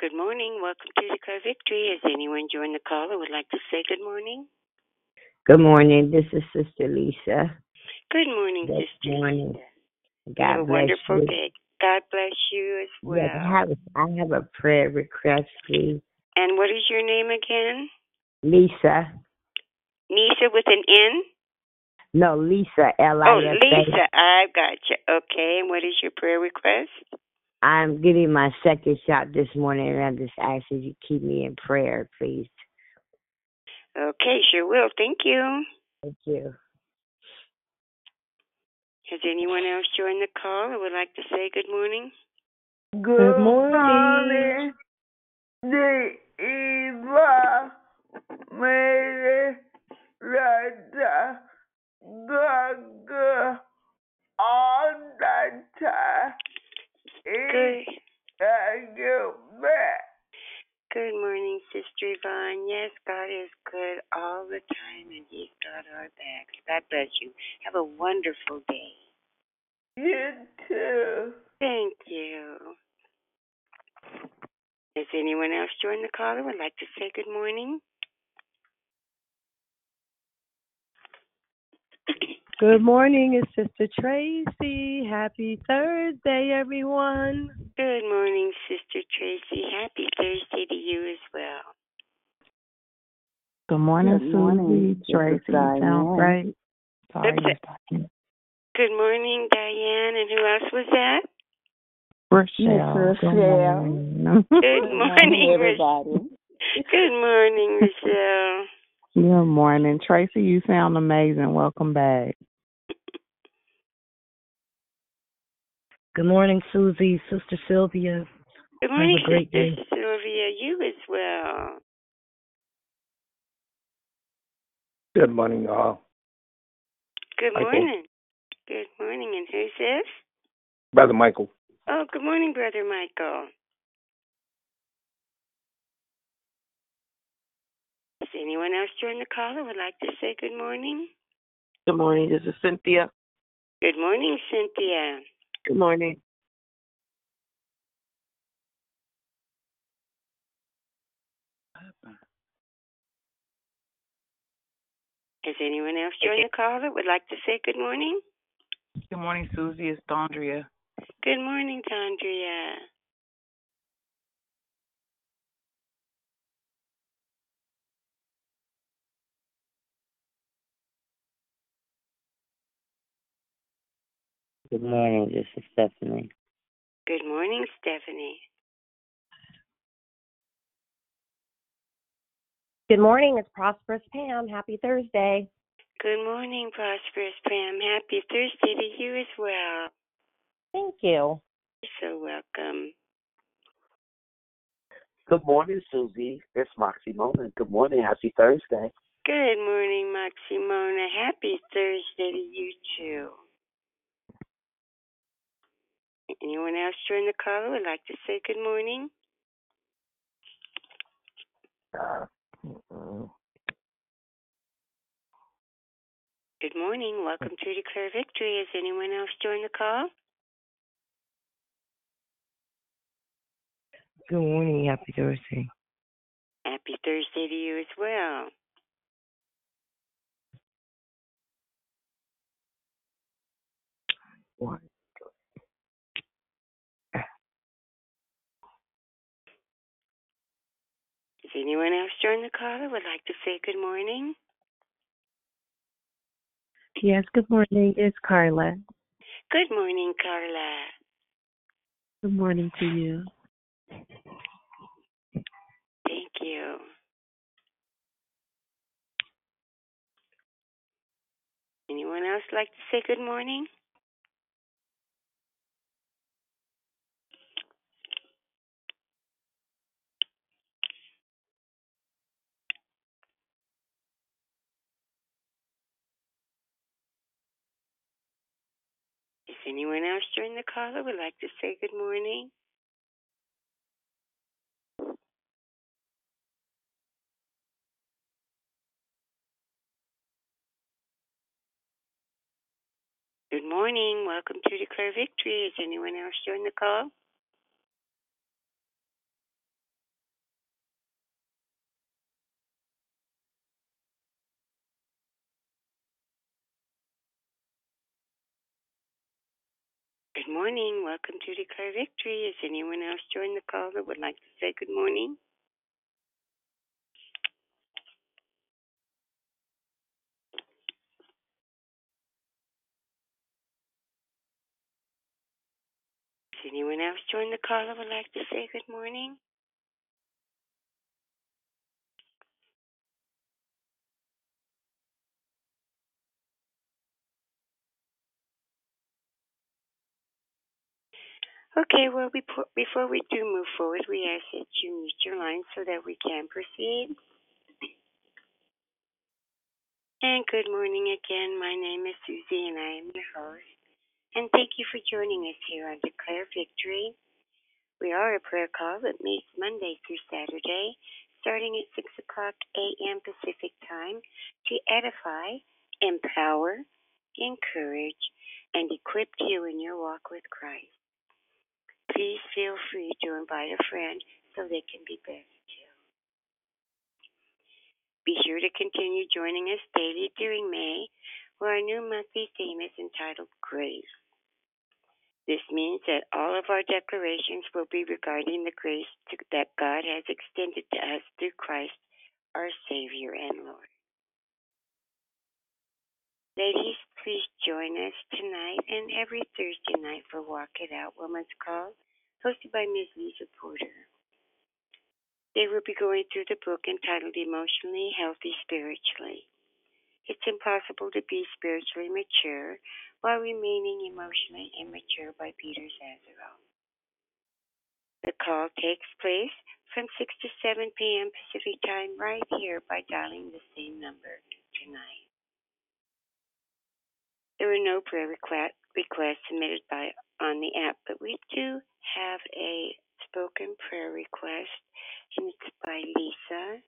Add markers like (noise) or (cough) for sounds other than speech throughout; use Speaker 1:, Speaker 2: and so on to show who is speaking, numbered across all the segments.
Speaker 1: Good morning. Welcome to the Declare Victory. Has anyone joined the call or would like to say good morning?
Speaker 2: Good morning. This is Sister Lisa.
Speaker 1: Good morning,
Speaker 2: Good
Speaker 1: Sister.
Speaker 2: morning.
Speaker 1: Lisa.
Speaker 2: God
Speaker 1: Have a
Speaker 2: bless
Speaker 1: wonderful
Speaker 2: you.
Speaker 1: day. God bless you as well.
Speaker 2: Yes, I have, a, I have a prayer request, please.
Speaker 1: And what is your name again?
Speaker 2: Lisa.
Speaker 1: Lisa with an N?
Speaker 2: No, Lisa. Oh, L I
Speaker 1: Oh, Lisa. I've got you. Okay. And what is your prayer request?
Speaker 2: I'm getting my second shot this morning, and I just ask that you keep me in prayer, please.
Speaker 1: Okay, sure will. Thank you.
Speaker 2: Thank you.
Speaker 1: Has anyone else joined the call or would like to say good morning?
Speaker 2: Good
Speaker 3: morning. The Eva Melissa Gaga all the time.
Speaker 1: Good.
Speaker 3: You back?
Speaker 1: Good morning, Sister Yvonne. Yes, God is good all the time, and He's got our backs. God bless you. Have a wonderful day.
Speaker 3: You too.
Speaker 1: Thank you. Has anyone else joined the call or would like to say good morning?
Speaker 4: Good morning, it's Sister Tracy. Happy Thursday, everyone.
Speaker 1: Good morning, Sister Tracy. Happy Thursday to you as well.
Speaker 5: Good morning,
Speaker 6: Good morning.
Speaker 5: Susie. Tracy, you
Speaker 6: Diane.
Speaker 5: sound. Sorry, Diane.
Speaker 1: Good morning, Diane. And who else was that?
Speaker 5: Rochelle.
Speaker 6: Miss (laughs)
Speaker 5: Good morning.
Speaker 1: Good morning,
Speaker 6: everybody.
Speaker 1: Good morning, (laughs) Rochelle.
Speaker 5: Good morning. Tracy, you sound amazing. Welcome back.
Speaker 7: Good morning, Susie, Sister Sylvia.
Speaker 1: Good morning,
Speaker 7: Have a great
Speaker 1: Sister
Speaker 7: day.
Speaker 1: Sylvia. You as well.
Speaker 8: Good morning, y'all.
Speaker 1: Good
Speaker 8: Michael.
Speaker 1: morning. Good morning. And who's this?
Speaker 8: Brother Michael.
Speaker 1: Oh, good morning, Brother Michael. Has anyone else joined the call or would like to say good morning?
Speaker 9: Good morning. This is Cynthia.
Speaker 1: Good morning, Cynthia.
Speaker 9: Good morning.
Speaker 1: Has anyone else joined the call that would like to say good morning?
Speaker 5: Good morning, Susie. It's Dondria.
Speaker 1: Good morning, Dondria.
Speaker 2: Good morning. This is Stephanie.
Speaker 1: Good morning, Stephanie.
Speaker 10: Good morning. It's Prosperous Pam. Happy Thursday.
Speaker 1: Good morning, Prosperous Pam. Happy Thursday to you as well.
Speaker 10: Thank you.
Speaker 1: You're so welcome.
Speaker 6: Good morning, Susie. It's Moxie Mona. Good morning. Happy Thursday.
Speaker 1: Good morning, Moxie Mona. Happy Thursday to you too. Anyone else join the call who would like to say good morning? Good morning. Welcome to Declare Victory. Has anyone else joined the call?
Speaker 7: Good morning. Happy Thursday.
Speaker 1: Happy Thursday to you as well.
Speaker 7: One.
Speaker 1: Anyone else join the call who would like to say good morning?
Speaker 4: Yes, good morning. It's Carla.
Speaker 1: Good morning, Carla.
Speaker 4: Good morning to you.
Speaker 1: Thank you. Anyone else like to say good morning? Anyone else join the call who would like to say good morning? Good morning. Welcome to Declare Victory. Is anyone else joined the call? Good morning. Welcome to Declare Victory. Is anyone else joined the call that would like to say good morning? Is anyone else joined the call that would like to say good morning? Okay, well, before we do move forward, we ask that you mute your line so that we can proceed. And good morning again. My name is Susie, and I am your host. And thank you for joining us here on Declare Victory. We are a prayer call that meets Monday through Saturday, starting at 6 o'clock a.m. Pacific Time, to edify, empower, encourage, and equip you in your walk with Christ. Please feel free to invite a friend so they can be blessed too. Be sure to continue joining us daily during May, where our new monthly theme is entitled Grace. This means that all of our declarations will be regarding the grace to, that God has extended to us through Christ, our Savior and Lord. Ladies, please join us tonight and every Thursday night for Walk It Out Women's Call, hosted by Ms. Lisa Porter. They will be going through the book entitled Emotionally Healthy Spirituality. It's impossible to be spiritually mature while remaining emotionally immature by Peter Scazzero. The call takes place from 6 to 7 p.m. Pacific Time right here by dialing the same number tonight. There were no prayer request, requests submitted by on the app, but we do have a spoken prayer request, and it's by Lisa.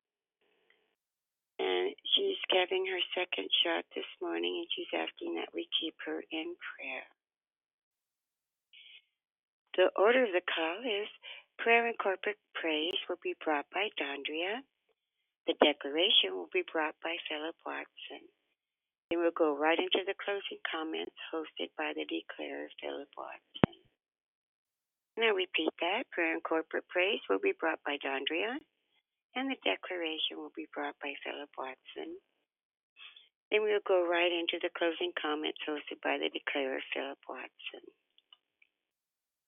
Speaker 1: And she's getting her second shot this morning, and she's asking that we keep her in prayer. The order of the call is prayer and corporate praise will be brought by Dondria. The declaration will be brought by Philip Watson. Then we'll go right into the closing comments hosted by the declarer, Philip Watson. Now repeat that. Prayer and corporate praise will be brought by Dondria, and the declaration will be brought by Philip Watson. Then we'll go right into the closing comments hosted by the declarer, Philip Watson.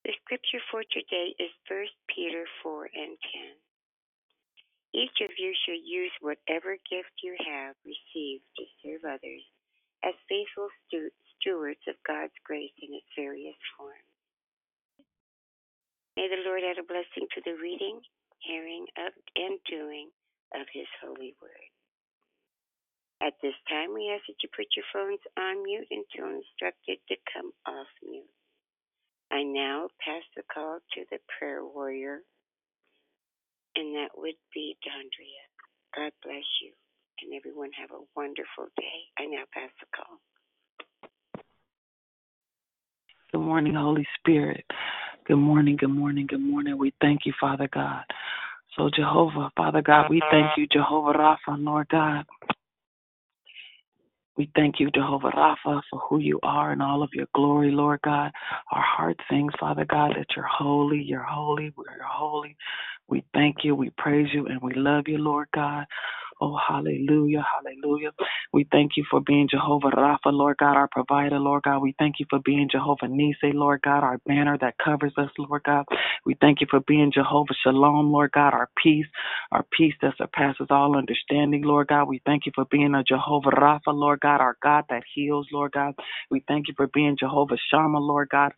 Speaker 1: The scripture for today is 1 Peter 4 and 10. Each of you should use whatever gift you have received to serve others as faithful stewards of God's grace in its various forms. May the Lord add a blessing to the reading, hearing, of, and doing of His holy word. At this time, we ask that you put your phones on mute until instructed to come off mute. I now pass the call to the prayer warrior and that would be Dondria. God bless you, and everyone have a wonderful day. I now pass the call.
Speaker 11: Good morning, Holy Spirit. Good morning, good morning, good morning. We thank you, Father God. So, Jehovah, Father God, we thank uh-huh. you, Jehovah Rapha, Lord God. We thank you, Jehovah Rapha, for who you are and all of your glory, Lord God. Our heart sings, Father God, that you're holy, you're holy, we're holy. We thank you, we praise you, and we love you, Lord God. Oh, hallelujah, hallelujah. We thank you for being Jehovah Rapha, Lord God, our provider, Lord God. We thank you for being Jehovah Nissi, Lord God, our banner that covers us, Lord God. We thank you for being Jehovah Shalom, Lord God, our peace, our peace that surpasses all understanding, Lord God. We thank you for being a Jehovah Rapha, Lord God, our God that heals, Lord God. We thank you for being Jehovah Shammah, Lord God,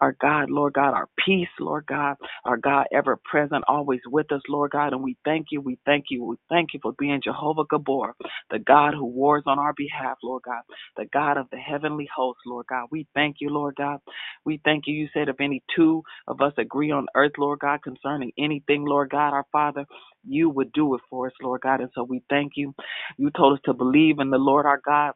Speaker 11: our God, Lord God, our peace, Lord God, our God ever present, always with us, Lord God. And we thank you, we thank you, we thank you for being Jehovah Gibbor, the God who wars on our behalf, Lord God, the God of the heavenly host, Lord God. We thank you, Lord God. We thank you. You said if any two of us agree on earth, Lord God, concerning anything, Lord God, our Father, you would do it for us, Lord God. And so we thank you. You told us to believe in the Lord our God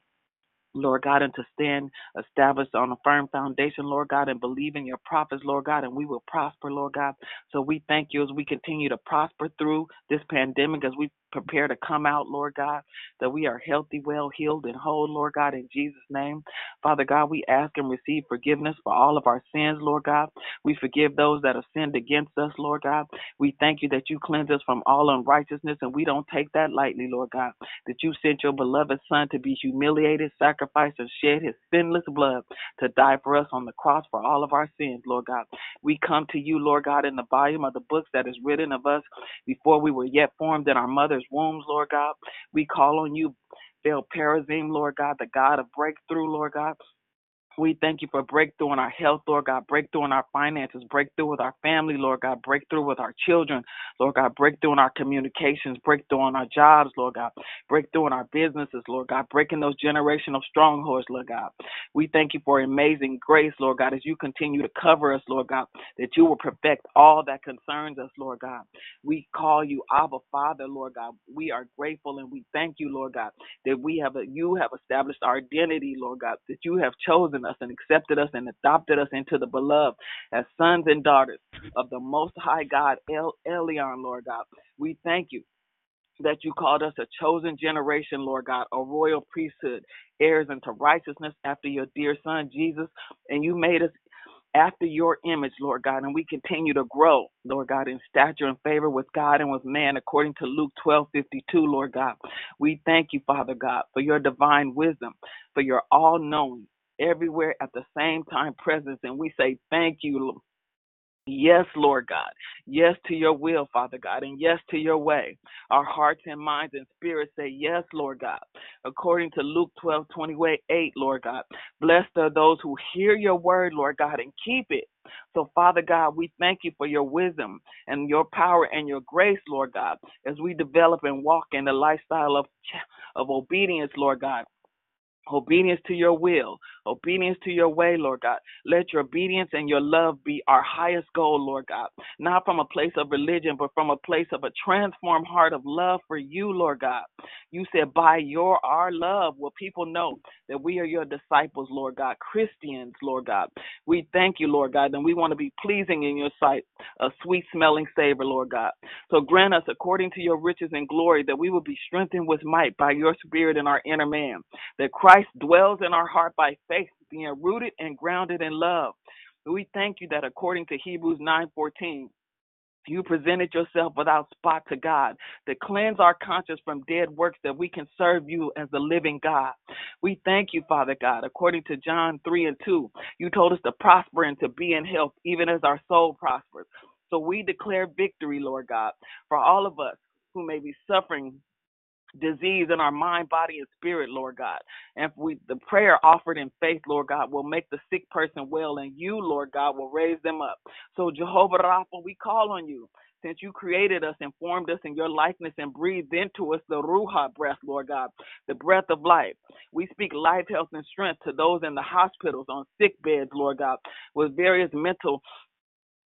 Speaker 11: Lord God, and to stand established on a firm foundation, Lord God, and believe in your prophets, Lord God, and we will prosper, Lord God. So we thank you as we continue to prosper through this pandemic, as we prepare to come out, Lord God, that we are healthy, well healed, and whole, Lord God, in Jesus' name. Father God, we ask and receive forgiveness for all of our sins, Lord God. We forgive those that have sinned against us, Lord God. We thank you that you cleanse us from all unrighteousness, and we don't take that lightly, Lord God. That you sent your beloved Son to be humiliated, sacrificed, and shed his sinless blood to die for us on the cross for all of our sins, Lord God. We come to you, Lord God, in the volume of the books that is written of us before we were yet formed in our mother's wombs, Lord God. We call on you, Baal Perazim, Lord God, the God of breakthrough, Lord God. We thank you for breakthrough in our health, Lord God, breakthrough in our finances, breakthrough with our family, Lord God, breakthrough with our children, Lord God, breakthrough in our communications, breakthrough in our jobs, Lord God, breakthrough in our businesses, Lord God, breaking those generational strongholds, Lord God. We thank you for amazing grace, Lord God, as you continue to cover us, Lord God, that you will perfect all that concerns us, Lord God. We call you Abba Father, Lord God. We are grateful and we thank you, Lord God, that we have a, you have established our identity, Lord God, that you have chosen us and accepted us and adopted us into the beloved as sons and daughters of the Most High God, El Elyon, Lord God. We thank you that you called us a chosen generation, Lord God, a royal priesthood, heirs unto righteousness after your dear Son Jesus, and you made us after your image, Lord God, and we continue to grow, Lord God, in stature and favor with God and with man, according to Luke twelve fifty two, Lord God. We thank you, Father God, for your divine wisdom, for your all knowing, everywhere at the same time presence, and we say thank you, Yes, Lord God. Yes to your will, Father God, and yes to your way. Our hearts and minds and spirits say yes, Lord God. According to Luke 12, 28, Lord God. Blessed are those who hear your word, Lord God, and keep it. So, Father God, we thank you for your wisdom and your power and your grace, Lord God, as we develop and walk in the lifestyle of, of obedience, Lord God obedience to your will, obedience to your way, Lord God. Let your obedience and your love be our highest goal, Lord God. Not from a place of religion, but from a place of a transformed heart of love for you, Lord God. You said, by your our love will people know that we are your disciples, Lord God, Christians, Lord God. We thank you, Lord God, and we want to be pleasing in your sight, a sweet smelling savor, Lord God. So grant us according to your riches and glory that we will be strengthened with might by your spirit in our inner man, that Christ dwells in our heart by faith, being rooted and grounded in love. We thank you that according to Hebrews 9:14, you presented yourself without spot to God to cleanse our conscience from dead works that we can serve you as the living God. We thank you, Father God. According to John 3 and 2, you told us to prosper and to be in health, even as our soul prospers. So we declare victory, Lord God, for all of us who may be suffering disease in our mind, body, and spirit, Lord God. And we the prayer offered in faith, Lord God, will make the sick person well, and you, Lord God, will raise them up. So Jehovah Rapha, we call on you. Since you created us and formed us in your likeness and breathed into us the Ruach breath, Lord God, the breath of life. We speak life, health, and strength to those in the hospitals, on sick beds, Lord God, with various mental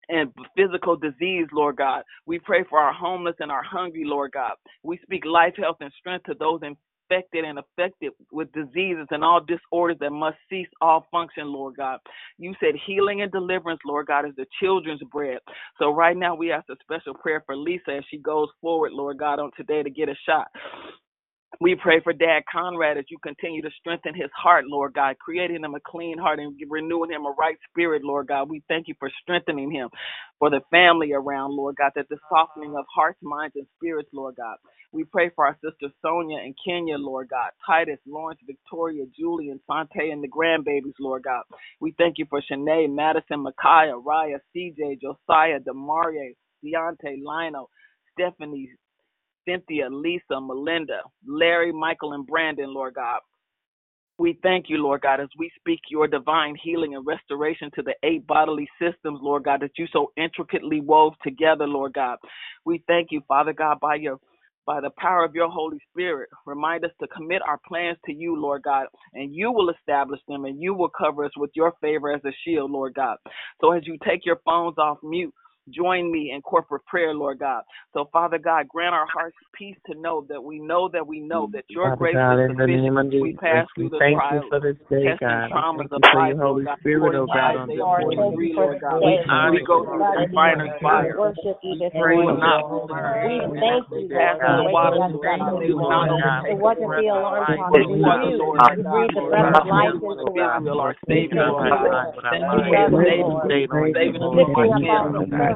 Speaker 11: and physical disease, Lord God. We pray for our homeless and our hungry, Lord God. We speak life, health, and strength to those infected and affected with diseases and all disorders that must cease all function, Lord God. You said healing and deliverance, Lord God, is the children's bread. So right now we ask a special prayer for Lisa as she goes forward, Lord God, on today to get a shot. We pray for Dad Conrad as you continue to strengthen his heart, Lord God, creating him a clean heart and renewing him a right spirit, Lord God. We thank you for strengthening him, for the family around, Lord God, that the softening of hearts, minds, and spirits, Lord God. We pray for our sister Sonia and Kenya, Lord God, Titus, Lawrence, Victoria, Julie, and Sante, and the grandbabies, Lord God. We thank you for Shanae, Madison, Micaiah, Raya, CJ, Josiah, Demarie, Deontay, Lionel, Stephanie, Cynthia, Lisa, Melinda, Larry, Michael, and Brandon, Lord God. We thank you, Lord God, as we speak your divine healing and restoration to the eight bodily systems, Lord God, that you so intricately wove together, Lord God. We thank you, Father God, by your by the power of your Holy Spirit. Remind us to commit our plans to you, Lord God, and you will establish them and you will cover us with your favor as a shield, Lord God. So as you take your phones off mute, Join me in corporate prayer, Lord God. So, Father God, grant our hearts peace to know that we know that we know that your
Speaker 12: Father
Speaker 11: grace
Speaker 12: God,
Speaker 11: is sufficient. We pass through the
Speaker 12: thank
Speaker 11: trials, you
Speaker 12: for this day, God.
Speaker 11: Traumas of
Speaker 12: Holy
Speaker 11: God.
Speaker 12: Spirit, oh God, on this morning. We
Speaker 11: go through the fire. We
Speaker 13: pray
Speaker 11: will God.
Speaker 13: We thank you,
Speaker 11: God.
Speaker 13: the water
Speaker 11: you.
Speaker 13: You of life into us. Thank you, Lord.
Speaker 11: Thank you,
Speaker 13: Lord.
Speaker 11: Thank you, Lord.
Speaker 13: Thank you, Lord.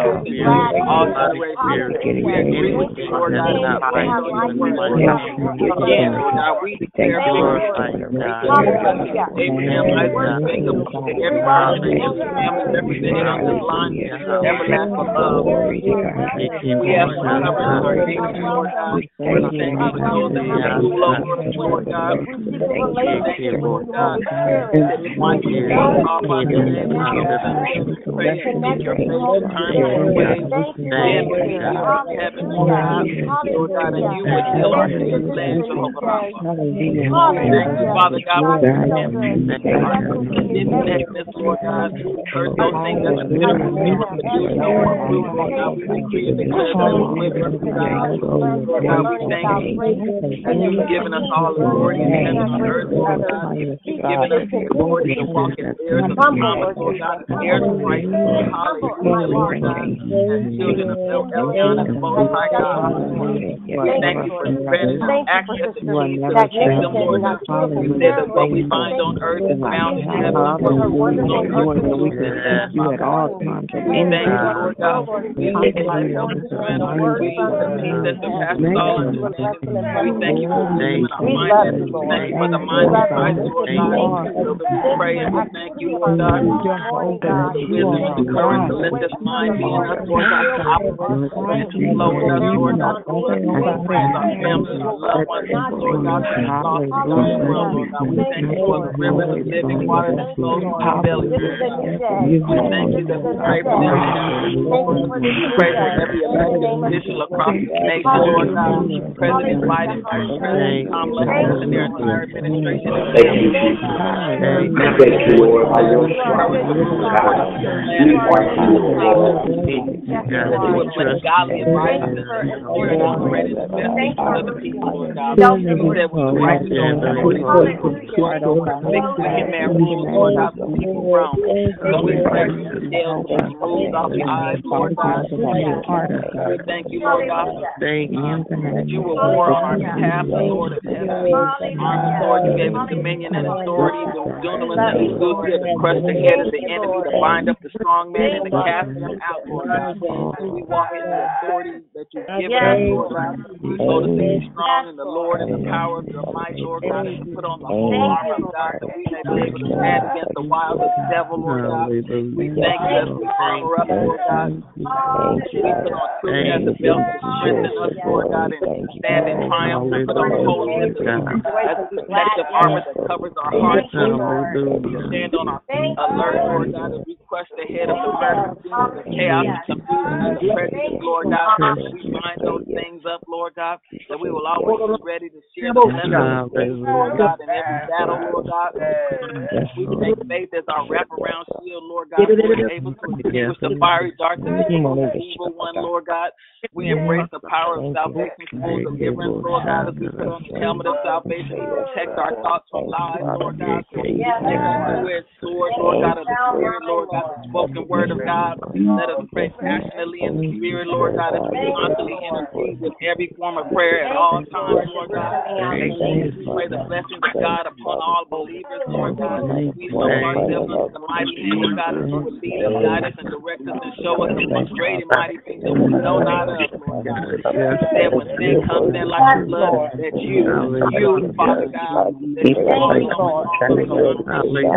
Speaker 11: We we. We.
Speaker 13: We thank
Speaker 11: you Father God, Lord. God. Those things that Lord. God. We we. Lord God, we thank you that you've given us all the
Speaker 13: glory
Speaker 11: in heaven and earth, Lord. God. You've given us the
Speaker 13: glory to
Speaker 11: walk in the
Speaker 13: earth
Speaker 11: of
Speaker 13: the
Speaker 11: Lord God,
Speaker 13: the
Speaker 11: earth
Speaker 13: of Christ,
Speaker 11: Lord God
Speaker 13: thank you
Speaker 11: for the we
Speaker 13: find
Speaker 11: on earth
Speaker 13: found
Speaker 11: heaven. We thank you, for
Speaker 13: the
Speaker 11: the mind
Speaker 13: the
Speaker 11: mind
Speaker 13: we thank you
Speaker 11: for the of living water that
Speaker 13: belly.
Speaker 11: We thank you. We pray for every official across nation, Lord President Biden,
Speaker 13: President
Speaker 11: and their entire administration. We
Speaker 12: you,
Speaker 14: Lord. Lord
Speaker 13: Lord Lord thank you,
Speaker 11: Lord God.
Speaker 13: Thank you. You
Speaker 11: will war on our behalf, Lord. Lord, you gave us dominion and authority.
Speaker 13: The
Speaker 11: good, the crush the head of the enemy, to bind up the strong man and to cast him out. Lord God. As we walk in the authority that you've us, to be strong in the
Speaker 13: Lord
Speaker 11: and the power of your might, Lord God, put on the armor of God that we may be able to stand against the wiles of the devil, Lord God. We thank
Speaker 13: you armor on truth as a belt God, and the protective armor that covers our hearts, We stand on our Lord God, and the head of the chaos, and confusion, and the prejudice, Lord God. We bind those things up, Lord God, that we will always be ready to share the blessings, Lord God, in every battle, Lord God. We take faith as our wraparound shield, Lord God. We're able to extinguish the fiery darts of the evil one, Lord God. We embrace the power of salvation, full deliverance, Lord. God, as we put on the helmet of salvation to protect our thoughts from lies, Lord God. We take a two-edged sword, Lord God, of the Spirit, Lord God, the spoken word of God. Let us pray passionately in the Spirit, Lord God, as we constantly intercede with every form of prayer at all times, Lord God. We pray the blessings of God upon all believers, Lord God. We sow ourselves into the mighty hand of God as you would lead us, guide us, and direct us and show us the most great and mighty things that we know not of, Lord God. You said when sin comes in like a flood, that you
Speaker 11: you, Father God. That you are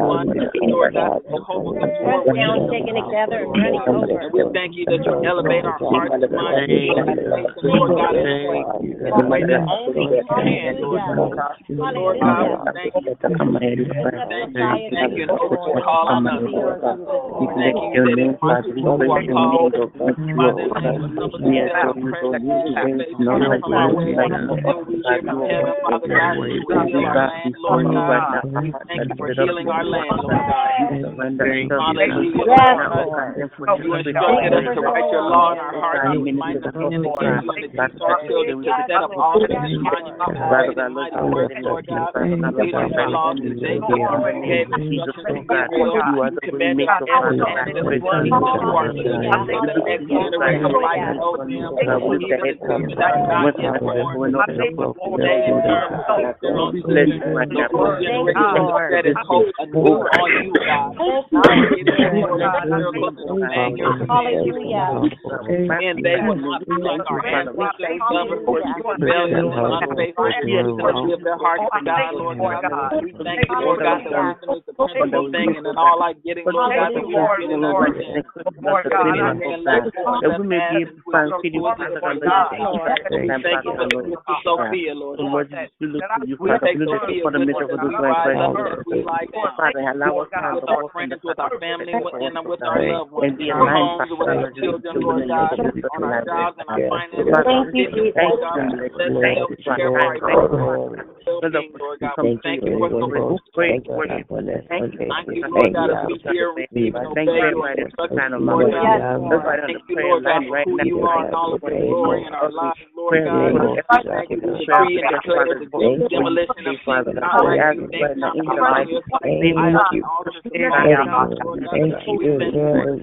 Speaker 11: one, Lord God, Jehovah Gibbor,
Speaker 13: down, taking it together, and running over.
Speaker 11: We thank you that you elevate our hearts and minds, Lord God, in a way that only you can, Lord God. Lord God, we thank you. Thank you, thank you, to call on us, Lord. We thank you that my people who are called by the name of number ten, that are present, that you will come our way, and we hear from heaven, Father God, we heal our land, Lord God. We thank you for healing our land, Lord God. Hallelujah. You us to write your law in our hearts and we might not be in the kingdom of the teach our children to set up all of these monuments of the mighty works, Lord God. We learn your law to Jacob. You gave instructions to Israel. You commanded us to understand that we teach them to our children so the next generation might know them, even the things that are not yet born. They in turn teach their own children. The first generation that is hope anew on you, God. And they will not be like our ancestors, stubborn, rebellious, and unfaithful, to give their hearts to God, Lord God. We thank you, Lord. God, that wisdom is the principal thing, and in all our getting, Lord God, that we are getting understanding. That we may be able to find city with us, Lord. God. We thank you for Sister Sophia, Lord God. We take Sophia with us. and we ride up her we like that. Lord God, with our friends, with our family, and with our loved ones, in our homes, with our children, Lord God, on our jobs and our finances. Thank you, Jesus. God, let them help share our well-being, Lord God. We thank you for the great. Thank you, Lord God, as we hear, receive, and obey your instructions, Lord God. Thank you, Lord God, for who you are and all of your glory in our lives, Lord God. Thank you for the decree and declare the demolition of things not right. We thank you for your Thank you. Thank you. We thank you for the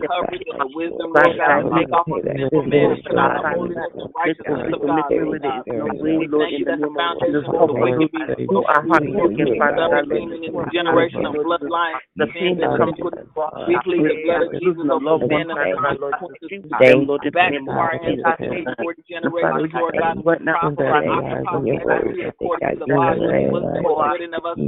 Speaker 11: and the wisdom, Lord God, to make off of this man and our holiness and righteousness of God, Lord God. We thank you that the foundation of the wicked be. Redeeming in the generation of bloodline, the sin that comes with it. We plead the blood of Jesus over the sin and the consequences back to our ancestors, 40 generations, Lord God, prosper and occupy according to the Bible. What's good in of us, we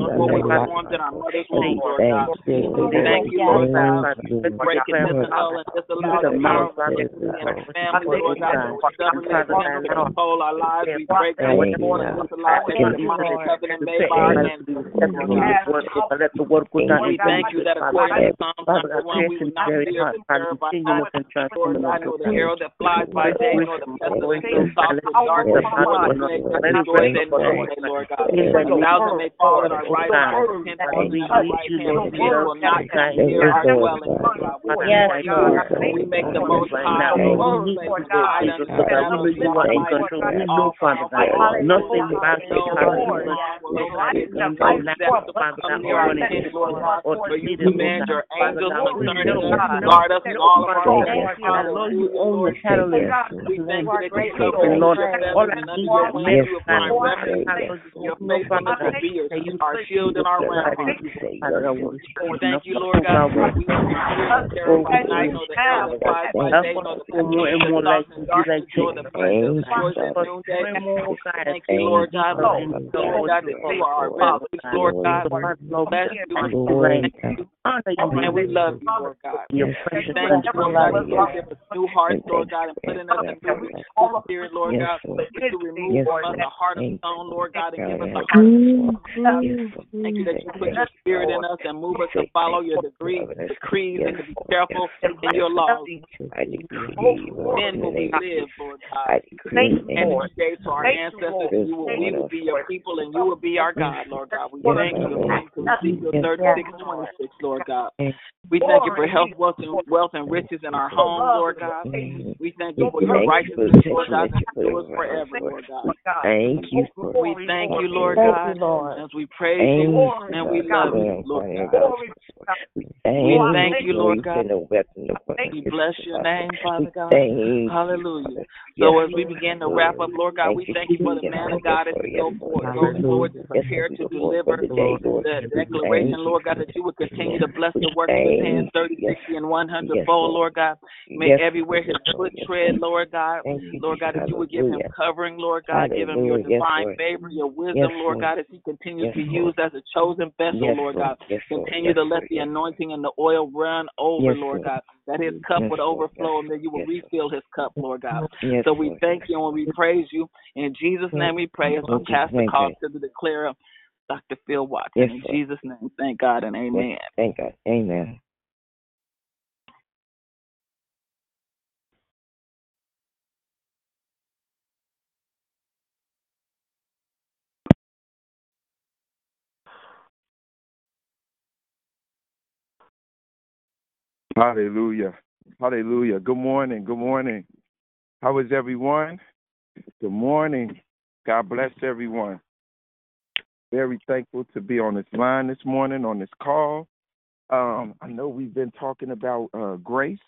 Speaker 11: in our mother's womb, Lord God. Thank you, Lord God. Break it, disannul, and disallow the power of iniquity in our family, Lord God. Stubbornness and to control our lives. We break that with the order of the life and the mind covenant made by our ancestors. We thank you that according to Psalm 91, we will not fear the by night, Lord God, nor the arrow that flies by day, nor the pestilence that stalks in darkness, nor the plague that destroys at noonday, Lord God. A thousand may fall at our right side, ten thousand at our right hand, but it will not come near our dwelling, Yes, We make the most high, most God, we know in control. We know, Father God, nothing about it, Lord or for you command your angels concerning us, guard us in all of our ways. You own the cattle. We thank you that you cover Lord, all I need is wings you find refuge. Your faithfulness will be our shield and our rampart. Thank you, Lord God, we will be terrified night, nor the hell that flies by day, nor the pestilence that stalks in darkness, nor the plague that destroys at noonday. Thank you, Lord God, Lord God, that you are our Lord God. Bless you, and we love you, Lord God. Thank you, Lord God, you give us new hearts, Lord God, and putting us in new spirit, Lord God, to remove from us a heart of stone, Lord God, and give us a heart of Thank you that you put your spirit in us and move us to follow your decrees, decrees and to be careful in your laws. Then will we live, Lord God. And you gave to our ancestors, you will, we will be your people and you will be our God, Lord God. We thank you Ezekiel 36, 26, Lord God. We thank you for health, wealth, and wealth and riches in our homes, Lord God. We thank you for your righteousness, Lord God, that endures forever, Lord God.
Speaker 15: Thank you.
Speaker 11: We thank you, Lord God, as we praise you and we love you, Lord God. We thank you, Lord God. We bless your name, Father God. Hallelujah. So as we begin to wrap up, Lord God, we thank you for the man of God as we go forward. Go forward to prepare to deliver the declaration, Lord God, that you would continue to bless the work of his
Speaker 13: ten, thirty, sixty, and one hundred
Speaker 16: Yes,
Speaker 13: fold,
Speaker 16: Lord.
Speaker 13: God. May
Speaker 16: Yes,
Speaker 13: everywhere his foot tread, Lord God, Lord God, that you would give him covering, Lord God, give him your.
Speaker 16: Yes,
Speaker 13: divine favor, your wisdom,
Speaker 16: Yes,
Speaker 13: Lord. God, as he continues
Speaker 16: Yes,
Speaker 13: to use as a chosen vessel,
Speaker 16: Yes,
Speaker 13: Lord. God.
Speaker 16: Yes,
Speaker 13: Continue
Speaker 16: Yes,
Speaker 13: to let the anointing and the oil run over,
Speaker 16: Yes,
Speaker 13: Lord. God, that his cup
Speaker 16: Yes,
Speaker 13: would overflow
Speaker 16: Yes,
Speaker 13: and that you would
Speaker 16: Yes,
Speaker 13: refill his cup, Lord God.
Speaker 16: Yes,
Speaker 13: So we thank you and we praise you. In Jesus' name we pray as we pass the call to the declarer, Dr. Phil Watson.
Speaker 16: Yes,
Speaker 13: In
Speaker 16: Lord.
Speaker 13: Jesus' name, thank God and amen.
Speaker 16: Yes. Thank God. Amen.
Speaker 17: Hallelujah. Hallelujah. Good morning. Good morning. How is everyone? Good morning. God bless everyone. Very thankful to be on this line this morning, on this call. Um, I know we've been talking about uh, grace,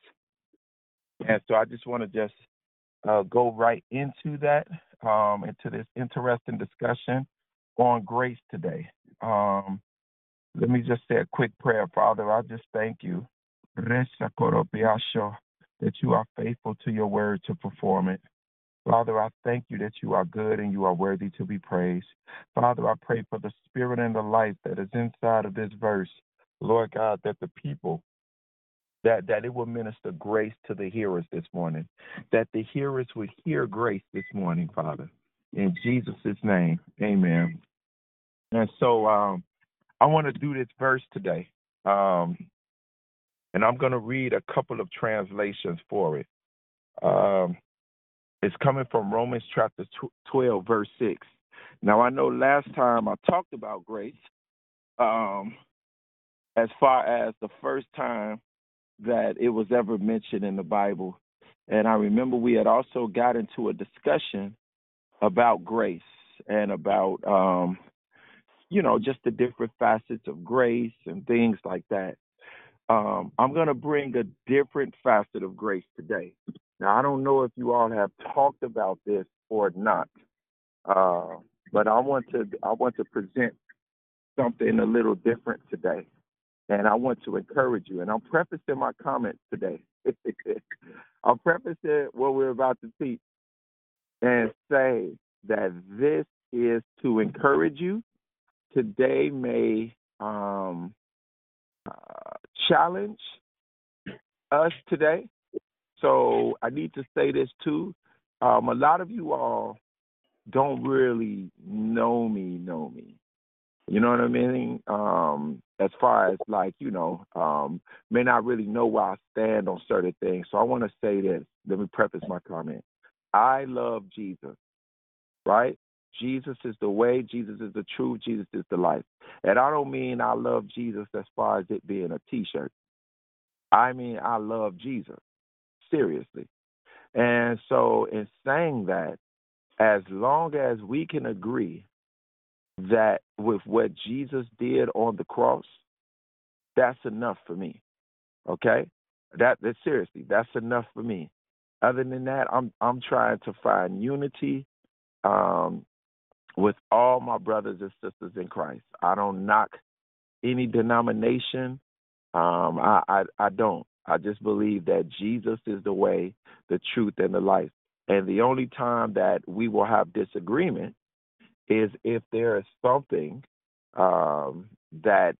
Speaker 17: and so I just want to just uh, go right into that, um, into this interesting discussion on grace today. Um, let me just say a quick prayer, Father. I just thank you that you are faithful to your word to perform it. Father, I thank you that you are good and you are worthy to be praised. Father, I pray for the spirit and the life that is inside of this verse. Lord God, that the people that that it will minister grace to the hearers this morning. That the hearers would hear grace this morning, Father. In Jesus' name. Amen. And so um I want to do this verse today. Um and I'm going to read a couple of translations for it. Um, it's coming from Romans chapter 12, verse 6. Now, I know last time I talked about grace um, as far as the first time that it was ever mentioned in the Bible. And I remember we had also got into a discussion about grace and about, um, you know, just the different facets of grace and things like that. Um, I'm going to bring a different facet of grace today. Now, I don't know if you all have talked about this or not, uh, but I want to I want to present something a little different today, and I want to encourage you. And I'm prefacing my comments today. (laughs) I'm prefacing what we're about to teach and say that this is to encourage you. Today may um, uh, challenge us today. So I need to say this too. Um, a lot of you all don't really know me, know me. You know what I mean? Um, as far as like, you know, um, may not really know where I stand on certain things. So I want to say this. Let me preface my comment. I love Jesus, right? Jesus is the way, Jesus is the truth, Jesus is the life. And I don't mean I love Jesus as far as it being a t shirt. I mean I love Jesus seriously. And so, in saying that, as long as we can agree that with what Jesus did on the cross, that's enough for me. Okay? That that seriously, that's enough for me. Other than that, I'm I'm trying to find unity um, with all my brothers and sisters in Christ. I don't knock any denomination. Um, I, I I don't. I just believe that Jesus is the way, the truth, and the life. And the only time that we will have disagreement is if there is something um, that,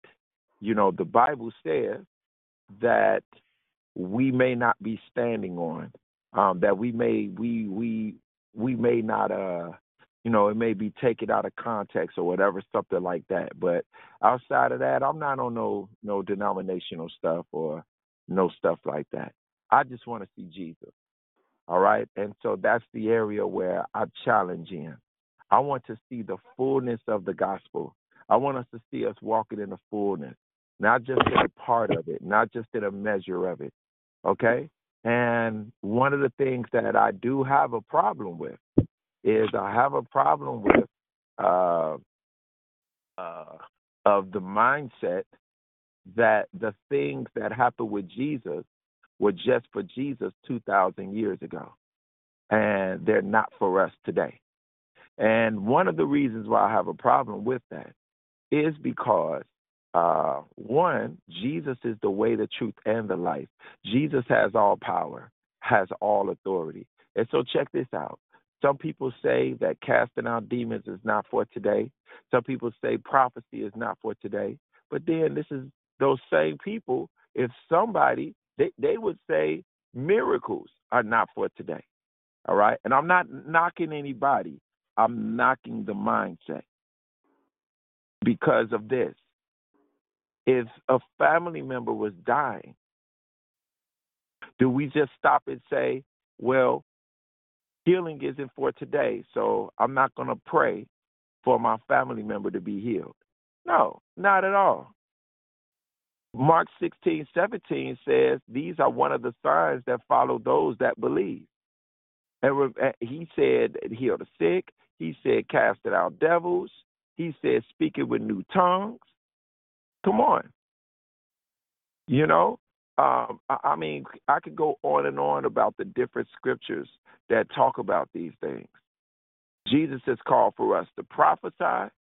Speaker 17: you know, the Bible says that we may not be standing on, um, that we may we we we may not uh you know, it may be taken out of context or whatever, something like that. But outside of that, I'm not on no no denominational stuff or no stuff like that. I just want to see Jesus. All right. And so that's the area where I challenge in. I want to see the fullness of the gospel. I want us to see us walking in the fullness, not just in a part of it, not just in a measure of it. Okay? And one of the things that I do have a problem with is I have a problem with uh, uh, of the mindset that the things that happened with Jesus were just for Jesus 2,000 years ago, and they're not for us today. And one of the reasons why I have a problem with that is because uh, one, Jesus is the way, the truth, and the life. Jesus has all power, has all authority. And so check this out. Some people say that casting out demons is not for today. Some people say prophecy is not for today. But then this is those same people, if somebody, they, they would say miracles are not for today. All right. And I'm not knocking anybody, I'm knocking the mindset because of this. If a family member was dying, do we just stop and say, well, healing isn't for today, so I'm not going to pray for my family member to be healed? No, not at all. Mark 16, 17 says, These are one of the signs that follow those that believe. And he said, Heal the sick. He said, Casted out devils. He said, Speaking with new tongues. Come on. You know, um, I mean, I could go on and on about the different scriptures that talk about these things. Jesus has called for us to prophesy.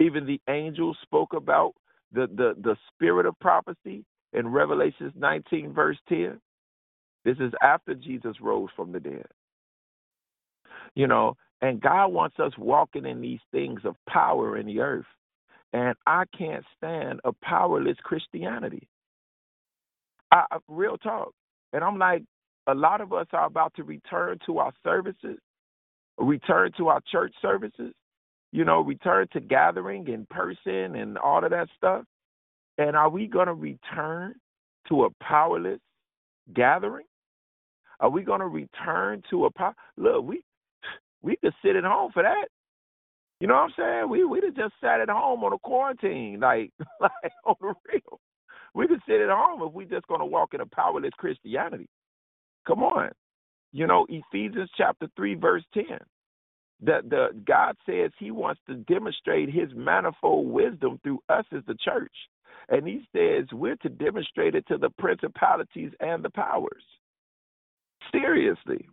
Speaker 17: Even the angels spoke about the, the, the spirit of prophecy in Revelations 19, verse 10. This is after Jesus rose from the dead. You know, and God wants us walking in these things of power in the earth. And I can't stand a powerless Christianity. I, real talk. And I'm like, a lot of us are about to return to our services, return to our church services, you know, return to gathering in person and all of that stuff. And are we going to return to a powerless gathering? Are we going to return to a power? Look, we we could sit at home for that. You know what I'm saying? We we'd have just sat at home on a quarantine, like (laughs) like on the real. We could sit at home if we just gonna walk in a powerless Christianity. Come on. You know, Ephesians chapter three, verse ten that the God says He wants to demonstrate His manifold wisdom through us as the church, and He says we're to demonstrate it to the principalities and the powers. Seriously,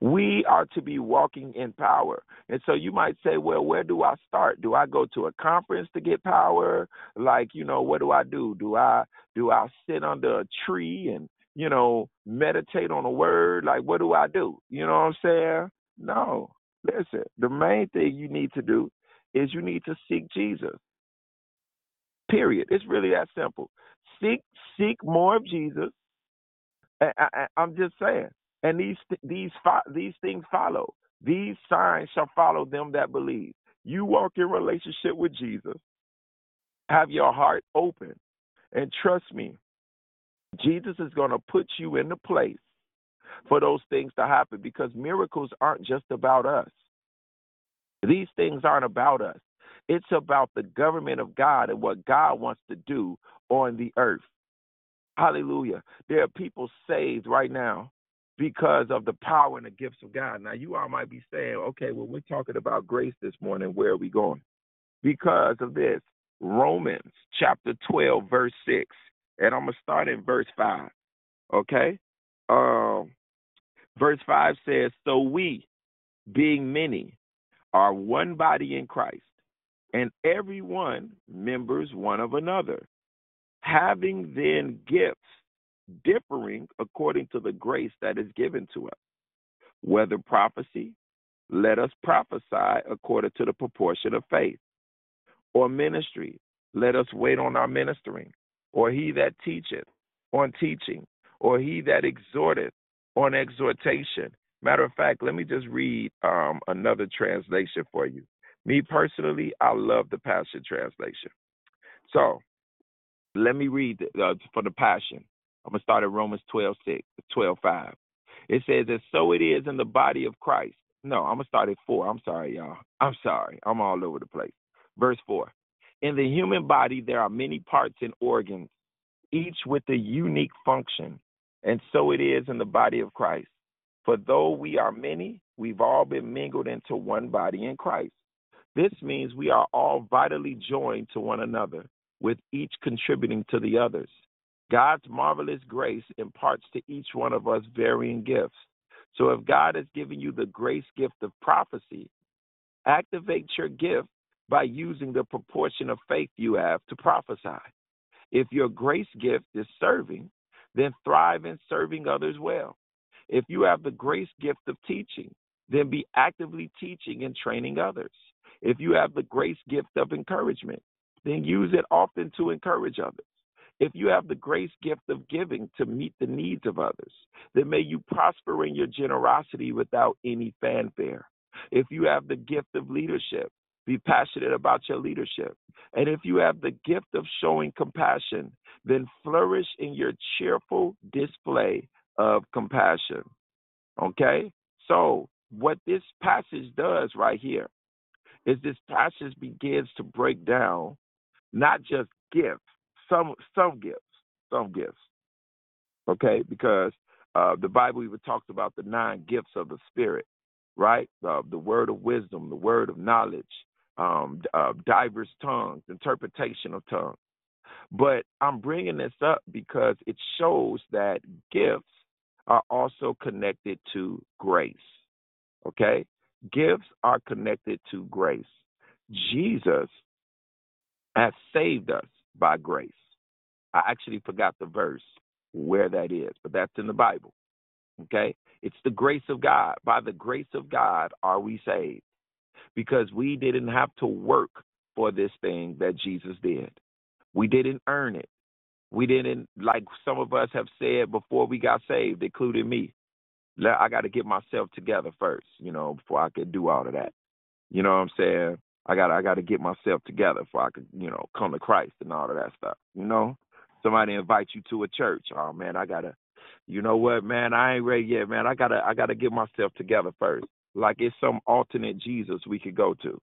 Speaker 17: we are to be walking in power. And so you might say, well, where do I start? Do I go to a conference to get power? Like, you know, what do I do? Do I do I sit under a tree and, you know, meditate on a word? Like what do I do? You know what I'm saying? No. Listen, the main thing you need to do is you need to seek Jesus. Period. It's really that simple. Seek seek more of Jesus. I, I, I'm just saying. And these these these things follow. These signs shall follow them that believe. You walk in relationship with Jesus. Have your heart open, and trust me, Jesus is going to put you in the place for those things to happen because miracles aren't just about us. These things aren't about us. It's about the government of God and what God wants to do on the earth. Hallelujah. There are people saved right now because of the power and the gifts of God. Now, you all might be saying, okay, well, we're talking about grace this morning. Where are we going? Because of this. Romans chapter 12, verse 6. And I'm going to start in verse 5. Okay? Um, Verse 5 says, So we, being many, are one body in Christ, and every one members one of another, having then gifts differing according to the grace that is given to us. Whether prophecy, let us prophesy according to the proportion of faith. Or ministry, let us wait on our ministering. Or he that teacheth, on teaching. Or he that exhorteth, on exhortation. Matter of fact, let me just read um, another translation for you. Me personally, I love the Passion Translation. So let me read uh, for the Passion. I'm going to start at Romans 12, 6, 12, 5. It says, And so it is in the body of Christ. No, I'm going to start at 4. I'm sorry, y'all. I'm sorry. I'm all over the place. Verse 4. In the human body, there are many parts and organs, each with a unique function. And so it is in the body of Christ. For though we are many, we've all been mingled into one body in Christ. This means we are all vitally joined to one another, with each contributing to the others. God's marvelous grace imparts to each one of us varying gifts. So if God has given you the grace gift of prophecy, activate your gift by using the proportion of faith you have to prophesy. If your grace gift is serving, then thrive in serving others well. If you have the grace gift of teaching, then be actively teaching and training others. If you have the grace gift of encouragement, then use it often to encourage others. If you have the grace gift of giving to meet the needs of others, then may you prosper in your generosity without any fanfare. If you have the gift of leadership, be passionate about your leadership. And if you have the gift of showing compassion, then flourish in your cheerful display of compassion. Okay? So, what this passage does right here is this passage begins to break down not just gifts, some some gifts, some gifts. Okay, because uh, the Bible even talks about the nine gifts of the Spirit, right? Uh, the word of wisdom, the word of knowledge, um, uh, diverse tongues, interpretation of tongues. But I'm bringing this up because it shows that gifts are also connected to grace. Okay? Gifts are connected to grace. Jesus has saved us by grace. I actually forgot the verse where that is, but that's in the Bible. Okay? It's the grace of God. By the grace of God are we saved because we didn't have to work for this thing that Jesus did. We didn't earn it. We didn't, like some of us have said before we got saved, including me. I got to get myself together first, you know, before I could do all of that. You know what I'm saying? I got I got to get myself together before I could, you know, come to Christ and all of that stuff. You know, somebody invite you to a church. Oh man, I gotta. You know what, man? I ain't ready yet, man. I gotta I gotta get myself together first. Like it's some alternate Jesus we could go to.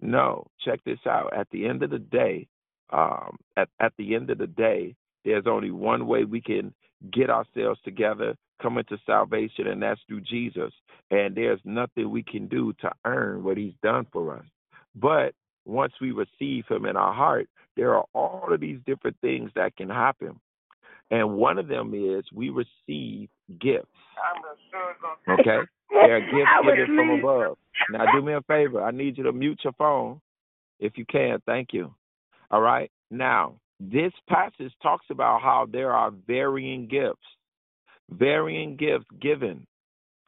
Speaker 17: No, check this out. At the end of the day, um, at at the end of the day, there's only one way we can get ourselves together, come into salvation, and that's through Jesus. And there's nothing we can do to earn what He's done for us. But once we receive Him in our heart, there are all of these different things that can happen. And one of them is we receive gifts. Okay? (laughs) There are gifts given from above. Now, do me a favor. I need you to mute your phone if you can. Thank you. All right? Now, this passage talks about how there are varying gifts, varying gifts given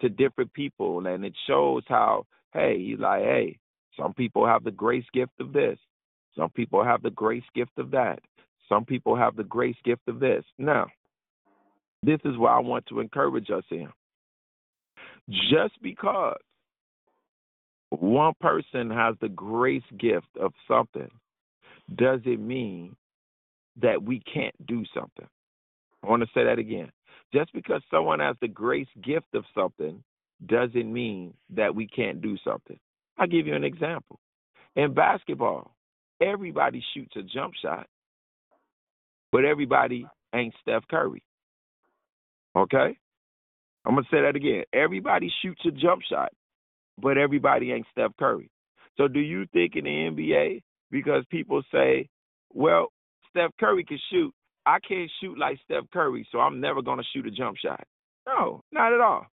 Speaker 17: to different people. And it shows how, hey, he's like, hey, some people have the grace gift of this. Some people have the grace gift of that. Some people have the grace gift of this. Now, this is what I want to encourage us in. Just because one person has the grace gift of something doesn't mean that we can't do something. I want to say that again. Just because someone has the grace gift of something doesn't mean that we can't do something. I'll give you an example. In basketball, everybody shoots a jump shot, but everybody ain't Steph Curry. Okay? I'm going to say that again. Everybody shoots a jump shot, but everybody ain't Steph Curry. So do you think in the NBA, because people say, well, Steph Curry can shoot, I can't shoot like Steph Curry, so I'm never going to shoot a jump shot? No, not at all.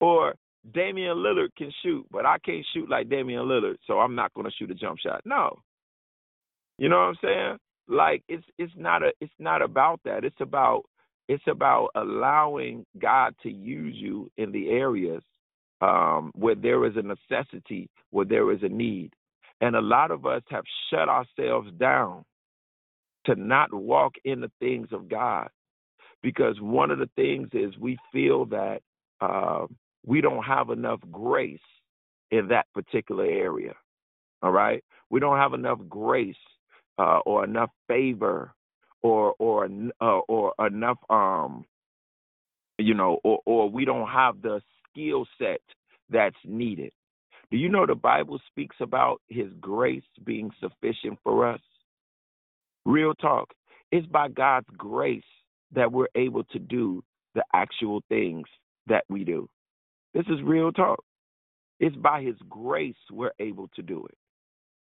Speaker 17: Or Damian Lillard can shoot, but I can't shoot like Damian Lillard, so I'm not going to shoot a jump shot. No. You know what I'm saying? Like it's it's not a it's not about that. It's about it's about allowing God to use you in the areas um, where there is a necessity, where there is a need. And a lot of us have shut ourselves down to not walk in the things of God. Because one of the things is we feel that uh, we don't have enough grace in that particular area. All right? We don't have enough grace uh, or enough favor or or uh, or enough um you know or or we don't have the skill set that's needed. Do you know the Bible speaks about his grace being sufficient for us? Real talk. It's by God's grace that we're able to do the actual things that we do. This is real talk. It's by his grace we're able to do it.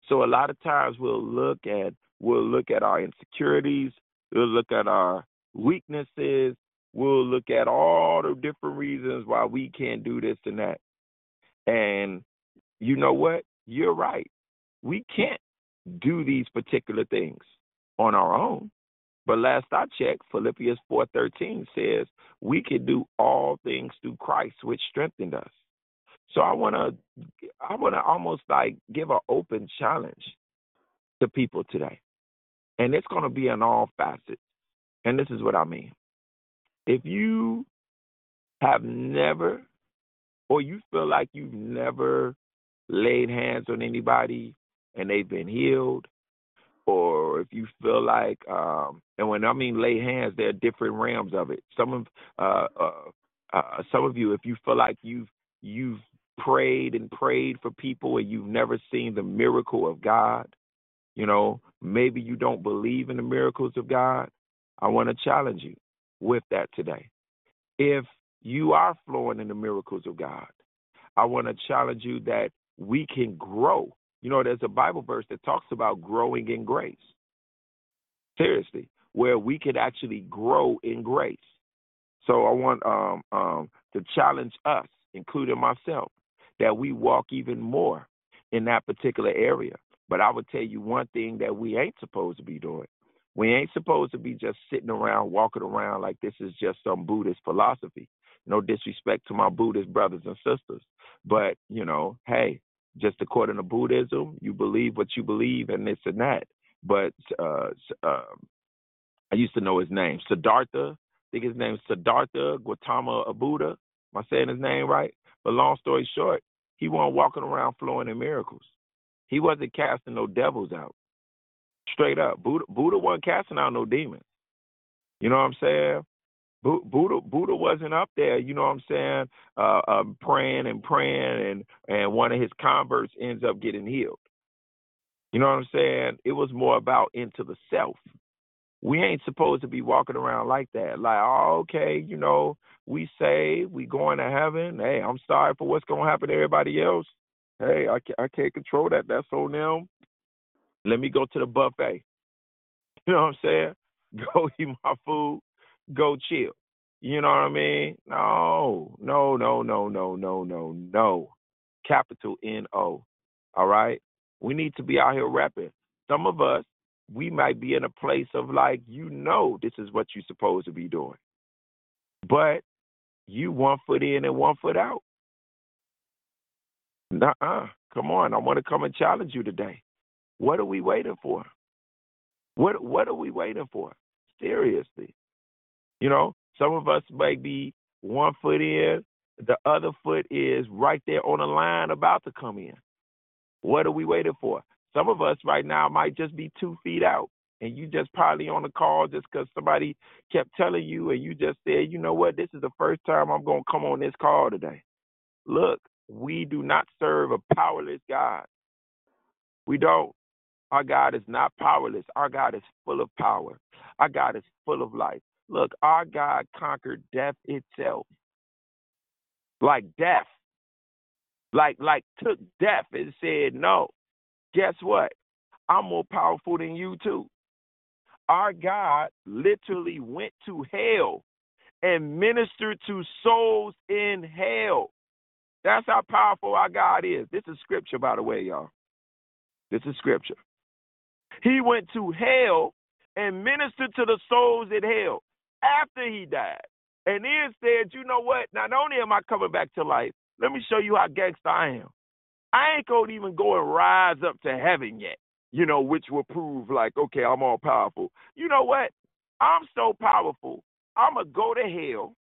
Speaker 17: So a lot of times we'll look at we'll look at our insecurities, We'll look at our weaknesses. We'll look at all the different reasons why we can't do this and that. And you know what? You're right. we can't do these particular things on our own. But last I checked, Philippians 4:13 says we can do all things through Christ, which strengthened us. So I want to, I want to almost like give an open challenge to people today, and it's going to be in all facets. And this is what I mean: if you have never, or you feel like you've never laid hands on anybody and they've been healed, or if you feel like, um, and when I mean lay hands, there are different realms of it. Some of, uh, uh, uh, some of you, if you feel like you've you've prayed and prayed for people and you've never seen the miracle of God, you know, maybe you don't believe in the miracles of God. I want to challenge you with that today. If you are flowing in the miracles of God, I want to challenge you that we can grow. You know, there's a Bible verse that talks about growing in grace. Seriously, where we could actually grow in grace. So I want um, um, to challenge us, including myself, that we walk even more in that particular area. But I would tell you one thing that we ain't supposed to be doing. We ain't supposed to be just sitting around, walking around like this is just some Buddhist philosophy. No disrespect to my Buddhist brothers and sisters. But, you know, hey, just according to Buddhism, you believe what you believe and this and that. But uh, uh, I used to know his name, Siddhartha. I think his name is Siddhartha Gautama Buddha. Am I saying his name right? But long story short, he wasn't walking around flowing in miracles. He wasn't casting no devils out. Straight up, Buddha, Buddha wasn't casting out no demons. You know what I'm saying? Buddha Buddha wasn't up there, you know what I'm saying, uh, uh, praying and praying, and and one of his converts ends up getting healed. You know what I'm saying? It was more about into the self. We ain't supposed to be walking around like that. Like, oh, okay, you know, we say we going to heaven. Hey, I'm sorry for what's gonna happen to everybody else. Hey, I can't, I can't control that. That's on them. Let me go to the buffet. (laughs) You know what I'm saying? (laughs) Go eat my food go chill. You know what I mean? No, no, no, no, no, no, no, no. Capital N O. All right? We need to be out here rapping. Some of us, we might be in a place of like, you know, this is what you're supposed to be doing. But you one foot in and one foot out. Uh. Come on. I want to come and challenge you today. What are we waiting for? What what are we waiting for? Seriously. You know, some of us may be one foot in, the other foot is right there on the line about to come in. What are we waiting for? Some of us right now might just be two feet out, and you just probably on the call just because somebody kept telling you, and you just said, you know what, this is the first time I'm going to come on this call today. Look, we do not serve a powerless God. We don't. Our God is not powerless. Our God is full of power. Our God is full of life. Look, our God conquered death itself. Like death. Like like took death and said, No, guess what? I'm more powerful than you too. Our God literally went to hell and ministered to souls in hell. That's how powerful our God is. This is scripture, by the way, y'all. This is scripture. He went to hell and ministered to the souls in hell after he died. And then said, you know what? Not only am I coming back to life, let me show you how gangster I am. I ain't gonna even go and rise up to heaven yet, you know, which will prove like, okay, I'm all powerful. You know what? I'm so powerful. I'm gonna go to hell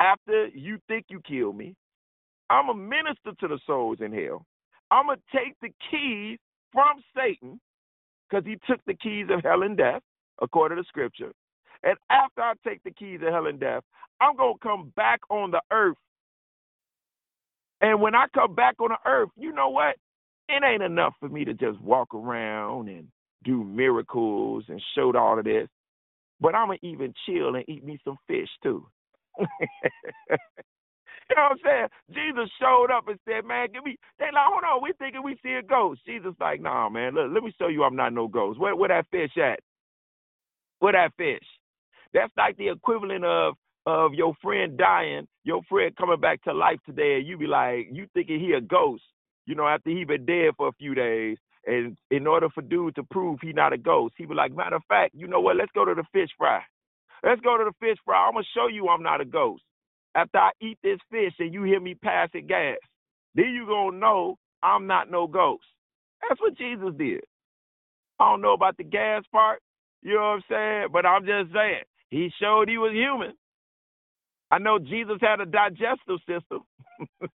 Speaker 17: after you think you kill me. I'm a minister to the souls in hell. I'm gonna take the keys from Satan because he took the keys of hell and death, according to Scripture. And after I take the keys of hell and death, I'm going to come back on the earth. And when I come back on the earth, you know what? It ain't enough for me to just walk around and do miracles and show all of this. But I'm going to even chill and eat me some fish too. (laughs) you know what I'm saying? Jesus showed up and said, Man, give me they like, hold on, we thinking we see a ghost. Jesus like, nah, man, look, let me show you I'm not no ghost. Where where that fish at? Where that fish? That's like the equivalent of of your friend dying, your friend coming back to life today, and you be like, you thinking he a ghost. you know, after he been dead for a few days. And in order for dude to prove he not a ghost, he was like, matter of fact, you know what? Let's go to the fish fry. Let's go to the fish fry. I'm gonna show you I'm not a ghost. After I eat this fish and you hear me passing gas, then you gonna know I'm not no ghost. That's what Jesus did. I don't know about the gas part, you know what I'm saying? But I'm just saying, he showed he was human. I know Jesus had a digestive system. (laughs)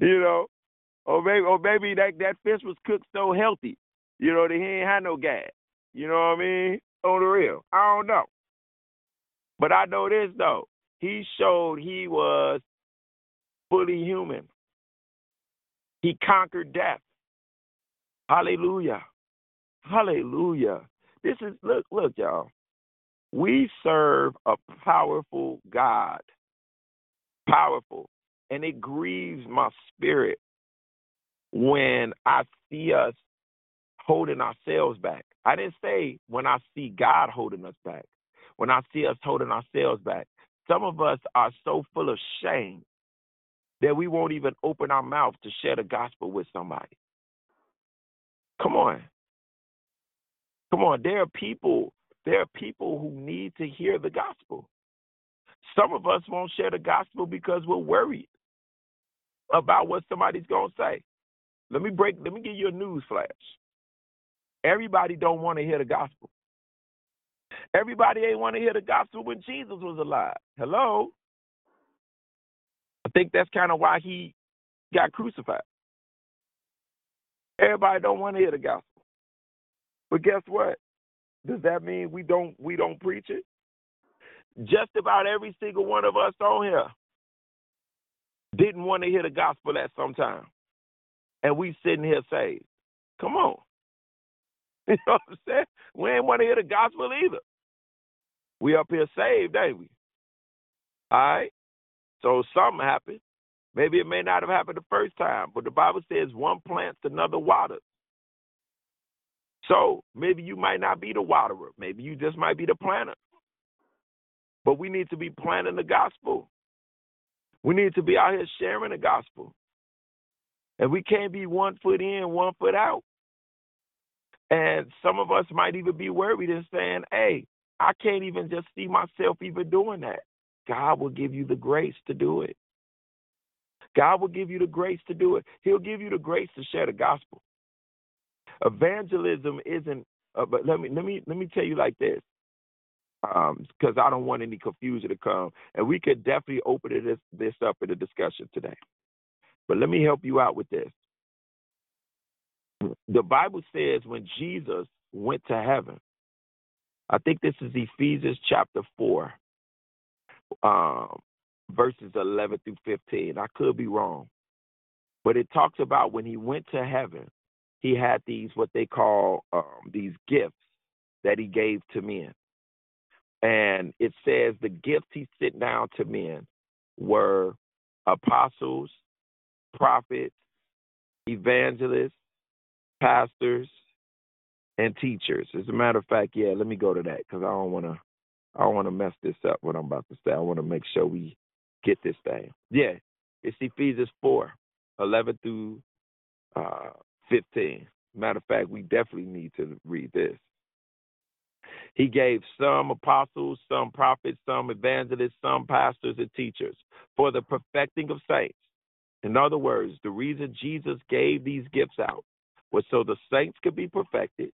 Speaker 17: you know, or maybe, or maybe that that fish was cooked so healthy, you know, that he ain't had no gas. You know what I mean? On the real, I don't know. But I know this though. He showed he was fully human. He conquered death. Hallelujah. Hallelujah. This is look, look, y'all. We serve a powerful God. Powerful. And it grieves my spirit when I see us holding ourselves back. I didn't say when I see God holding us back, when I see us holding ourselves back. Some of us are so full of shame that we won't even open our mouth to share the gospel with somebody. Come on. Come on. There are people, there are people who need to hear the gospel. Some of us won't share the gospel because we're worried about what somebody's gonna say. Let me break let me give you a news flash. Everybody don't want to hear the gospel. Everybody ain't want to hear the gospel when Jesus was alive. Hello? I think that's kind of why he got crucified. Everybody don't want to hear the gospel. But guess what? Does that mean we don't we don't preach it? Just about every single one of us on here didn't want to hear the gospel at some time. And we sitting here saved. Come on. (laughs) You know what I'm saying? We ain't want to hear the gospel either. We up here saved, ain't we? All right? So something happened. Maybe it may not have happened the first time, but the Bible says one plants, another waters. So maybe you might not be the waterer. Maybe you just might be the planter. But we need to be planting the gospel. We need to be out here sharing the gospel. And we can't be one foot in, one foot out. And some of us might even be worried and saying, hey, I can't even just see myself even doing that. God will give you the grace to do it. God will give you the grace to do it. He'll give you the grace to share the gospel. Evangelism isn't. Uh, but let me let me let me tell you like this, because um, I don't want any confusion to come, and we could definitely open this this up in a discussion today. But let me help you out with this. The Bible says when Jesus went to heaven, I think this is Ephesians chapter 4, um, verses 11 through 15. I could be wrong. But it talks about when he went to heaven, he had these, what they call um, these gifts that he gave to men. And it says the gifts he sent down to men were apostles, prophets, evangelists, pastors, and teachers. As a matter of fact, yeah, let me go to that because I don't want to. I don't want to mess this up. What I'm about to say, I want to make sure we get this thing. Yeah, it's Ephesians four, eleven through uh, fifteen. Matter of fact, we definitely need to read this. He gave some apostles, some prophets, some evangelists, some pastors and teachers for the perfecting of saints. In other words, the reason Jesus gave these gifts out was so the saints could be perfected.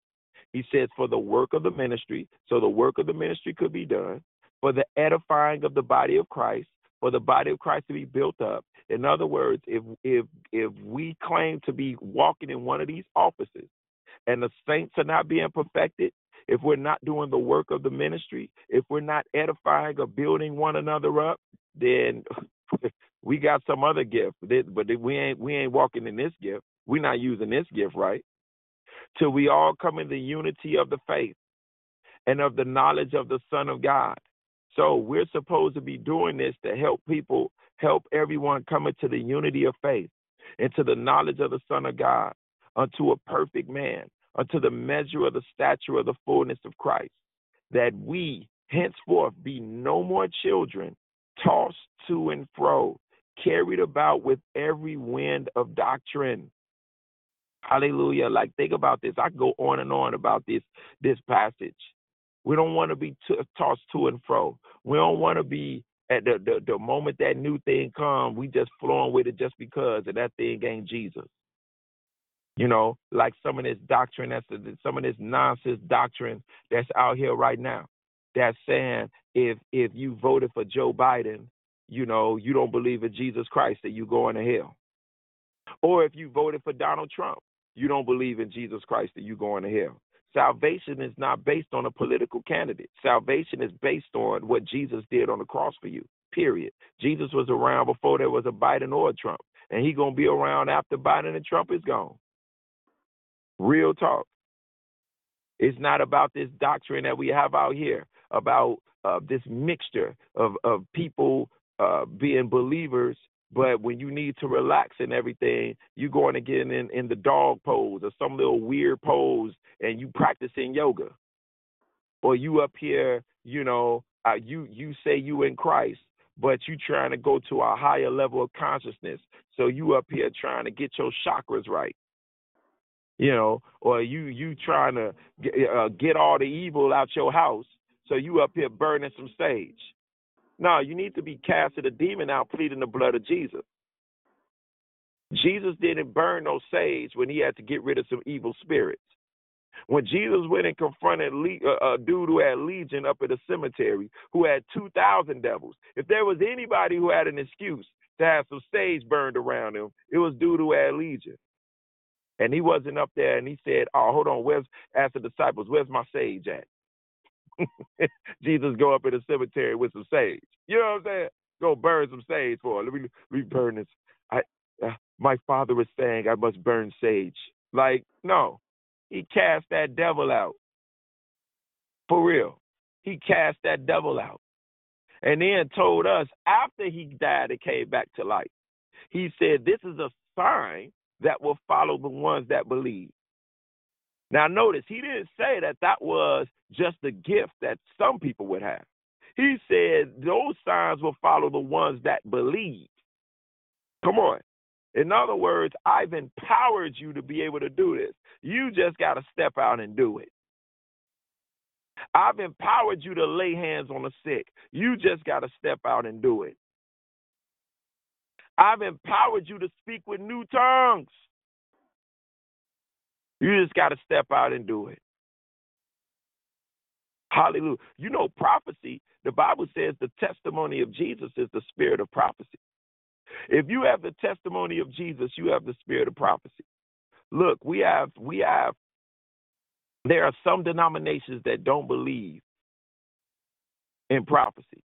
Speaker 17: He says, for the work of the ministry, so the work of the ministry could be done, for the edifying of the body of Christ, for the body of Christ to be built up. In other words, if if if we claim to be walking in one of these offices and the saints are not being perfected, if we're not doing the work of the ministry, if we're not edifying or building one another up, then (laughs) we got some other gift. But we ain't we ain't walking in this gift. We're not using this gift right. Till we all come in the unity of the faith and of the knowledge of the Son of God. So we're supposed to be doing this to help people, help everyone come into the unity of faith, into the knowledge of the Son of God, unto a perfect man, unto the measure of the stature of the fullness of Christ, that we henceforth be no more children, tossed to and fro carried about with every wind of doctrine. Hallelujah. Like think about this. I go on and on about this this passage. We don't want to be t- tossed to and fro. We don't want to be at the, the the moment that new thing comes, we just flowing with it just because, and that thing ain't Jesus. You know, like some of this doctrine, that's some of this nonsense doctrine that's out here right now. That's saying if if you voted for Joe Biden, you know, you don't believe in Jesus Christ, that you going to hell. Or if you voted for Donald Trump, you don't believe in Jesus Christ, that you're going to hell. Salvation is not based on a political candidate. Salvation is based on what Jesus did on the cross for you. Period. Jesus was around before there was a Biden or a Trump, and he gonna be around after Biden and Trump is gone. Real talk. It's not about this doctrine that we have out here about uh, this mixture of of people uh, being believers but when you need to relax and everything, you going to get in in the dog pose or some little weird pose, and you practicing yoga, or you up here, you know, uh, you you say you in Christ, but you trying to go to a higher level of consciousness. So you up here trying to get your chakras right, you know, or you you trying to get, uh, get all the evil out your house. So you up here burning some sage. No, you need to be casting a demon out, pleading the blood of Jesus. Jesus didn't burn no sage when he had to get rid of some evil spirits. When Jesus went and confronted a uh, uh, dude who had legion up at the cemetery, who had 2,000 devils, if there was anybody who had an excuse to have some sage burned around him, it was dude who had legion. And he wasn't up there and he said, Oh, hold on, where's, asked the disciples, where's my sage at? (laughs) Jesus go up in the cemetery with some sage. You know what I'm saying? Go burn some sage for. Let me let me burn this. I uh, my father was saying I must burn sage. Like no, he cast that devil out. For real, he cast that devil out, and then told us after he died and came back to life. He said, "This is a sign that will follow the ones that believe." Now, notice he didn't say that that was just a gift that some people would have. He said those signs will follow the ones that believe. Come on. In other words, I've empowered you to be able to do this. You just got to step out and do it. I've empowered you to lay hands on the sick. You just got to step out and do it. I've empowered you to speak with new tongues. You just got to step out and do it. Hallelujah. You know, prophecy, the Bible says the testimony of Jesus is the spirit of prophecy. If you have the testimony of Jesus, you have the spirit of prophecy. Look, we have, we have, there are some denominations that don't believe in prophecy.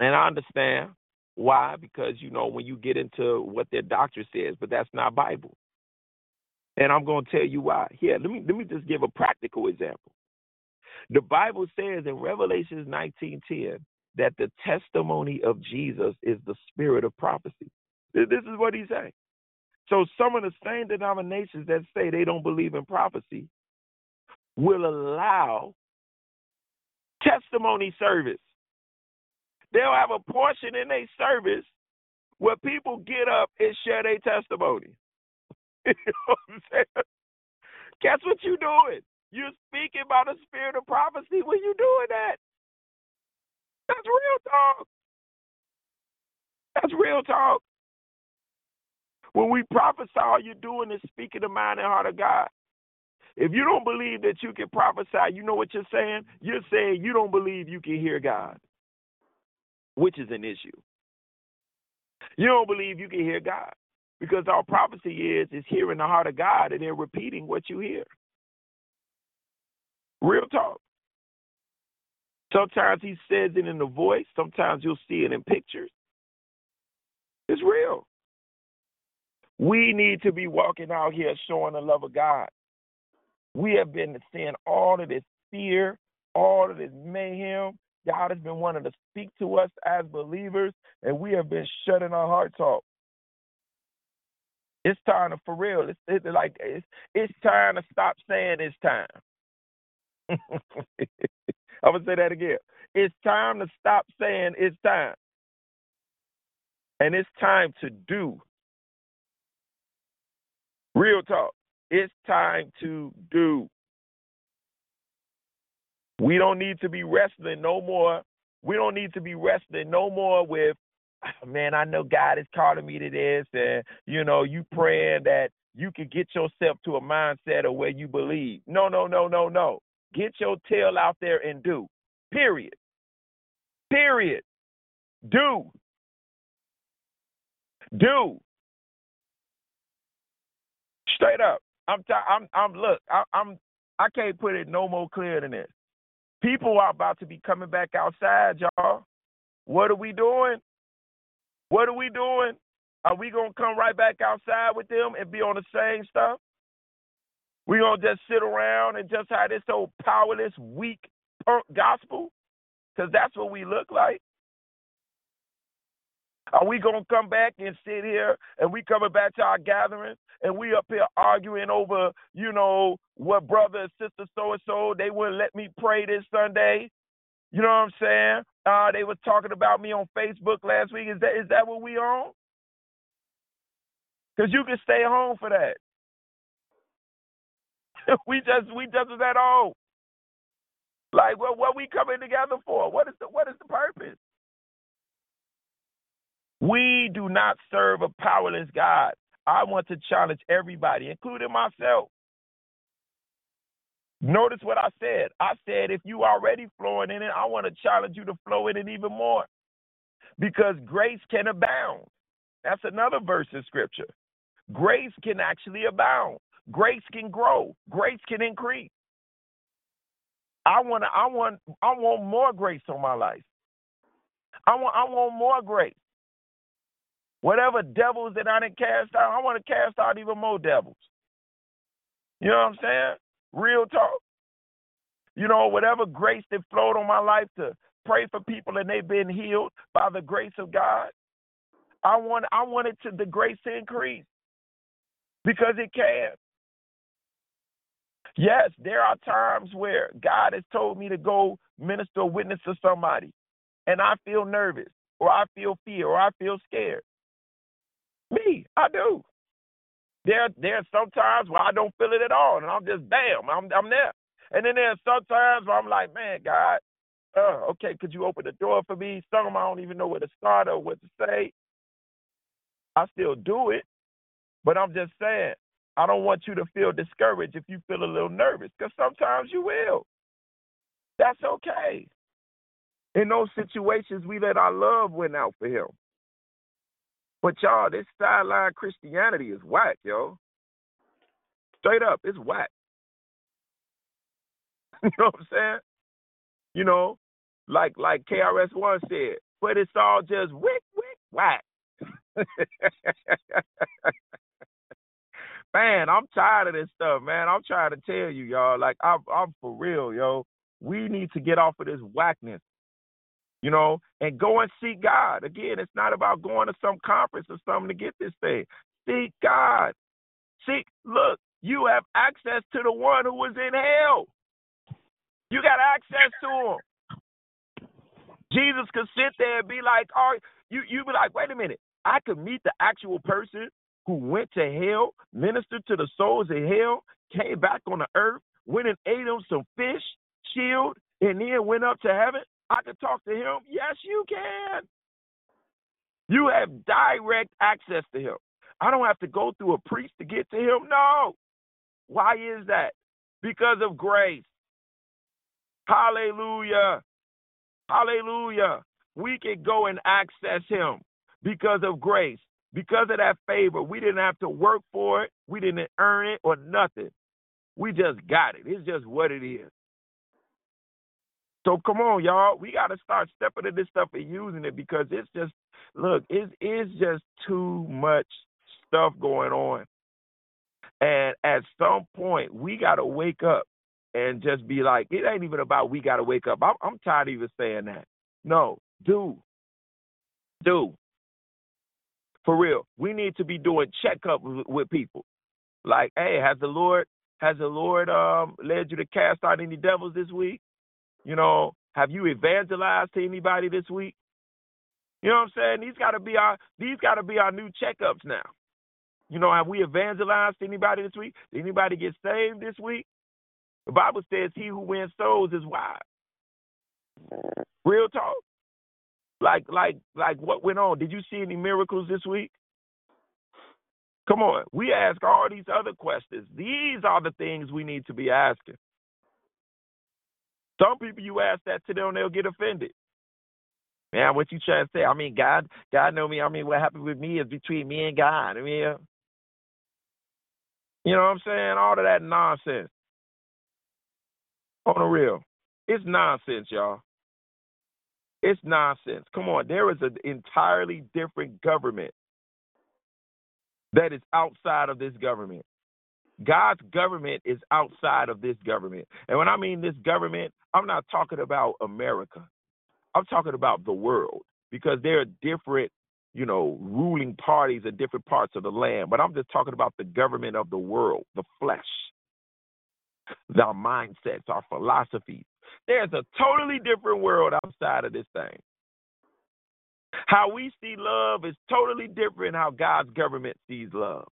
Speaker 17: And I understand why, because, you know, when you get into what their doctor says, but that's not Bible. And I'm going to tell you why. Here, let me let me just give a practical example. The Bible says in Revelation 19:10 that the testimony of Jesus is the spirit of prophecy. This is what he's saying. So some of the same denominations that say they don't believe in prophecy will allow testimony service. They'll have a portion in their service where people get up and share their testimony. (laughs) you know what I'm saying? Guess what you're doing? You're speaking by the spirit of prophecy when you're doing that. That's real talk. That's real talk. When we prophesy, all you're doing is speaking the mind and heart of God. If you don't believe that you can prophesy, you know what you're saying? You're saying you don't believe you can hear God, which is an issue. You don't believe you can hear God. Because all prophecy is is hearing the heart of God and then repeating what you hear. Real talk. Sometimes he says it in the voice, sometimes you'll see it in pictures. It's real. We need to be walking out here showing the love of God. We have been seeing all of this fear, all of this mayhem. God has been wanting to speak to us as believers, and we have been shutting our hearts off. It's time to for real. It's, it's like it's it's time to stop saying it's time. (laughs) I'm gonna say that again. It's time to stop saying it's time. And it's time to do. Real talk. It's time to do. We don't need to be wrestling no more. We don't need to be wrestling no more with, "Ah, man, I know God is calling me to this, and you know, you praying that you can get yourself to a mindset of where you believe. No, no, no, no, no. Get your tail out there and do. Period. Period. Do. Do. Straight up. I'm t- I'm I'm look, I, I'm I can't put it no more clear than this. People are about to be coming back outside, y'all. What are we doing? What are we doing? Are we gonna come right back outside with them and be on the same stuff? We gonna just sit around and just have this old powerless, weak punk gospel? Because that's what we look like. Are we gonna come back and sit here and we coming back to our gatherings and we up here arguing over, you know, what brother and sister so and so they wouldn't let me pray this Sunday? You know what I'm saying? Uh, they was talking about me on Facebook last week. Is that is that what we on? Because you can stay home for that. (laughs) we just we just was at home. Like what what we coming together for? What is the what is the purpose? We do not serve a powerless God. I want to challenge everybody, including myself. Notice what I said. I said if you already flowing in it, I want to challenge you to flow in it even more. Because grace can abound. That's another verse in scripture. Grace can actually abound. Grace can grow. Grace can increase. I want I want I want more grace on my life. I want I want more grace. Whatever devils that I didn't cast out, I want to cast out even more devils. You know what I'm saying? Real talk. You know, whatever grace that flowed on my life to pray for people and they've been healed by the grace of God. I want I want it to the grace to increase. Because it can. Yes, there are times where God has told me to go minister witness to somebody, and I feel nervous, or I feel fear, or I feel scared. Me, I do. There, there's sometimes where I don't feel it at all, and I'm just bam, I'm, I'm there. And then there's sometimes where I'm like, man, God, uh, okay, could you open the door for me? Some I don't even know where to start or what to say. I still do it, but I'm just saying, I don't want you to feel discouraged if you feel a little nervous, because sometimes you will. That's okay. In those situations, we let our love win out for Him. But y'all, this sideline Christianity is whack, yo. Straight up, it's whack. (laughs) you know what I'm saying? You know, like like KRS One said, but it's all just wick wick whack. (laughs) man, I'm tired of this stuff, man. I'm trying to tell you, y'all. Like I'm I'm for real, yo. We need to get off of this whackness you know, and go and seek God. Again, it's not about going to some conference or something to get this thing. Seek God. Seek, look, you have access to the one who was in hell. You got access to him. Jesus could sit there and be like, oh, you you be like, wait a minute, I could meet the actual person who went to hell, ministered to the souls in hell, came back on the earth, went and ate them some fish, chilled, and then went up to heaven. I could talk to him. Yes, you can. You have direct access to him. I don't have to go through a priest to get to him. No. Why is that? Because of grace. Hallelujah. Hallelujah. We can go and access him because of grace, because of that favor. We didn't have to work for it, we didn't earn it or nothing. We just got it. It's just what it is. So come on, y'all. We got to start stepping into this stuff and using it because it's just look, it is just too much stuff going on. And at some point, we got to wake up and just be like, it ain't even about we got to wake up. I'm, I'm tired of even saying that. No, do, do. For real, we need to be doing checkups with, with people. Like, hey, has the Lord has the Lord um, led you to cast out any devils this week? You know, have you evangelized to anybody this week? You know what I'm saying? These got to be our these got to be our new checkups now. You know, have we evangelized to anybody this week? Did anybody get saved this week? The Bible says, "He who wins souls is wise." Real talk. Like, like, like, what went on? Did you see any miracles this week? Come on. We ask all these other questions. These are the things we need to be asking. Some people you ask that to them, they'll get offended. Man, what you trying to say? I mean, God, God know me. I mean, what happened with me is between me and God. I mean, you know what I'm saying? All of that nonsense. On the real, it's nonsense, y'all. It's nonsense. Come on, there is an entirely different government that is outside of this government. God's government is outside of this government. And when I mean this government, I'm not talking about America. I'm talking about the world because there are different, you know, ruling parties in different parts of the land. But I'm just talking about the government of the world, the flesh, our mindsets, our philosophies. There's a totally different world outside of this thing. How we see love is totally different how God's government sees love.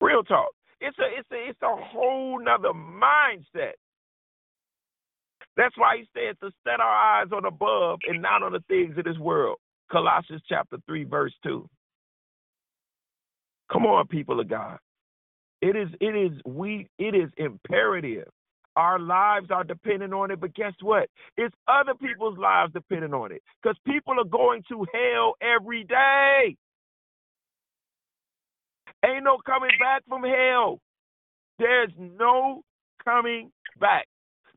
Speaker 17: Real talk. It's a it's a it's a whole nother mindset. That's why he said to set our eyes on above and not on the things of this world. Colossians chapter three, verse two. Come on, people of God. It is it is we it is imperative. Our lives are dependent on it, but guess what? It's other people's lives dependent on it. Because people are going to hell every day. Ain't no coming back from hell. There's no coming back.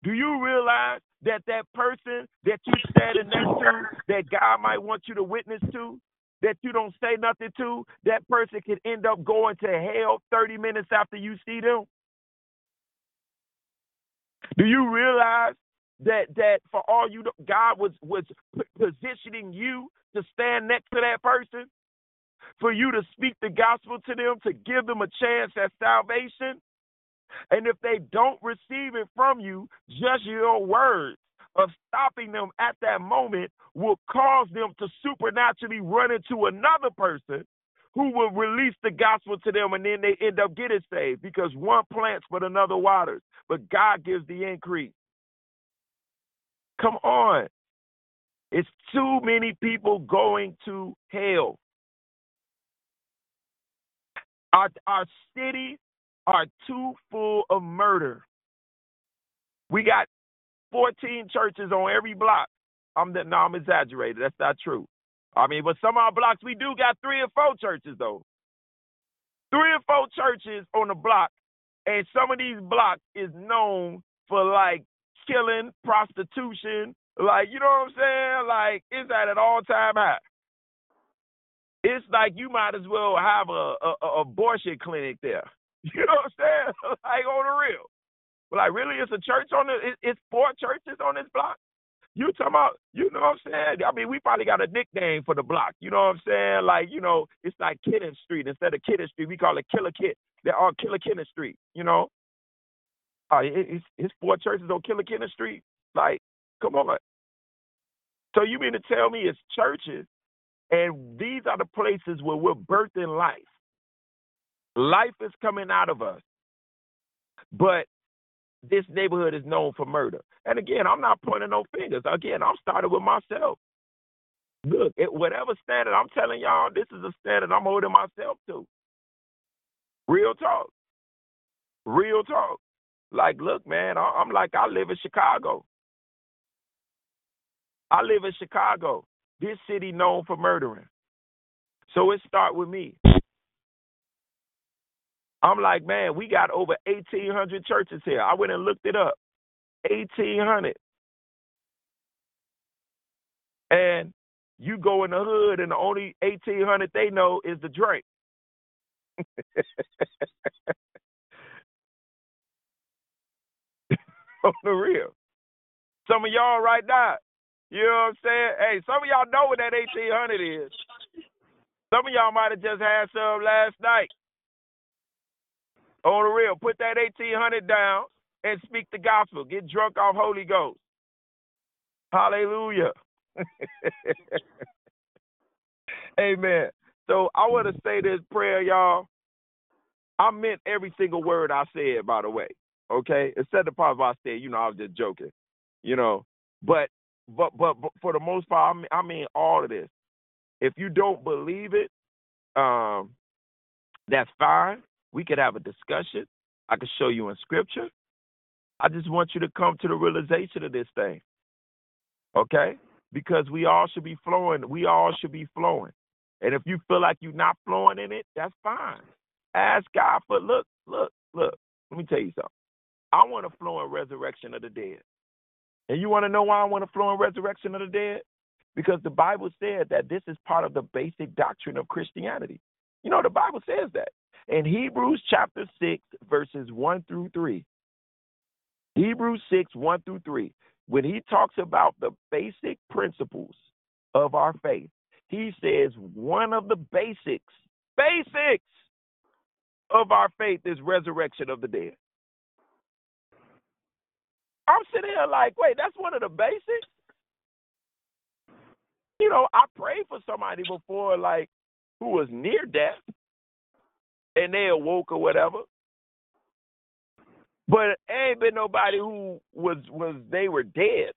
Speaker 17: Do you realize that that person that you standing next to, that God might want you to witness to, that you don't say nothing to, that person could end up going to hell 30 minutes after you see them? Do you realize that that for all you God was was positioning you to stand next to that person, for you to speak the gospel to them, to give them a chance at salvation? And if they don't receive it from you, just your words of stopping them at that moment will cause them to supernaturally run into another person who will release the gospel to them and then they end up getting saved because one plants but another waters, but God gives the increase. Come on. It's too many people going to hell. Our, our cities are too full of murder. We got 14 churches on every block. I'm no, I'm exaggerated. That's not true. I mean, but some of our blocks we do got three or four churches though. Three or four churches on the block, and some of these blocks is known for like killing, prostitution, like you know what I'm saying? Like it's at an all time high. It's like you might as well have a, a, a abortion clinic there. (laughs) You know what I'm saying? (laughs) like on the real. Like really, it's a church on. It, it's four churches on this block. You talking about, you know what I'm saying? I mean, we probably got a nickname for the block. You know what I'm saying? Like, you know, it's like Kitten Street instead of Kitten Street. We call it Killer Kit. They're on Killer Kitten Street. You know, uh, it, it's it's four churches on Killer Kitten Street. Like, come on. So you mean to tell me it's churches, and these are the places where we're birthing life. Life is coming out of us, but this neighborhood is known for murder. And again, I'm not pointing no fingers. Again, I'm starting with myself. Look, it, whatever standard I'm telling y'all, this is a standard I'm holding myself to. Real talk. Real talk. Like, look, man, I'm like, I live in Chicago. I live in Chicago, this city known for murdering. So it start with me. I'm like, man, we got over 1,800 churches here. I went and looked it up. 1,800. And you go in the hood, and the only 1,800 they know is the drink. On the real. Some of y'all right now, you know what I'm saying? Hey, some of y'all know what that 1,800 is. Some of y'all might have just had some last night. On the real, put that 1800 down and speak the gospel. Get drunk off Holy Ghost. Hallelujah. (laughs) Amen. So I want to say this prayer, y'all. I meant every single word I said, by the way. Okay, instead the part I said, you know, I was just joking, you know. But but but, but for the most part, I mean, I mean all of this. If you don't believe it, um, that's fine. We could have a discussion. I could show you in scripture. I just want you to come to the realization of this thing. Okay? Because we all should be flowing. We all should be flowing. And if you feel like you're not flowing in it, that's fine. Ask God for look, look, look. Let me tell you something. I want to flow in resurrection of the dead. And you want to know why I want to flow in resurrection of the dead? Because the Bible said that this is part of the basic doctrine of Christianity. You know, the Bible says that. In Hebrews chapter 6, verses 1 through 3. Hebrews 6, 1 through 3. When he talks about the basic principles of our faith, he says one of the basics, basics of our faith is resurrection of the dead. I'm sitting here like, wait, that's one of the basics. You know, I prayed for somebody before, like, who was near death, and they awoke or whatever. But ain't been nobody who was was they were dead.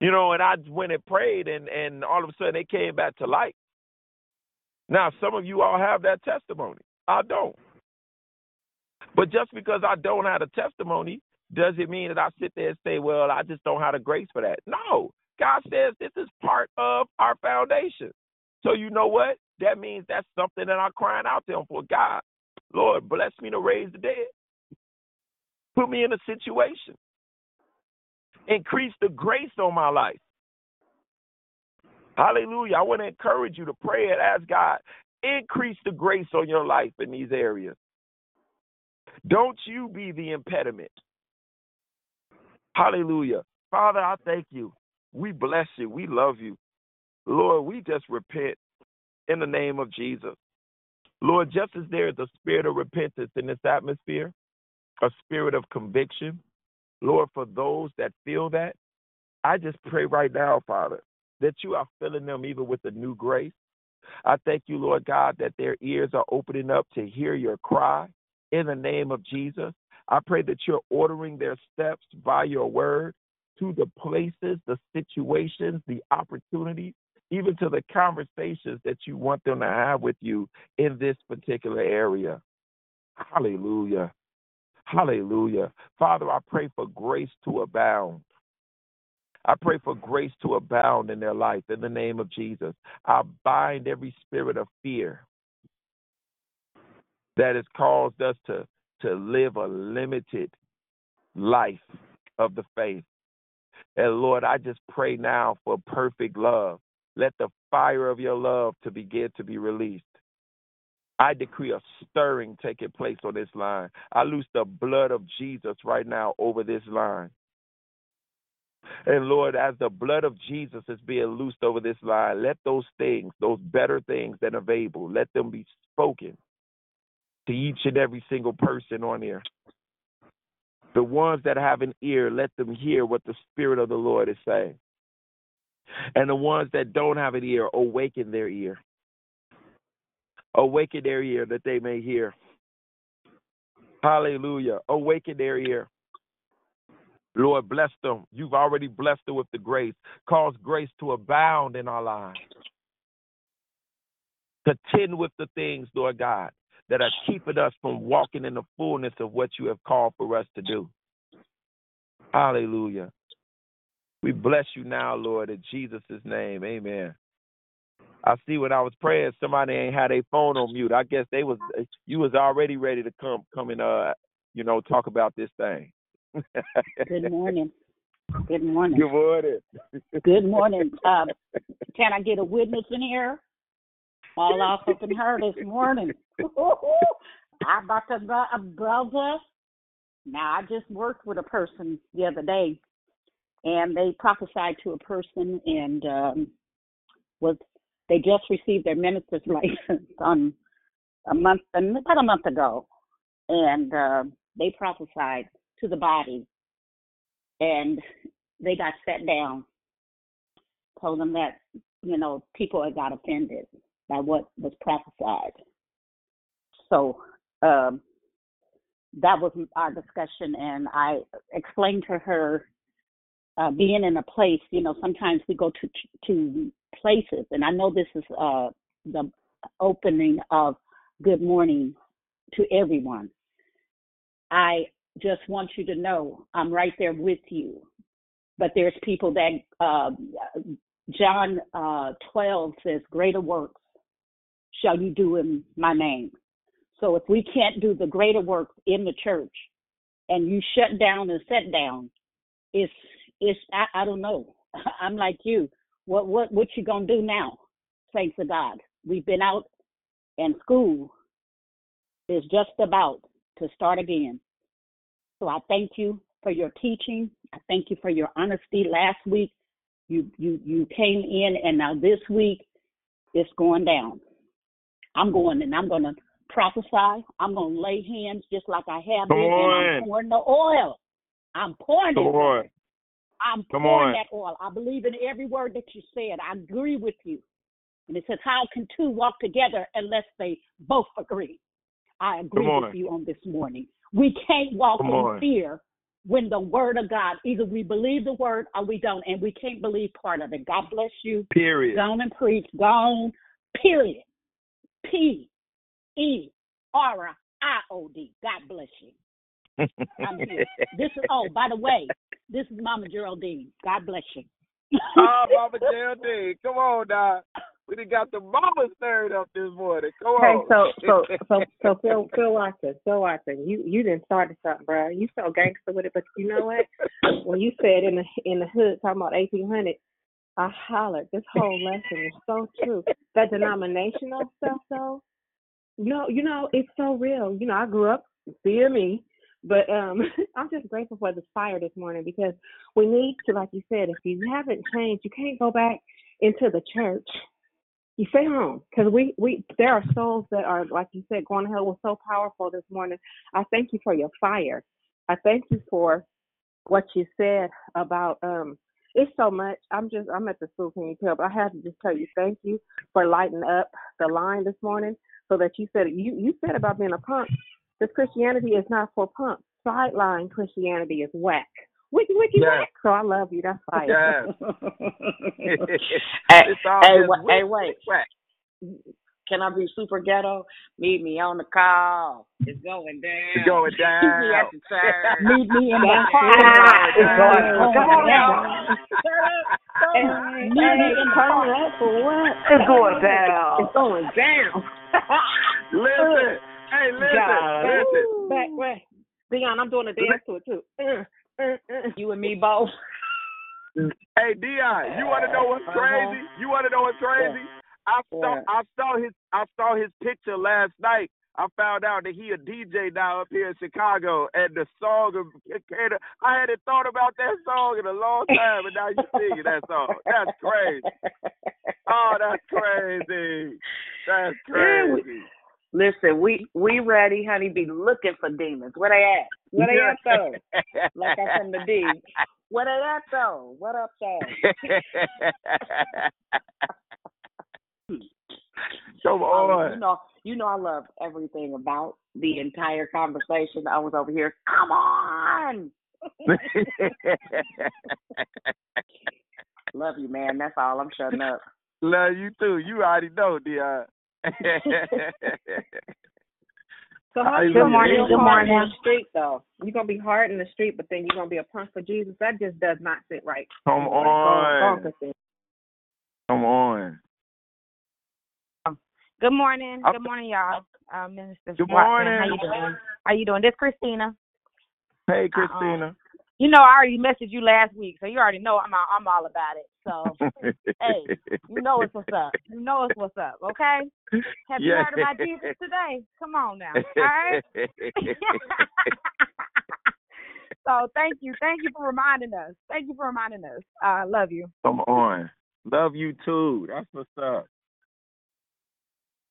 Speaker 17: You know, and I went and prayed, and and all of a sudden they came back to life. Now, some of you all have that testimony. I don't. But just because I don't have a testimony does it mean that I sit there and say, well, I just don't have the grace for that? No. God says this is part of our foundation. So you know what? That means that's something that I'm crying out to him for. God, Lord, bless me to raise the dead. Put me in a situation. Increase the grace on my life. Hallelujah. I want to encourage you to pray and ask God, increase the grace on your life in these areas. Don't you be the impediment. Hallelujah. Father, I thank you. We bless you. We love you. Lord, we just repent in the name of Jesus. Lord, just as there is a spirit of repentance in this atmosphere, a spirit of conviction, Lord, for those that feel that, I just pray right now, Father, that you are filling them even with a new grace. I thank you, Lord God, that their ears are opening up to hear your cry in the name of Jesus. I pray that you're ordering their steps by your word to the places, the situations, the opportunities, even to the conversations that you want them to have with you in this particular area. Hallelujah. Hallelujah. Father, I pray for grace to abound. I pray for grace to abound in their life in the name of Jesus. I bind every spirit of fear that has caused us to to live a limited life of the faith. And Lord, I just pray now for perfect love. Let the fire of your love to begin to be released. I decree a stirring taking place on this line. I loose the blood of Jesus right now over this line. And Lord, as the blood of Jesus is being loosed over this line, let those things, those better things that are available, let them be spoken to each and every single person on here. The ones that have an ear, let them hear what the Spirit of the Lord is saying. And the ones that don't have an ear, awaken their ear. Awaken their ear that they may hear. Hallelujah. Awaken their ear. Lord, bless them. You've already blessed them with the grace. Cause grace to abound in our lives. Contend with the things, Lord God, that are keeping us from walking in the fullness of what you have called for us to do. Hallelujah. We bless you now, Lord, in Jesus' name. Amen. I see when I was praying, somebody ain't had a phone on mute. I guess they was you was already ready to come come and uh you know talk about this thing.
Speaker 16: Good (laughs) morning. Good morning.
Speaker 17: Good morning.
Speaker 16: Good morning. Um, can I get a witness in here? All off up in her this morning. (laughs) I about to a brother. Now I just worked with a person the other day, and they prophesied to a person, and um, was they just received their minister's (laughs) license on a month about a month ago, and uh, they prophesied to the body, and they got set down, told them that you know people had got offended by what was prophesied. So um, that was our discussion, and I explained to her uh, being in a place. You know, sometimes we go to to places, and I know this is uh, the opening of Good Morning to everyone. I just want you to know I'm right there with you. But there's people that uh, John uh, 12 says, "Greater works shall you do in my name." So if we can't do the greater works in the church, and you shut down and set down, it's it's I, I don't know. (laughs) I'm like you. What what what you gonna do now? Thanks to God. We've been out and school is just about to start again. So I thank you for your teaching. I thank you for your honesty. Last week you you you came in and now this week it's going down. I'm going and I'm gonna prophesy. I'm gonna lay hands just like I have been and I'm pouring the oil. I'm pouring
Speaker 17: Come
Speaker 16: it.
Speaker 17: on.
Speaker 16: I'm
Speaker 17: Come
Speaker 16: pouring
Speaker 17: on.
Speaker 16: that oil. I believe in every word that you said. I agree with you. And it says, How can two walk together unless they both agree? I agree with you on this morning. We can't walk
Speaker 17: Come
Speaker 16: in
Speaker 17: on.
Speaker 16: fear when the word of God, either we believe the word or we don't, and we can't believe part of it. God bless you.
Speaker 17: Period.
Speaker 16: Go on and preach. Go on. Period. P E R I O D. God bless you. I'm (laughs) here. This is oh, by the way, this is Mama Geraldine. God bless you.
Speaker 17: oh, Mama (laughs) JLD, come on now. We done got the mama stirred up this morning. Come
Speaker 18: Hey,
Speaker 17: on.
Speaker 18: so so so so (laughs) Phil Phil Watson, Phil Watson, you you didn't start something, bro. You so gangster with it, but you know what? When you said in the in the hood talking about eighteen hundred, I hollered. This whole lesson is so true. That denominational stuff, though. No, you know it's so real. You know, I grew up seeing me, but um, (laughs) I'm just grateful for this fire this morning because we need to, like you said, if you haven't changed, you can't go back into the church. You stay home because we we there are souls that are like you said going to hell was so powerful this morning. I thank you for your fire. I thank you for what you said about um it's so much. I'm just i'm at the school can you tell but i have to just tell you thank you for lighting up the line this morning so that you said you you said about being a punk this christianity is not for punks sideline christianity is whack wiki wiki
Speaker 17: Yes.
Speaker 18: whack so i love you that's fire
Speaker 17: Yes. (laughs) (laughs)
Speaker 5: hey,
Speaker 17: It's
Speaker 5: hey,
Speaker 17: just
Speaker 5: wa- hey, wait.
Speaker 17: whack.
Speaker 5: Can I be super ghetto? Meet me on the call. It's going down.
Speaker 17: It's going (laughs)
Speaker 5: Meet me
Speaker 17: down.
Speaker 5: at the turn.
Speaker 16: Meet me in the
Speaker 18: That's
Speaker 16: car.
Speaker 5: It's going down.
Speaker 18: Come
Speaker 5: down.
Speaker 18: on now.
Speaker 5: Hey,
Speaker 18: Hey,
Speaker 16: Meet me in the
Speaker 18: turn
Speaker 16: car.
Speaker 18: for what?
Speaker 5: It's going down.
Speaker 18: It's going down.
Speaker 17: Listen. Hey, listen.
Speaker 18: God.
Speaker 17: Listen.
Speaker 18: Back way. Dion, I'm doing a dance to it too. Uh, uh, uh.
Speaker 5: You and me both.
Speaker 17: Hey Dion, you want to know what's crazy? You want to know what's crazy? I saw
Speaker 5: Yeah.
Speaker 17: I saw his I saw his picture last night. I found out that he a DJ now up here in Chicago, and the song of I hadn't thought about that song in a long time, and now you singing that song. That's crazy. Oh, that's crazy. That's crazy.
Speaker 5: Listen, we we ready, honey. Be looking for demons. Where they at? Where they at though? Like I'm from the D. Where they at though? What up though? (laughs)
Speaker 17: Come on.
Speaker 5: Uh, you know, you know, I love everything about the entire conversation. I was over here. Come on. (laughs) Love you, man. That's all. I'm shutting up.
Speaker 17: Love you too. You already know, Dion. (laughs)
Speaker 18: So how you
Speaker 17: Good
Speaker 18: gonna
Speaker 17: morning,
Speaker 18: be
Speaker 17: good
Speaker 18: hard in the street though? You're gonna be hard in the street, but then you're gonna be a punk for Jesus. That just does not sit right.
Speaker 17: Come
Speaker 18: Like, go- go
Speaker 17: on.
Speaker 18: on,
Speaker 17: Come on.
Speaker 12: Good morning. Good morning, y'all. Uh, Minister
Speaker 17: Good
Speaker 12: Watson,
Speaker 17: morning.
Speaker 12: How you doing? How you doing? This Christina.
Speaker 17: Hey, Christina.
Speaker 12: You know, I already messaged you last week, so you already know I'm all, I'm all about it. So, (laughs) hey, you know it's what's up. You know it's what's up. Okay. Have you
Speaker 17: Yeah.
Speaker 12: heard about Jesus today? Come on now. All right. (laughs) so thank you, thank you for reminding us. Thank you for reminding us. I love you.
Speaker 17: Come on. Love you too. That's what's up.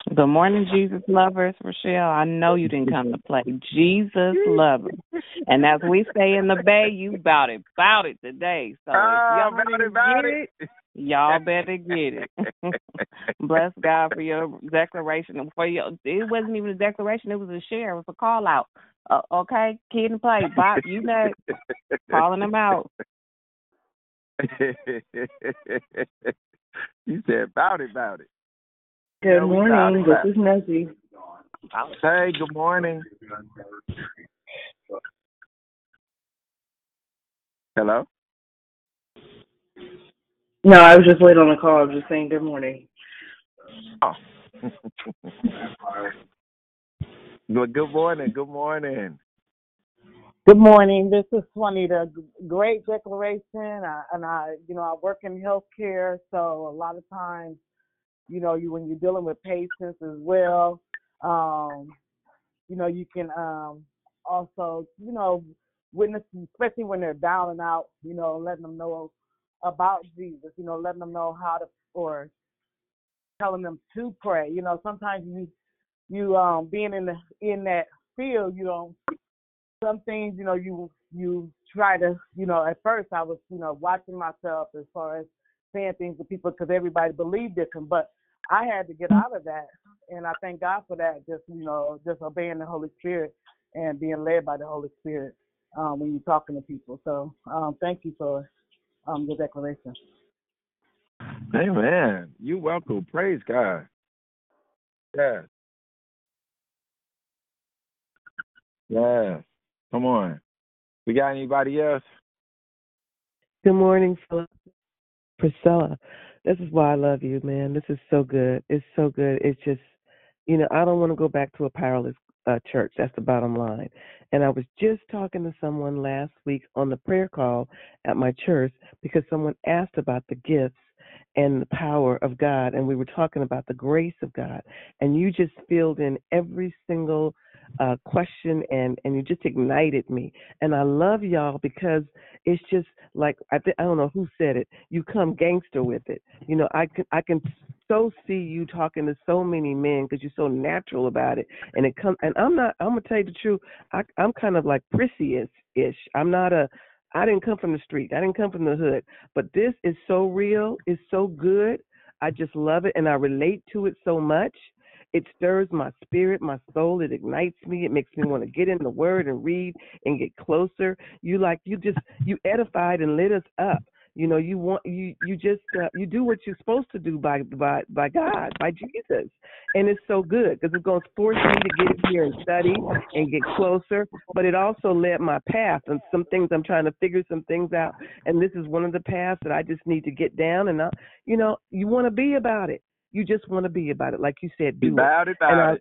Speaker 11: Good morning, Jesus lovers. Rochelle, I know you didn't come to play. Jesus lovers. And as we say in the Bay, you bout it, bout it today. So
Speaker 17: Ah,
Speaker 11: if y'all
Speaker 17: bout it,
Speaker 11: didn't get
Speaker 17: it.
Speaker 11: it, Y'all (laughs) better get it. (laughs) Bless God for your declaration. For your, it wasn't even a declaration; it was a share. It was a call out. Uh, okay, kid and play. Bob, you know, calling them out. (laughs)
Speaker 17: you said about it, about it.
Speaker 19: Good
Speaker 17: Yeah,
Speaker 19: morning. This is Nosy.
Speaker 17: Hey, good morning. Hello.
Speaker 19: No, I was just late on a call. I was just saying good morning.
Speaker 17: Oh. (laughs) good, good morning. Good morning.
Speaker 20: Good morning. This is Juanita. G- Great declaration. I, and I, you know, I work in healthcare, so a lot of times, you know, you when you're dealing with patients as well, um, you know, you can um, also, you know, witness, especially when they're down and out, you know, letting them know about Jesus, you know, letting them know how to, or telling them to pray. You know, sometimes you, you um, being in the in that field, you don't some things, you know, you you try to, you know, at first I was, you know, watching myself as far as saying things to people because everybody believed different, but I had to get out of that, and I thank God for that. Just you know, just obeying the Holy Spirit and being led by the Holy Spirit um, when you're talking to people. So um, thank you for um, your declaration.
Speaker 17: Amen. You're welcome. Praise God. Yes. Yes. Come on. We got anybody else?
Speaker 21: Good morning, Phil- Priscilla. This is why I love you, man. This is so good. It's so good. It's just, you know, I don't want to go back to a powerless uh, church. That's the bottom line. And I was just talking to someone last week on the prayer call at my church because someone asked about the gifts and the power of God, and we were talking about the grace of God. And you just filled in every single uh, question, and and you just ignited me. And I love y'all because it's just like I th- I don't know who said it. You come gangster with it. You know, I can I can so see you talking to so many men because you're so natural about it. And it come and I'm not. I'm gonna tell you the truth. I, I'm kind of like prissy ish. I'm not a. I didn't come from the street. I didn't come from the hood. But this is so real. It's so good. I just love it, and I relate to it so much. It stirs my spirit, my soul. It ignites me. It makes me want to get in the Word and read and get closer. You like you just you edified and lit us up. You know, you want you you just uh, you do what you're supposed to do by by by God, by Jesus, and it's so good because it's going to force me to get here and study and get closer. But it also led my path and some things I'm trying to figure some things out, and this is one of the paths that I just need to get down. And I, you know, you want to be about it. You just want to be about it, like you said. Do
Speaker 17: About it, about
Speaker 21: and I,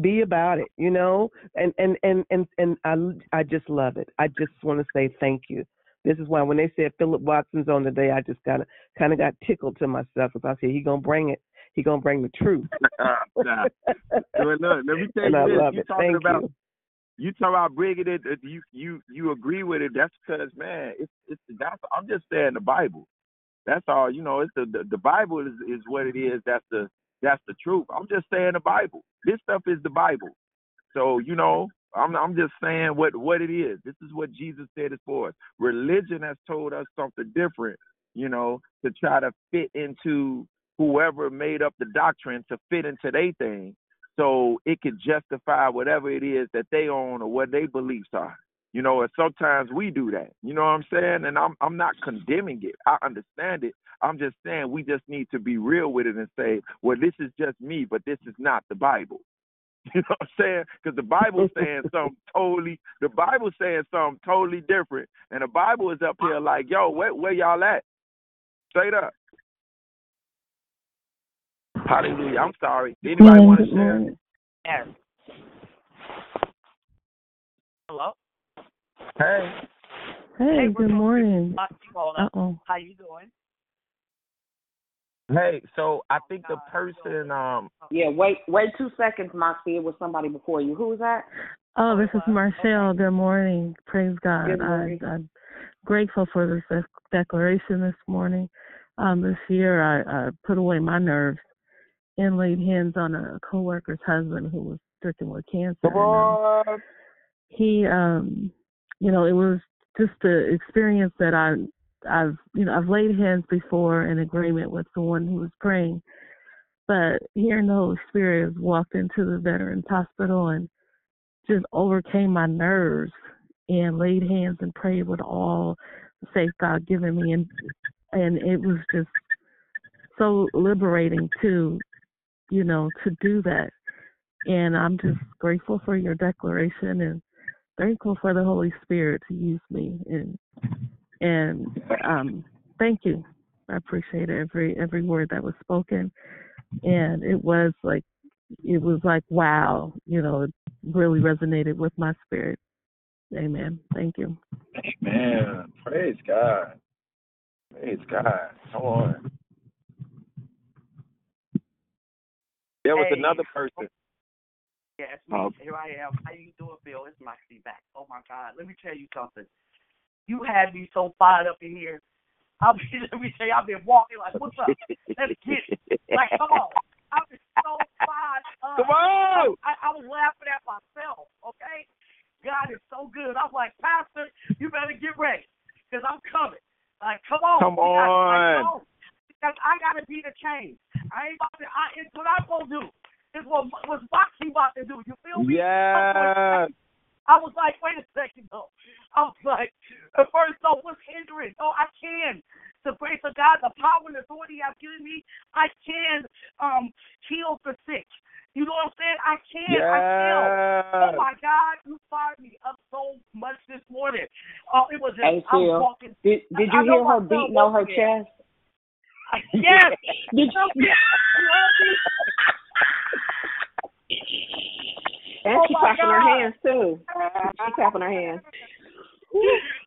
Speaker 21: be about it you know and and and and and i i just love it i just want to say thank you this is why when they said philip watson's on today i just kind of kind of got tickled to myself because i said he gonna bring it he gonna bring the truth (laughs)
Speaker 17: nah. (laughs) Well, look, let me tell
Speaker 21: and
Speaker 17: you
Speaker 21: i
Speaker 17: this. you
Speaker 21: it
Speaker 17: talking
Speaker 21: thank
Speaker 17: about
Speaker 21: you
Speaker 17: you talk about bringing it. uh, You you you agree with it. That's because man, it's it's that's. I'm just saying the Bible. That's all. You know, it's the the, the Bible is is what it is. That's the that's the truth. I'm just saying the Bible. This stuff is the Bible. So you know, I'm I'm just saying what what it is. This is what Jesus said is for us. Religion has told us something different. You know, to try to fit into whoever made up the doctrine to fit into their thing, so it can justify whatever it is that they own or what their beliefs are. You know, and sometimes we do that. You know what I'm saying? And I'm I'm not condemning it. I understand it. I'm just saying we just need to be real with it and say, well, this is just me, but this is not the Bible. (laughs) You know what I'm saying? Because the Bible's saying (laughs) something totally. The Bible's saying something totally different, and the Bible is up here like, yo, where where y'all at? Straight up. Hallelujah. I'm sorry. Anybody want to
Speaker 19: good
Speaker 17: share?
Speaker 19: morning.
Speaker 12: Hello.
Speaker 17: Hey.
Speaker 22: Hey,
Speaker 12: we're
Speaker 22: good morning.
Speaker 12: Uh, hold
Speaker 22: Uh
Speaker 12: on.
Speaker 22: oh.
Speaker 12: How you doing?
Speaker 17: Hey, so I think the person um
Speaker 5: Yeah, wait, wait two seconds, Moxie. It was somebody before you. Who was that?
Speaker 22: Oh, this is Marcel. Good morning. Praise God.
Speaker 5: Good
Speaker 22: I,
Speaker 5: morning.
Speaker 22: I'm grateful for this declaration this morning. Um, this year, I, I put away my nerves and laid hands on a coworker's husband who was stricken with cancer.
Speaker 17: Come
Speaker 22: um,
Speaker 17: on.
Speaker 22: he, um, you know, it was just the experience that I I've you know I've laid hands before in agreement with the one who was praying, but hearing the Holy Spirit walked into the Veterans Hospital and just overcame my nerves and laid hands and prayed with all the faith God given me. And and it was just so liberating to you know to do that. And I'm just grateful for your declaration and thankful for the Holy Spirit to use me and and um thank you. I appreciate every every word that was spoken and it was like it was like wow, you know, it really resonated with my spirit. Amen. Thank you.
Speaker 17: Amen. Praise God. Praise God. Come on. There was
Speaker 15: Hey.
Speaker 17: another person.
Speaker 15: Yes, me.
Speaker 17: Oh.
Speaker 15: Here I am. How you doing, Bill? It's Moxie back. Oh my God. Let me tell you something. You had me so fired up in here. I'll (laughs) be, let me tell you, I've been walking like, what's up? Let's get it. Like, come on. I've been so fired up.
Speaker 17: Come on.
Speaker 15: I, I was laughing at myself, okay? God is so good. I'm like, Pastor, you better get ready because I'm coming. Like, come on.
Speaker 17: Come
Speaker 15: like,
Speaker 17: on.
Speaker 15: come on. Because I got to be the change. I ain't about to, I, it's what I'm going to do. It's what, was Moxie about to do. You feel me?
Speaker 17: Yes.
Speaker 15: I was like, wait a second, though. I was like, at first, though, what's hindering? Oh, I can. The grace of God, the power and authority I've given me, I can um heal the sick. You know what I'm saying? I can. I can. Oh my God, you fired me up so much this morning. Oh, it was just
Speaker 16: Hey,
Speaker 15: I was walking.
Speaker 16: did did you
Speaker 15: I
Speaker 16: hear her
Speaker 15: myself
Speaker 16: beating on her chest? (laughs)
Speaker 15: Yes. (laughs)
Speaker 16: Did
Speaker 15: you? (laughs) You heard me?
Speaker 18: And
Speaker 15: Oh
Speaker 18: she
Speaker 15: my
Speaker 18: clapping her hands too. She clapping her hands.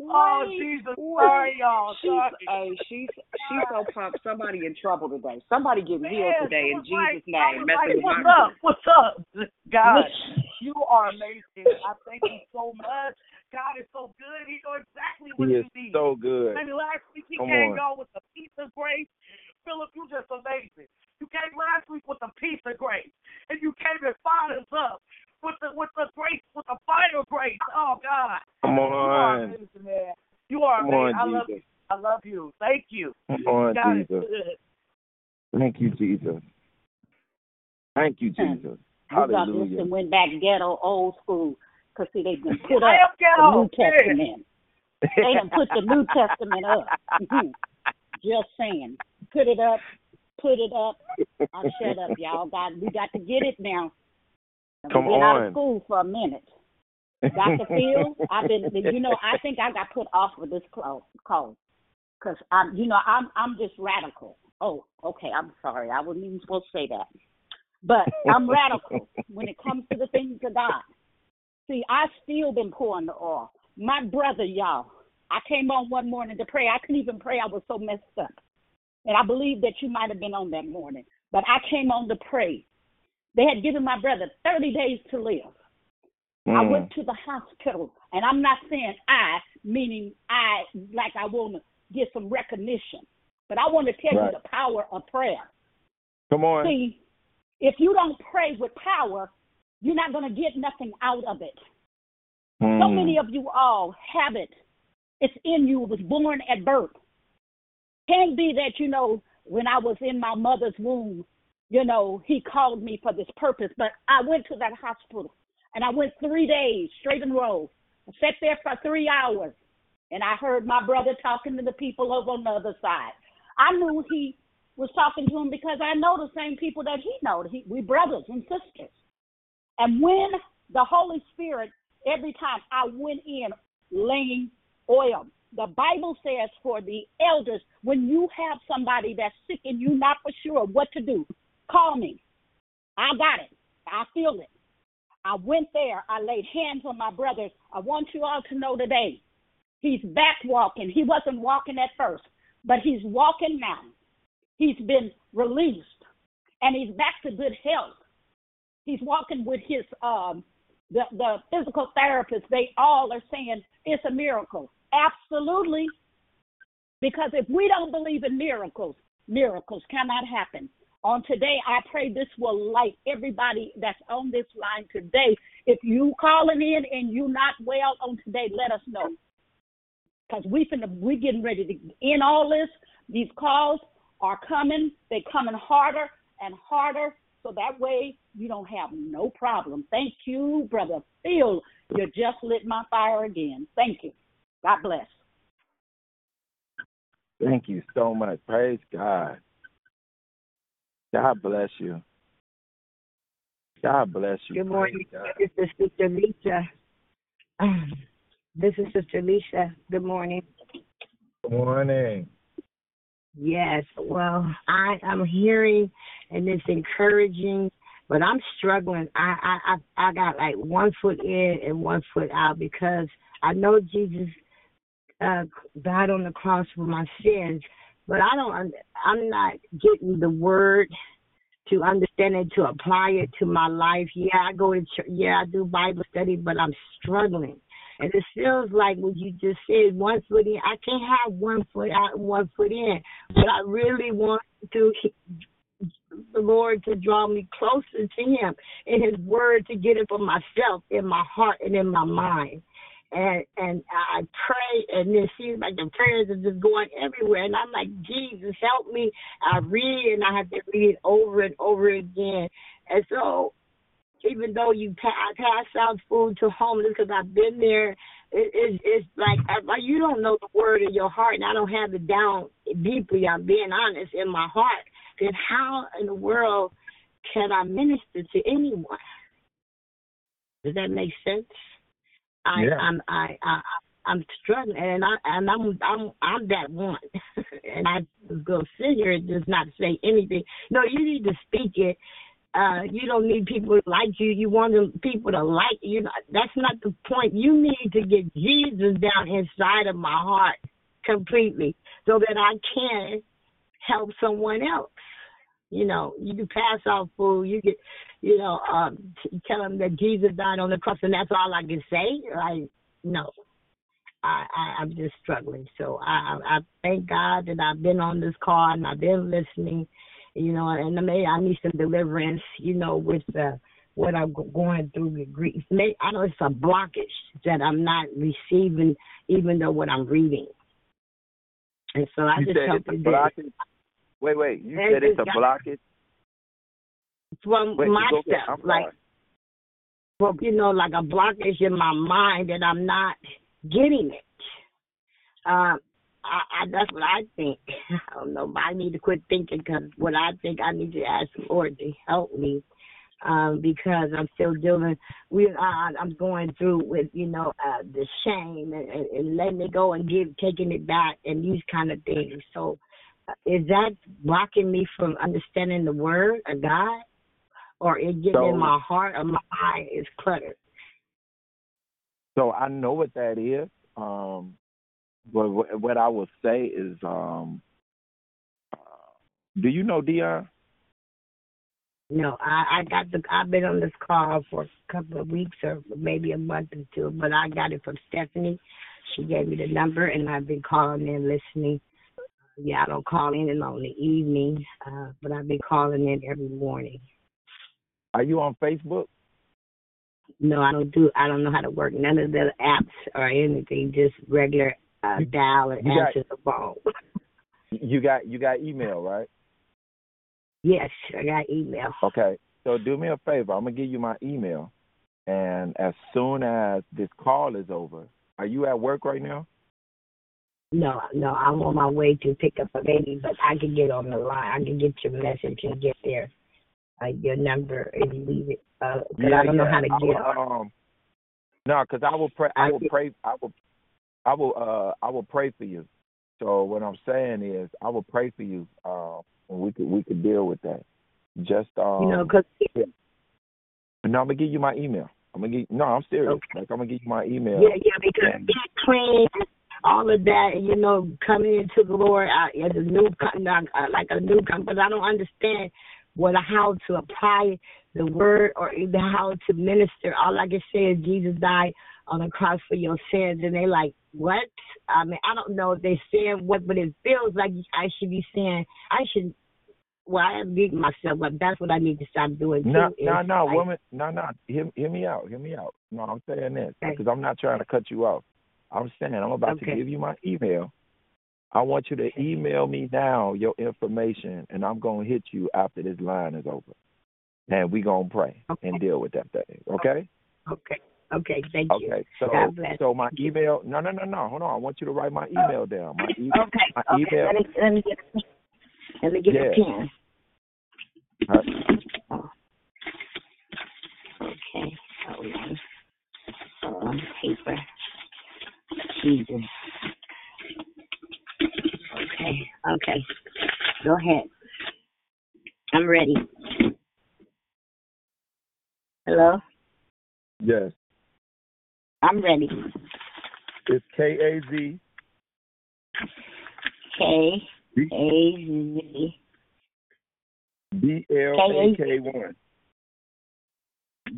Speaker 15: Oh Jesus, sorry y'all.
Speaker 16: She's hey, she's she's so pumped. Somebody in trouble today. Somebody getting healed today in
Speaker 15: was like-
Speaker 16: Jesus' name.
Speaker 15: like, what's up? What's up? God, you are amazing. I thank you so much. God is so good. He knows exactly what
Speaker 17: He
Speaker 15: you
Speaker 17: is
Speaker 15: need.
Speaker 17: so good.
Speaker 15: Maybe last week he
Speaker 17: Come
Speaker 15: came
Speaker 17: on.
Speaker 15: y'all with the peace of grace. Philip, you just amazing. You came last week with the peace of grace, and you came and fired us up with the with the grace, with the final grace. Oh God,
Speaker 17: Come
Speaker 15: you are
Speaker 17: on.
Speaker 15: amazing, man. You are
Speaker 17: Come on,
Speaker 15: amazing. I love
Speaker 17: Jesus.
Speaker 15: you. I love you. Thank you.
Speaker 17: Come on,
Speaker 15: God is
Speaker 17: Jesus.
Speaker 15: good.
Speaker 17: Thank you, Jesus. Thank you, Jesus.
Speaker 16: We got this
Speaker 17: Hallelujah.
Speaker 16: and went back ghetto old school. Cause see they done put up the New Testament. They done put the New (laughs) Testament up. Mhm. Just saying. Put it up. Put it up. I'll shut up, y'all. God, we got to get it now.
Speaker 17: Come
Speaker 16: We've been out of school for a minute. Dr. Phil, I've been, you know, I think I got put off with this call, call, cause I'm, you know, I'm, I'm just radical. Oh, okay. I'm sorry. I wasn't even supposed to say that, but I'm radical when it comes to the things of God. See, I still been pouring the oil. My brother, y'all, I came on one morning to pray. I couldn't even pray. I was so messed up, and I believe that you might have been on that morning. But I came on to pray. They had given my brother 30 days to live. I
Speaker 17: Mm.
Speaker 16: went to the hospital, and I'm not saying I, meaning I, like I want to get some recognition, but I want to tell
Speaker 17: Right.
Speaker 16: you the power of prayer.
Speaker 17: Come on.
Speaker 16: See, if you don't pray with power, you're not going to get nothing out of it. So
Speaker 17: Mm.
Speaker 16: many of you all have it. It's in you. It was born at birth. Can be that, you know, when I was in my mother's womb, you know, he called me for this purpose. But I went to that hospital and I went three days straight in a row. I sat there for three hours and I heard my brother talking to the people over on the other side. I knew he was talking to him because I know the same people that he know. He, we brothers and sisters. And when the Holy Spirit, every time I went in laying oil, the Bible says for the elders, when you have somebody that's sick and you're not for sure what to do, call me. I got it. I feel it. I went there. I laid hands on my brothers. I want you all to know today, he's back walking. He wasn't walking at first, but he's walking now. He's been released and he's back to good health. He's walking with his um the the physical therapist. They all are saying it's a miracle. Absolutely. Because if we don't believe in miracles, miracles cannot happen. On today, I pray this will light everybody that's on this line today. If you calling in and you not well on today, let us know. because we finna, we getting ready to end all this. These calls are coming. They're coming harder and harder. So that way you don't have no problem. Thank you, Brother Phil. You just lit my fire again. Thank you. God bless.
Speaker 17: Thank you so much. Praise God. God bless you. God bless you.
Speaker 2: Good morning. This is Sister Lisa. This is Sister Lisa. Good morning.
Speaker 17: Good morning.
Speaker 2: Yes. Well, I I'm hearing and it's encouraging, but I'm struggling. I I I, I got like one foot in and one foot out because I know Jesus uh died on the cross for my sins, but I don't. I'm not getting the word to understand it to apply it to my life. Yeah, I go to church. Yeah, I do Bible study, but I'm struggling. And it feels like what you just said, one foot in. I can't have one foot out and one foot in. But I really want to the Lord to draw me closer to Him in His Word to get it for myself, in my heart, and in my mind. And and I pray, and it seems like the prayers are just going everywhere. And I'm like, Jesus, help me. I read, and I have to read over and over again. And so, even though you pa- I pass out food to homeless because I've been there, it, it, it's like like you don't know the word in your heart, and I don't have it down deeply. I'm being honest in my heart. Then how in the world can I minister to anyone? Does that make sense? I,
Speaker 17: Yeah.
Speaker 2: I'm I, I I'm struggling, and I and I'm I'm I'm that one, (laughs) and I gonna sit here and just not say anything. No, you need to speak it. Uh, you don't need people to like you. You want them, people to like you. That's not the point. You need to get Jesus down inside of my heart completely, so that I can help someone else. You know, you can pass out food. You get, you know, um, tell them that Jesus died on the cross, and that's all I can say. Like, no, I, I I'm just struggling. So I I I thank God that I've been on this call and I've been listening. You know, and I may I need some deliverance. You know, with uh, what I'm going through with grief. May I know it's a blockage that I'm not receiving, even though what I'm reading. And so I
Speaker 17: You
Speaker 2: just hope that.
Speaker 17: Wait, wait. You
Speaker 2: And
Speaker 17: said it's a blockage.
Speaker 2: from
Speaker 17: Wait,
Speaker 2: my
Speaker 17: go ahead.
Speaker 2: stuff,
Speaker 17: I'm
Speaker 2: like well, you know, like a blockage in my mind that I'm not getting it. Um, I, I that's what I think. (laughs) I don't know, but I need to quit thinking because what I think I need to ask the Lord to help me. Um, because I'm still dealing, we, uh, I'm going through with, you know, uh, the shame and, and, and letting it go and give, taking it back and these kind of things. So, is that blocking me from understanding the word of God? or it getting
Speaker 17: So-
Speaker 2: in my heart or my mind is cluttered.
Speaker 17: So I know what that is. Um, but what, what I will say is, um, uh, do you know Dion?
Speaker 2: No, I, I got the I've been on this call for a couple of weeks or maybe a month or two, but I got it from Stephanie. She gave me the number and I've been calling in listening. Yeah, I don't call in on the evening, uh, but I've been calling in every morning.
Speaker 17: Are you on Facebook?
Speaker 2: No, I don't do I don't know how to work none of the apps or anything, just regular uh, dial and
Speaker 17: you got-
Speaker 2: answer the phone. (laughs)
Speaker 17: You got you got email, right?
Speaker 2: yes, I got email.
Speaker 17: Okay. So do me a favor. I'm gonna give you my email, and as soon as this call is over, are you at work right now?
Speaker 2: No, no, I'm on my way to pick up a baby, but I can get on the line. I can get your message and get there. Uh, your number and leave it. Uh 'cause I don't know how to
Speaker 17: I
Speaker 2: get
Speaker 17: will,
Speaker 2: on.
Speaker 17: Um, no, because I will pray. I will pray. I will. I will. Uh, I will pray for you. So what I'm saying is, I will pray for you. Um, and we could we could deal with that. Just um.
Speaker 2: You know, 'cause
Speaker 17: yeah. No, I'm gonna give you my email. I'm gonna give. No, I'm serious. Like I'm gonna give you my email.
Speaker 2: Yeah, yeah, because get clean, all of that, you know, coming into the Lord uh, as a new, like a new, because I don't understand what how to apply the word or either how to minister. All I can say is Jesus died on the cross for your sins, and they like what? I mean, I don't know if they're saying what, but it feels like I should be saying I should. Well, I am beating myself up. That's what I need to stop doing.
Speaker 17: No, no, no, woman, no, no. Hear, hear me out. Hear me out. No, I'm saying this because I'm not trying to cut you off. I'm saying I'm about
Speaker 2: Okay.
Speaker 17: to give you my email. I want you to email me now your information, and I'm gonna hit you after this line is over, and we gonna pray and deal with that thing. Okay?
Speaker 2: Okay. Okay. Thank you.
Speaker 17: Okay. So
Speaker 2: God bless.
Speaker 17: so my email. No no no no. Hold on. I want you to write my email down. My, e-
Speaker 2: Okay.
Speaker 17: my
Speaker 2: okay.
Speaker 17: email.
Speaker 2: Let me let me get let me get
Speaker 17: Yeah.
Speaker 2: a pen.
Speaker 17: Uh,
Speaker 2: Okay. Hold on. Hold on. Paper. Jesus. Okay. Okay. Go ahead. I'm ready. Hello.
Speaker 17: yes.
Speaker 2: I'm ready.
Speaker 17: It's K A Z
Speaker 2: K A Z
Speaker 17: B L A K one.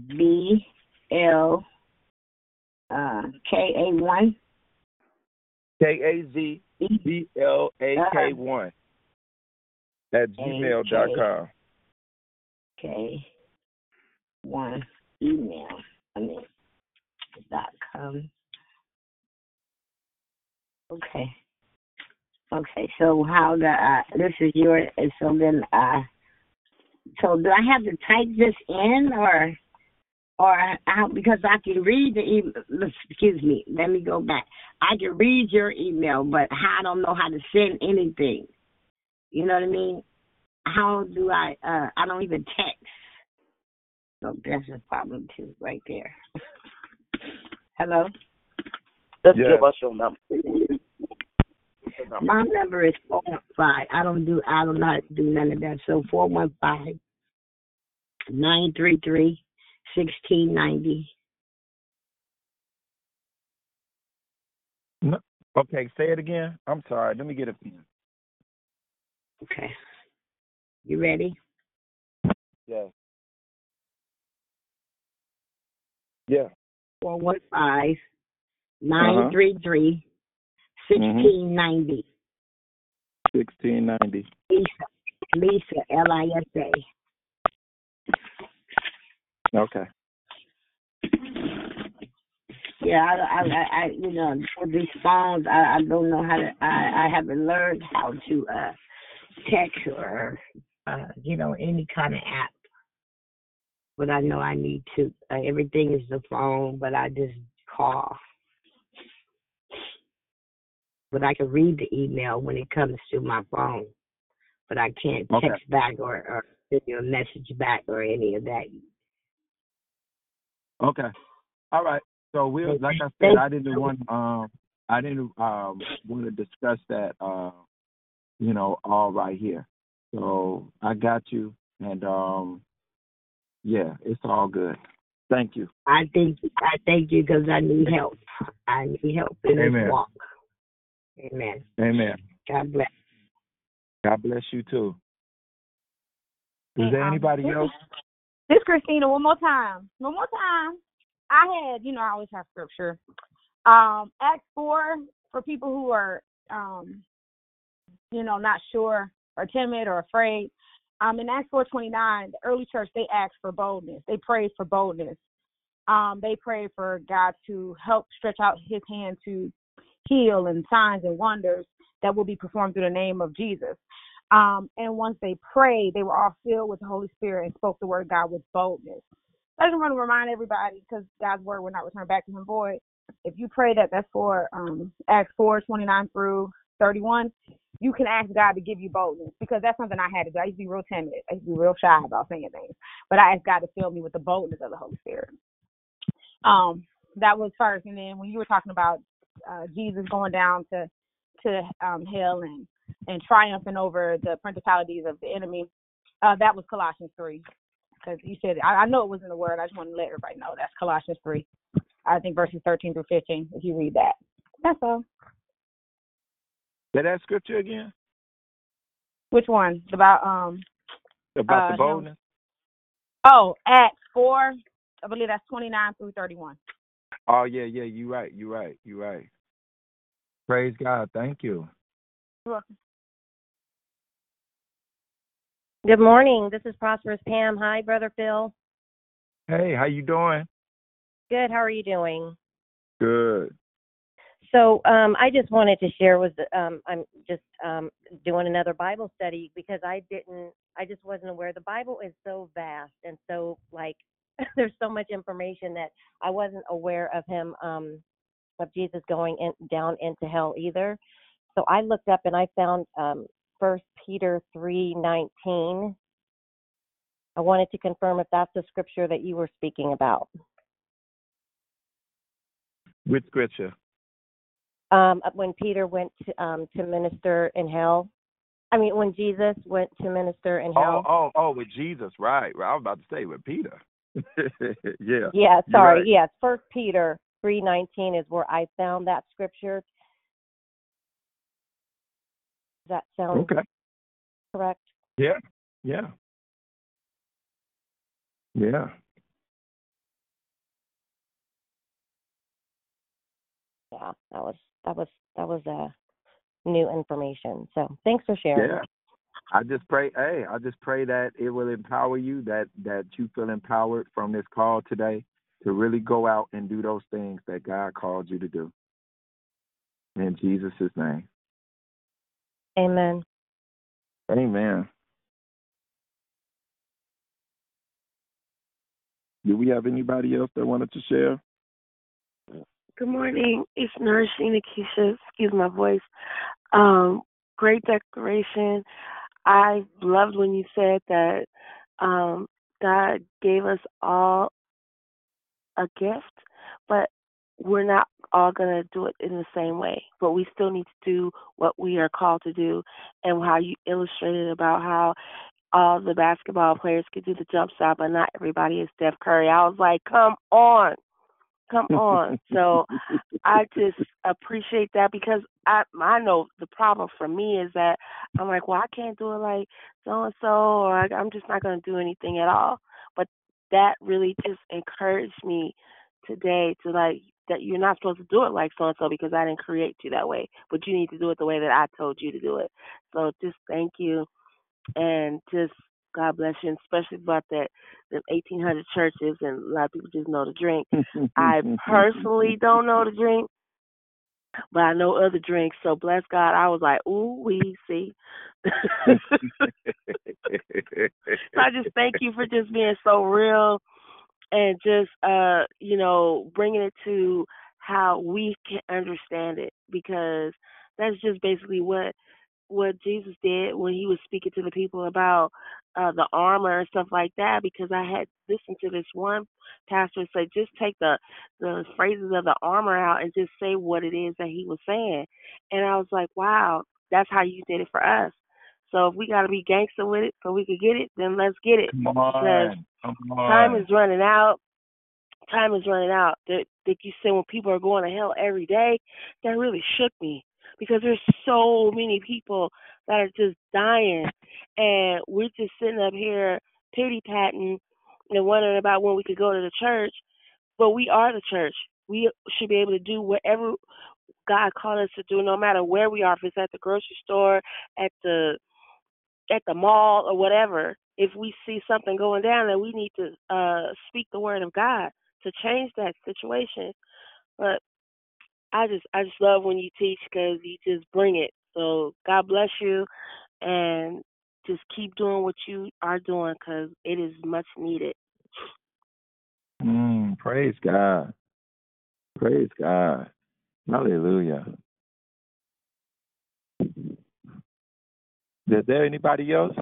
Speaker 2: B L uh, K A one.
Speaker 17: K A Z B L A K one at gmail dot com.
Speaker 2: K one email. I mean dot com. Okay. Okay. So how do I? This is your. and So then, uh, so do I have to type this in or? Or how, because I can read the email. Excuse me. Let me go back. I can read your email, but I don't know how to send anything. You know what I mean? How do I? uh I don't even text. So that's a problem too, right there. (laughs) Hello.
Speaker 23: Let's
Speaker 17: Yes.
Speaker 23: give us your number.
Speaker 2: My number is four one five. I don't do. I do not do none of that. So four one five nine three three sixteen ninety.
Speaker 17: No. Okay, say it again. I'm sorry. Let me get a pen.
Speaker 2: Okay. You ready?
Speaker 17: Yeah. Yeah.
Speaker 2: Four one five nine three three sixteen ninety.
Speaker 17: Sixteen ninety.
Speaker 2: Lisa. Lisa. L I S A.
Speaker 17: Okay.
Speaker 2: Yeah, I, I, I, you know, for these phones, I, I don't know how to. I, I haven't learned how to uh text or, uh, you know, any kind of app. But I know I need to. Uh, everything is the phone, but I just call. But I can read the email when it comes to my phone. But I can't
Speaker 17: Okay.
Speaker 2: text back or, or send you a message back or any of that.
Speaker 17: Okay. All right. So we will like I said, I didn't want um I didn't um want to discuss that uh you know, all right here. So I got you and um yeah, it's all good. Thank you.
Speaker 2: I think I thank you because I need help. I need help in
Speaker 17: Amen.
Speaker 2: this walk. Amen.
Speaker 17: Amen.
Speaker 2: God bless.
Speaker 17: God bless you too. Is there
Speaker 12: um,
Speaker 17: anybody else?
Speaker 12: Is- This Christina, one more time. One more time. I had, you know, I always have scripture. Um, Acts four for people who are um, you know, not sure or timid or afraid. Um, in Acts four twenty nine, the early church they asked for boldness. They prayed for boldness. Um, they prayed for God to help stretch out his hand to heal and signs and wonders that will be performed through the name of Jesus. Um, and once they prayed, they were all filled with the Holy Spirit and spoke the word of God with boldness. I just want to remind everybody, because God's word will not return back to him void. If you pray that that's for um, Acts 4, 29 through 31, you can ask God to give you boldness because that's something I had to do. I used to be real timid. I used to be real shy about saying things. But I asked God to fill me with the boldness of the Holy Spirit. Um, that was first. And then when you were talking about uh, Jesus going down to to um, hell and and triumphing over the principalities of the enemy, uh, that was Colossians three. Because you said I, I know it was in the word. I just want to let everybody know that's Colossians three. I think verses thirteen through fifteen. If you read that, that's all.
Speaker 17: Say that scripture again?
Speaker 12: Which one? About um
Speaker 17: About
Speaker 12: Uh,
Speaker 17: the boldness?
Speaker 12: oh Acts four. I believe that's twenty nine through thirty one.
Speaker 17: Oh yeah, yeah, you're right, you're right, you're right. Praise God. Thank you.
Speaker 12: You're welcome.
Speaker 10: Good morning. This is Prosperous Pam. Hi, Brother Phil.
Speaker 17: Hey, how you doing?
Speaker 10: Good. How are you doing?
Speaker 17: Good.
Speaker 10: So um, I just wanted to share with um, I'm just um, doing another Bible study because I didn't I just wasn't aware the Bible is so vast and so like (laughs) there's so much information that I wasn't aware of him um, of Jesus going in, down into hell either. So I looked up and I found um, First Peter three nineteen. I wanted to confirm if that's the scripture that you were speaking about.
Speaker 17: Which scripture?
Speaker 10: um, when Peter went to, um, to minister in hell. I mean, when Jesus went to minister in hell.
Speaker 17: Oh, oh, oh, with Jesus, right? right. I was about to say with Peter. (laughs) yeah.
Speaker 10: Yeah, sorry.
Speaker 17: Right.
Speaker 10: Yes, First Peter three nineteen is where I found that scripture. That sound
Speaker 17: Okay.
Speaker 10: correct?
Speaker 17: Yeah. Yeah. Yeah.
Speaker 10: Yeah, that was that was that was uh, new information. So thanks for sharing.
Speaker 17: Yeah. I just pray, hey, I just pray that it will empower you, that that you feel empowered from this call today to really go out and do those things that God called you to do. In Jesus' name.
Speaker 10: Amen.
Speaker 17: Amen. Do we have anybody else that wanted to share?
Speaker 9: Good morning. It's Nourishing Keisha. Excuse my voice. Um, great declaration. I loved when you said that um, God gave us all a gift, but we're not all going to do it in the same way. But we still need to do what we are called to do, and how you illustrated about how all the basketball players could do the jump shot, but not everybody is Steph Curry. I was like, come on come on. So I just appreciate that because I I know the problem for me is that I'm like, well, I can't do it like so and so, or I, I'm just not going to do anything at all. But that really just encouraged me today to like that you're not supposed to do it like so and so because I didn't create you that way, but you need to do it the way that I told you to do it. So just thank you and just God bless you, and especially about that the 1800 churches, and a lot of people just know to drink. I personally (laughs) don't know to drink, but I know other drinks. So bless God, I was like, ooh, we see. (laughs) so I just thank you for just being so real and just uh you know bringing it to how we can understand it because that's just basically what what Jesus did when he was speaking to the people about uh the armor and stuff like that because I had listened to this one pastor say just take the the phrases of the armor out and just say what it is that he was saying. And I was like, Wow, that's how you did it for us. So if we gotta be gangster with it so we could get it, then let's get it.
Speaker 17: Come on.
Speaker 9: Time is running out. Time is running out. That that you said when people are going to hell every day, that really shook me because there's so many people that are just dying, and we're just sitting up here pity patting and wondering about when we could go to the church. But we are the church. We should be able to do whatever God called us to do, no matter where we are. If it's at the grocery store, at the at the mall or whatever, if we see something going down, then we need to uh speak the word of God to change that situation. But I just I just love when you teach because you just bring it. So God bless you, and just keep doing what you are doing because it is much needed.
Speaker 17: Mm, praise God. Praise God. Hallelujah. Is there anybody else?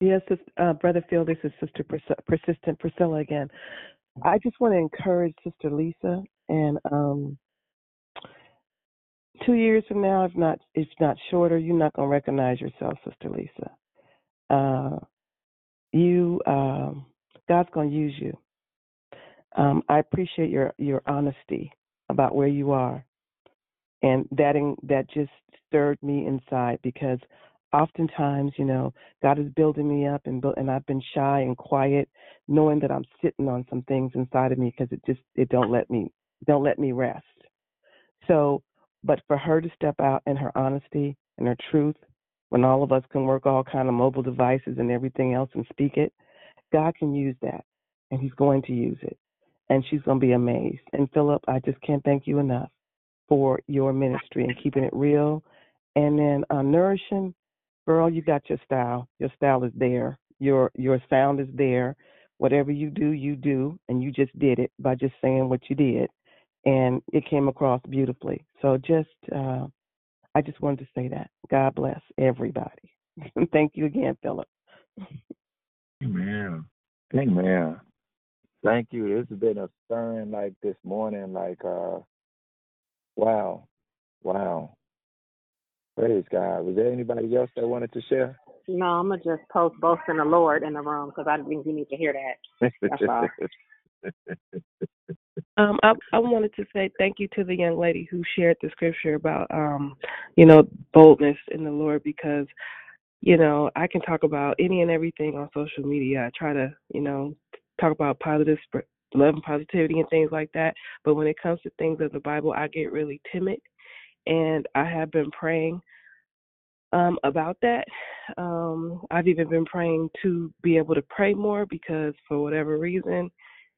Speaker 21: Yes, uh, Brother Phil, this is Sister Pris- Persistent Priscilla again. I just want to encourage Sister Lisa, and um, two years from now, if not if not shorter, you're not going to recognize yourself, Sister Lisa. Uh, you, um, God's going to use you. Um, I appreciate your your honesty about where you are, and that in, that just stirred me inside because oftentimes, you know, God is building me up, and and I've been shy and quiet, knowing that I'm sitting on some things inside of me because it just it don't let me don't let me rest. So, but for her to step out in her honesty and her truth, when all of us can work all kind of mobile devices and everything else and speak it, God can use that, and He's going to use it, and she's going to be amazed. And Philip, I just can't thank you enough. for your ministry and keeping it real. And then uh, nourishing, girl, you got your style. Your style is there. Your your sound is there. Whatever you do, you do, and you just did it by just saying what you did, and it came across beautifully. So just, uh, I just wanted to say that. God bless everybody. (laughs) Thank you again, Philip.
Speaker 17: Amen. Amen. Thank you. This has been a stirring like this morning, like uh wow. Wow. Praise God. Was there anybody else that wanted to share?
Speaker 18: No, I'm gonna just post boast in the Lord in the room because I think you need to hear that. That's all. (laughs)
Speaker 21: Um, I I wanted to say thank you to the young lady who shared the scripture about um, you know, boldness in the Lord because, you know, I can talk about any and everything on social media. I try to, you know, talk about positive love and positivity and things like that. But when it comes to things of the Bible, I get really timid, and I have been praying um, about that. Um, I've even been praying to be able to pray more because for whatever reason,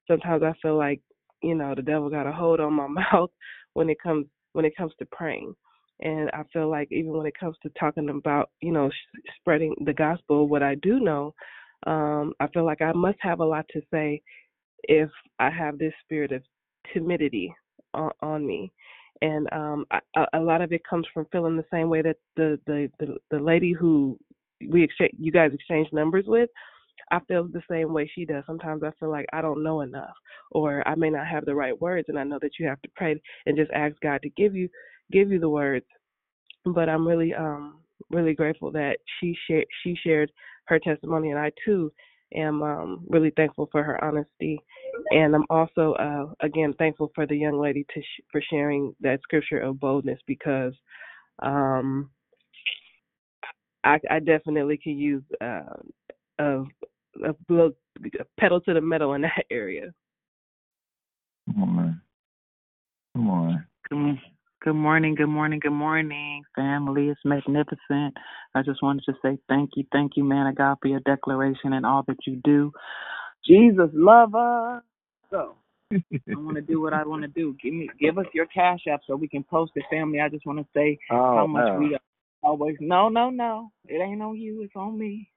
Speaker 21: sometimes I feel like you know the devil got a hold on my (laughs) mouth when it comes when it comes to praying. And I feel like even when it comes to talking about you know sh- spreading the gospel, what I do know, um, I feel like I must have a lot to say if I have this spirit of timidity on, on me. And um, I, a lot of it comes from feeling the same way that the the the, the lady who we exchange you guys exchange numbers with. I feel the same way she does. Sometimes I feel like I don't know enough, or I may not have the right words, and I know that you have to pray and just ask God to give you give you the words but I'm really um really grateful that she shared she shared her testimony and I too am um really thankful for her honesty and I'm also uh again thankful for the young lady to sh- for sharing that scripture of boldness because um I I definitely could use uh a a, little- a pedal to the metal in that (laughs) area.
Speaker 17: Come on. Come on.
Speaker 11: Good, good morning, good morning, good morning, family. It's magnificent. I just wanted to say thank you, thank you, man of God, for your declaration and all that you do. Jesus love us. So I want to do what I want to do. Give me, give us your cash app so we can post it, family. I just want to say
Speaker 17: Oh,
Speaker 11: how much
Speaker 17: no.
Speaker 11: we are always. No, no, no. It ain't on you. It's on me.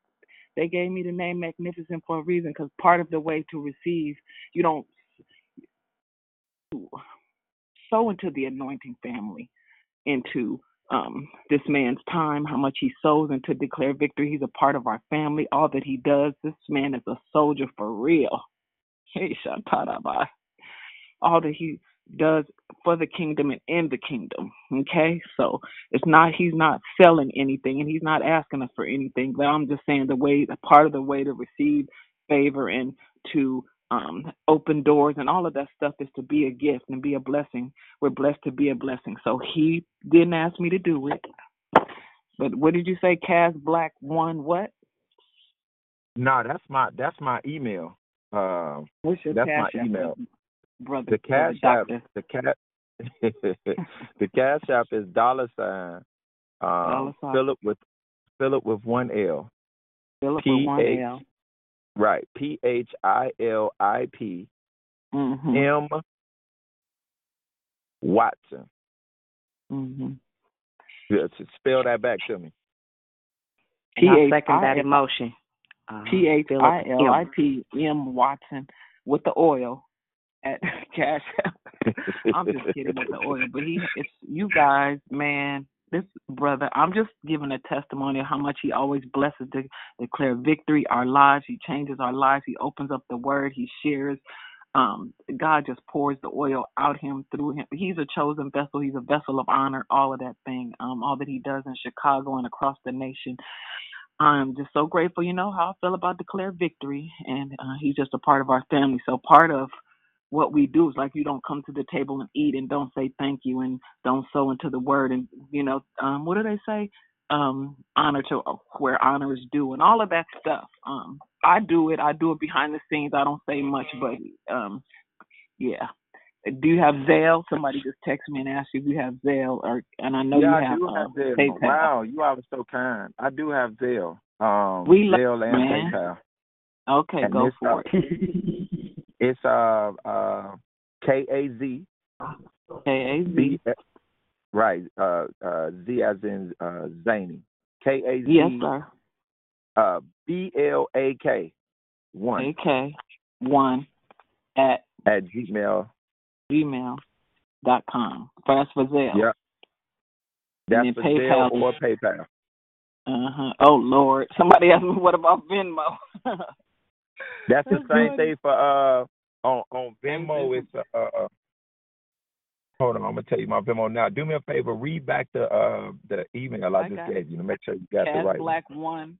Speaker 11: They gave me the name Magnificent for a reason because part of the way to receive, you don't sow into the anointing family, into um, this man's time, how much he sows into declare victory. He's a part of our family. All that he does, this man is a soldier for real. (laughs) Hey. All that he does for the kingdom and in the kingdom. Okay, so it's not he's not selling anything and he's not asking us for anything. But I'm just saying the way, the part of the way to receive favor and to um, open doors and all of that stuff is to be a gift and be a blessing. We're blessed to be a blessing. So he didn't ask me to do it. But what did you say, Cass Black one what?
Speaker 17: No, that's my that's my email. Uh,
Speaker 11: What's your
Speaker 17: that's my email.
Speaker 11: brother?
Speaker 17: The cash app the cat (laughs) the cash app is dollar sign
Speaker 11: Dollar
Speaker 17: um
Speaker 11: sign.
Speaker 17: Philip with Philip with one L.
Speaker 11: Philip
Speaker 17: P
Speaker 11: with one L.
Speaker 17: right. P H I L I P
Speaker 11: Mm-hmm.
Speaker 17: M Watson.
Speaker 11: Mm-hmm.
Speaker 17: Yeah, to spell that back to me.
Speaker 5: And I
Speaker 11: P H
Speaker 5: second that
Speaker 11: I
Speaker 5: emotion. Um,
Speaker 11: P H
Speaker 5: Philip
Speaker 11: I L I
Speaker 5: M.
Speaker 11: P M Watson with the oil at (laughs) Cash App. I'm just kidding with the oil, but he it's you guys, man. This brother, I'm just giving a testimony of how much he always blesses to declare victory, our lives. He changes our lives. He opens up the word. He shares. Um, God just pours the oil out him through him. He's a chosen vessel. He's a vessel of honor. All of that thing. Um, all that he does in Chicago and across the nation. I'm just so grateful. You know how I feel about declare victory, and uh, he's just a part of our family. So part of what we do is like you don't come to the table and eat and don't say thank you and don't sow into the word and you know um what do they say um honor to where honor is due and all of that stuff um i do it i do it behind the scenes i don't say much but um yeah do you have Zelle? Somebody just texted me and asked you if you have Zelle, or and I know
Speaker 17: yeah,
Speaker 11: you
Speaker 17: I
Speaker 11: have
Speaker 17: do
Speaker 11: um,
Speaker 17: have.
Speaker 11: PayPal.
Speaker 17: Wow, you are so kind. I do have Zelle. Um
Speaker 11: We love
Speaker 17: Zelle and
Speaker 11: man.
Speaker 17: PayPal.
Speaker 11: Okay,
Speaker 17: And
Speaker 11: go for
Speaker 17: uh,
Speaker 11: it. (laughs)
Speaker 17: It's uh uh K A Z
Speaker 11: K A
Speaker 17: B
Speaker 11: Z
Speaker 17: right. Uh, uh, Z as in uh, Zany. K A Z.
Speaker 11: Yes, sir.
Speaker 17: Uh, B L A K one
Speaker 11: AK one at
Speaker 17: at Gmail.
Speaker 11: gmail dot com. That's for Zelle.
Speaker 17: Yep. That's
Speaker 11: then
Speaker 17: for
Speaker 11: PayPal.
Speaker 17: Zelle or PayPal.
Speaker 11: Uh huh. Oh Lord. Somebody asked me what about Venmo? (laughs)
Speaker 17: That's the same
Speaker 11: good.
Speaker 17: thing for uh on on Venmo. It's uh, uh hold on, I'm gonna tell you my Venmo now. Do me a favor, read back the uh the email I,
Speaker 11: I
Speaker 17: just gave you to make sure you got the right one.
Speaker 11: Black one.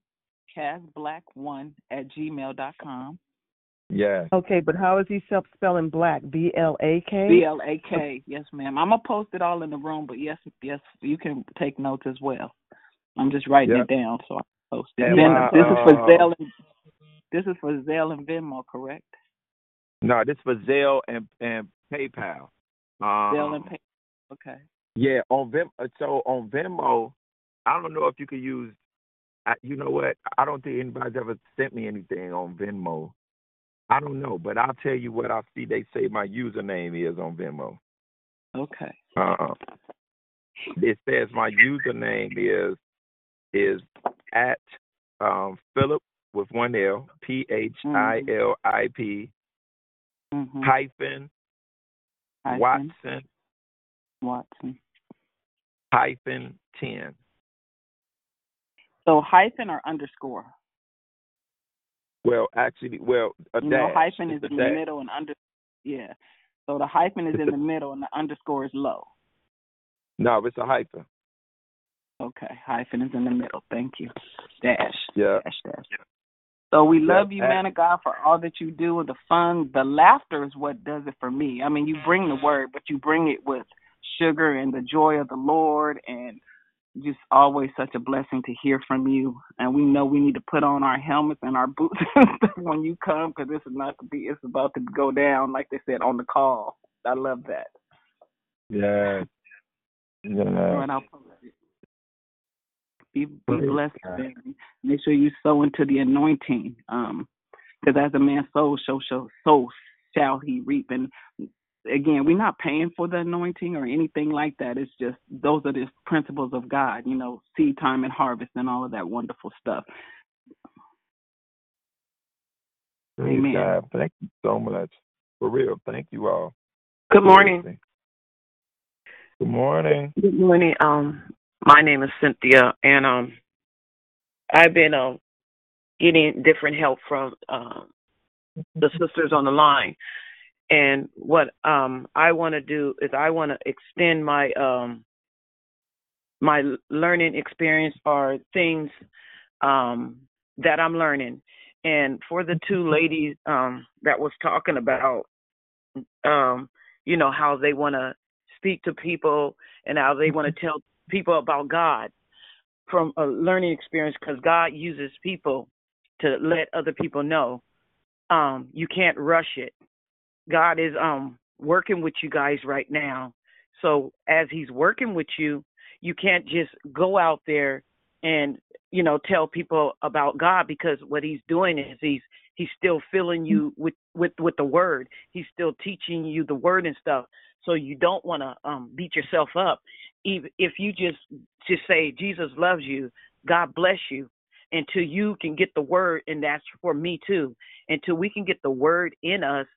Speaker 11: Cas Black one at gmail dot com.
Speaker 17: Yeah.
Speaker 21: Okay, but how is he self spelling black? B L A K?
Speaker 11: B L A K. Yes, ma'am. I'm gonna post it all in the room, but yes, yes, you can take notes as well. I'm just writing
Speaker 17: Yep.
Speaker 11: it down, so I post it.
Speaker 17: And
Speaker 11: Then
Speaker 17: my,
Speaker 11: this is for
Speaker 17: uh,
Speaker 11: Zelle. And, this is for Zelle and Venmo, correct?
Speaker 17: No, this is for Zelle and and PayPal. Um,
Speaker 11: Zelle and Pay. Okay.
Speaker 17: Yeah, on Vim. uh, So on Venmo, I don't know if you could use. I, you know what? I don't think anybody's ever sent me anything on Venmo. I don't know, but I'll tell you what I see. They say my username is on Venmo.
Speaker 11: Okay.
Speaker 17: Uh, it says my username is is at um, Philip with one L P H I L I P
Speaker 11: Mhm.
Speaker 17: hyphen
Speaker 11: Hyphen.
Speaker 17: Watson
Speaker 11: Watson.
Speaker 17: hyphen ten.
Speaker 11: So hyphen or underscore?
Speaker 17: Well, actually, well, a
Speaker 11: you know, hyphen
Speaker 17: It's
Speaker 11: is in the middle and under. Yeah. So the hyphen is
Speaker 17: It's
Speaker 11: in
Speaker 17: a-
Speaker 11: the middle and the underscore is low.
Speaker 17: No, it's a hyphen.
Speaker 11: Okay. Hyphen is in the middle. Thank you. Dash.
Speaker 17: Yeah.
Speaker 11: Dash dash. So we love you, man of God, for all that you do. And the fun, the laughter is what does it for me. I mean, you bring the word, but you bring it with sugar and the joy of the Lord, and just always such a blessing to hear from you. And we know we need to put on our helmets and our boots (laughs) when you come, because this is not to be. It's about to go down, like they said on the call. I love that.
Speaker 17: Yeah. Yeah.
Speaker 11: Lord, I'll post it. Be be blessed, baby. Make sure you sow into the anointing. Um, because as a man sows, so so so shall he reap. And again, we're not paying for the anointing or anything like that. It's just those are the principles of God. You know, seed time and harvest and all of that wonderful stuff.
Speaker 17: Praise
Speaker 11: Amen.
Speaker 17: God. Thank you so much. For real. Thank you all.
Speaker 24: Good morning.
Speaker 17: Good morning.
Speaker 24: Good morning. Um, my name is Cynthia, and um, I've been um getting different help from um the sisters on the line. And what um I want to do is I want to extend my um my learning experience or things um that I'm learning. And for the two ladies um that was talking about um you know how they want to speak to people and how they want to tell people about God from a learning experience because God uses people to let other people know. Um, you can't rush it. God is um working with you guys right now. So as he's working with you, you can't just go out there and you know tell people about God because what he's doing is he's he's still filling you with with with the word. He's still teaching you the word and stuff. So you don't want to um beat yourself up. If you just just say Jesus loves you, God bless you until you can get the word and that's for me too. Until we can get the word in us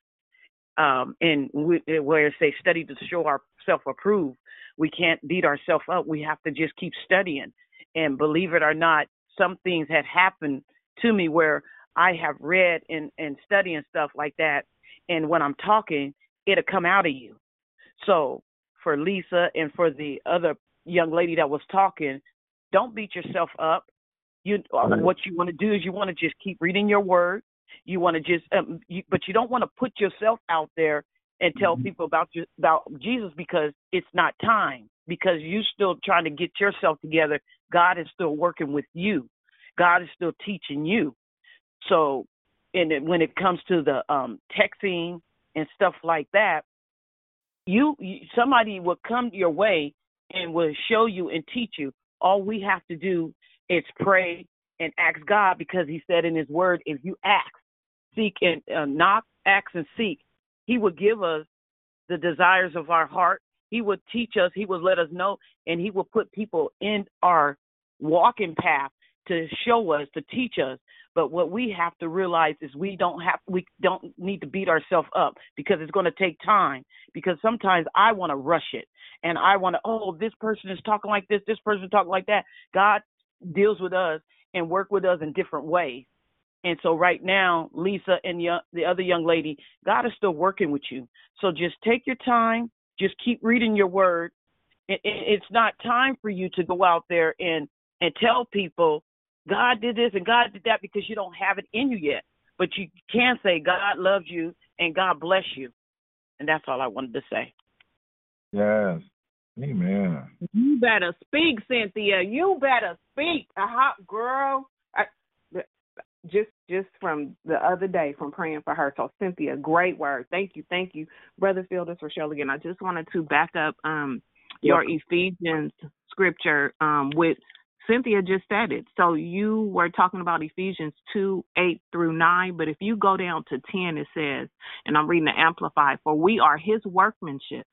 Speaker 24: um and we, where say study to show ourselves approved we can't beat ourselves up. We have to just keep studying. And believe it or not some things had happened to me where i have read and and studying stuff like that. And when i'm talking it'll come out of you. So for lisa and for the other young lady that was talking don't beat yourself up. You what you want to do is you want to just keep reading your word. You want to just um, you, but you don't want to put yourself out there and tell people about you about jesus because it's not time because you're still trying to get yourself together. God is still working with you. God is still teaching you. So and when it comes to the um texting and stuff like that you, somebody will come your way and will show you and teach you. All we have to do is pray and ask god because he said in his word if you ask seek and uh, knock ask and seek he will give us the desires of our heart. He would teach us, he would let us know, and he would put people in our walking path to show us, to teach us. But what we have to realize is we don't have we don't need to beat ourselves up because it's going to take time. Because sometimes I want to rush it and I want to, oh, this person is talking like this, this person talking like that. God deals with us and work with us in different ways. And so right now, Lisa and the other young lady, God is still working with you. So just take your time, just keep reading your word. It, it, it's not time for you to go out there and and tell people God did this and God did that because you don't have it in you yet. But you can say God loves you and God bless you. And that's all I wanted to say.
Speaker 17: Yes. Amen.
Speaker 5: You better speak, Cynthia. You better speak. A hot girl. I, just just from the other day from praying for her. So Cynthia, great word. Thank you, thank you, brother Fielder for Shirley. And I just wanted to back up um your Ephesians scripture um with Cynthia just said it. So you were talking about Ephesians 2 8 through 9, but if you go down to 10, it says, and I'm reading the Amplified, for we are his workmanship,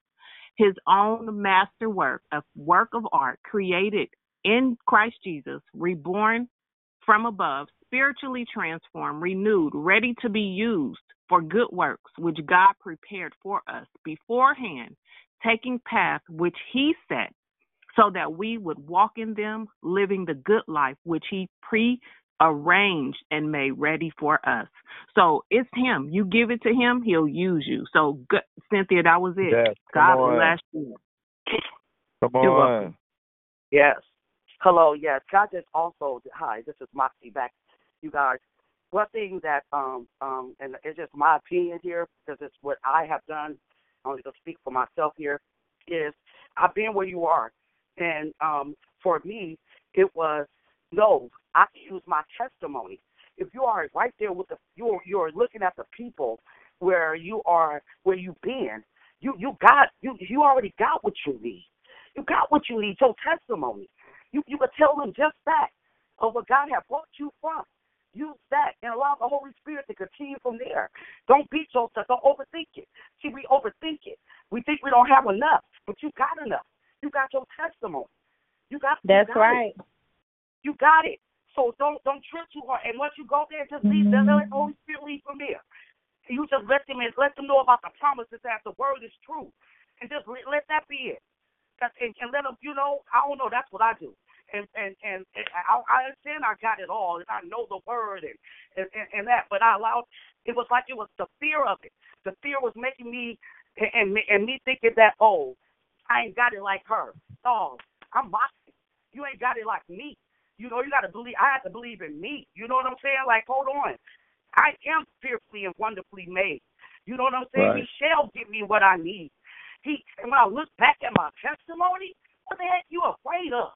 Speaker 5: his own masterwork, a work of art created in Christ Jesus, reborn from above, spiritually transformed, renewed, ready to be used for good works, which God prepared for us beforehand, taking path which he set so that we would walk in them, living the good life which He pre arranged and made ready for us. So it's Him. You give it to Him, He'll use you. So, good, Cynthia, that was it.
Speaker 17: Yes,
Speaker 5: God
Speaker 17: on.
Speaker 5: bless you.
Speaker 17: Come on.
Speaker 15: Yes. Hello. Yes. God just also. Hi. This is Moxie back. You guys. One thing that um um and it's just my opinion here because it's what I have done. I'm only gonna speak for myself here. Is I've been where you are, and um for me it was no. I can use my testimony. If you are right there with the you're you're looking at the people where you are where you've been. You you got you you already got what you need. You got what you need. Your testimony. You you could tell them just that of what God has brought you from. Use that and allow the Holy Spirit to continue from there. Don't beat yourself. Don't overthink it. See, we overthink it. We think we don't have enough, but you got enough. You got your testimony. You got. you got
Speaker 25: right.
Speaker 15: It. You got it. So don't don't trip too hard. And once you go there, just leave.
Speaker 25: Mm-hmm.
Speaker 15: Let the Holy Spirit lead from there. You just let them in, let them know about the promises that the word is true, and just let, let that be it. That's, and, and let them, you know, I don't know. That's what I do and and and, and I, I understand I got it all, and I know the word and, and and and that, but I allowed. It was like it was the fear of it. The fear was making me and and me, and me thinking that oh, I ain't got it like her. Oh, I'm boxing. You ain't got it like me. You know, you got to believe. I have to believe in me. You know what I'm saying? Like, hold on. I am fearfully and wonderfully made. You know what I'm saying?
Speaker 17: Right.
Speaker 15: He shall give me what I need. He and when I look back at my testimony, what the heck you afraid of?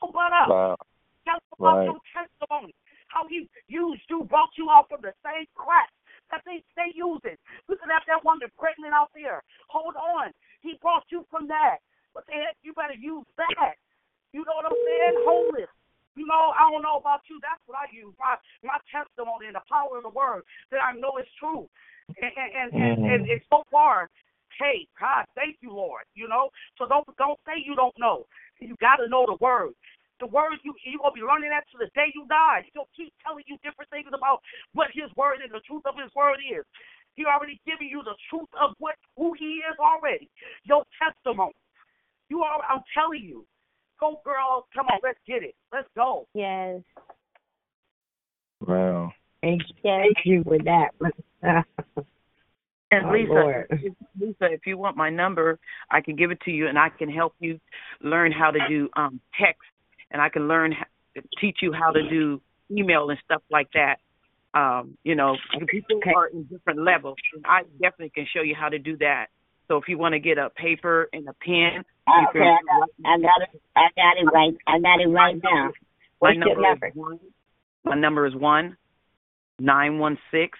Speaker 15: Your butt up.
Speaker 17: Wow.
Speaker 15: Tell about
Speaker 17: Right.
Speaker 15: your testimony. How he used you, brought you out from the same crap that they they using. Looking at that woman pregnant out there. Hold on. He brought you from that. What the heck? You better use that. You know what I'm saying? Wholeness. You know, I don't know about you. That's what I use. My my testimony and the power of the word that I know is true. And and and, and, mm. and it's so far. Hey, God, thank you, Lord. You know, so don't don't say you don't know. You got to know the word. The word you you're gonna be learning that to the day you die. He'll keep telling you different things about what His word and the truth of His word is. He already giving you the truth of what who He is already. Your testimony. You are. I'm telling you. Go, girl. Come on, let's get it. Let's go.
Speaker 25: Yes.
Speaker 17: Wow.
Speaker 2: Thank you, thank you for that.
Speaker 24: And (laughs)
Speaker 2: Oh,
Speaker 24: Lisa,
Speaker 2: Lord.
Speaker 24: if- Lisa, if you want my number, I can give it to you, and I can help you learn how to do um, text, and I can learn teach you how to do email and stuff like that. Um, you know, people are in different levels. and I definitely can show you how to do that. So if you want to get a paper and a pen, you
Speaker 2: Okay,
Speaker 24: can.
Speaker 2: I got, I got it. I got it right. I got it right now.
Speaker 24: My
Speaker 2: What's your
Speaker 24: number
Speaker 2: number?
Speaker 24: is one. My number is one nine one six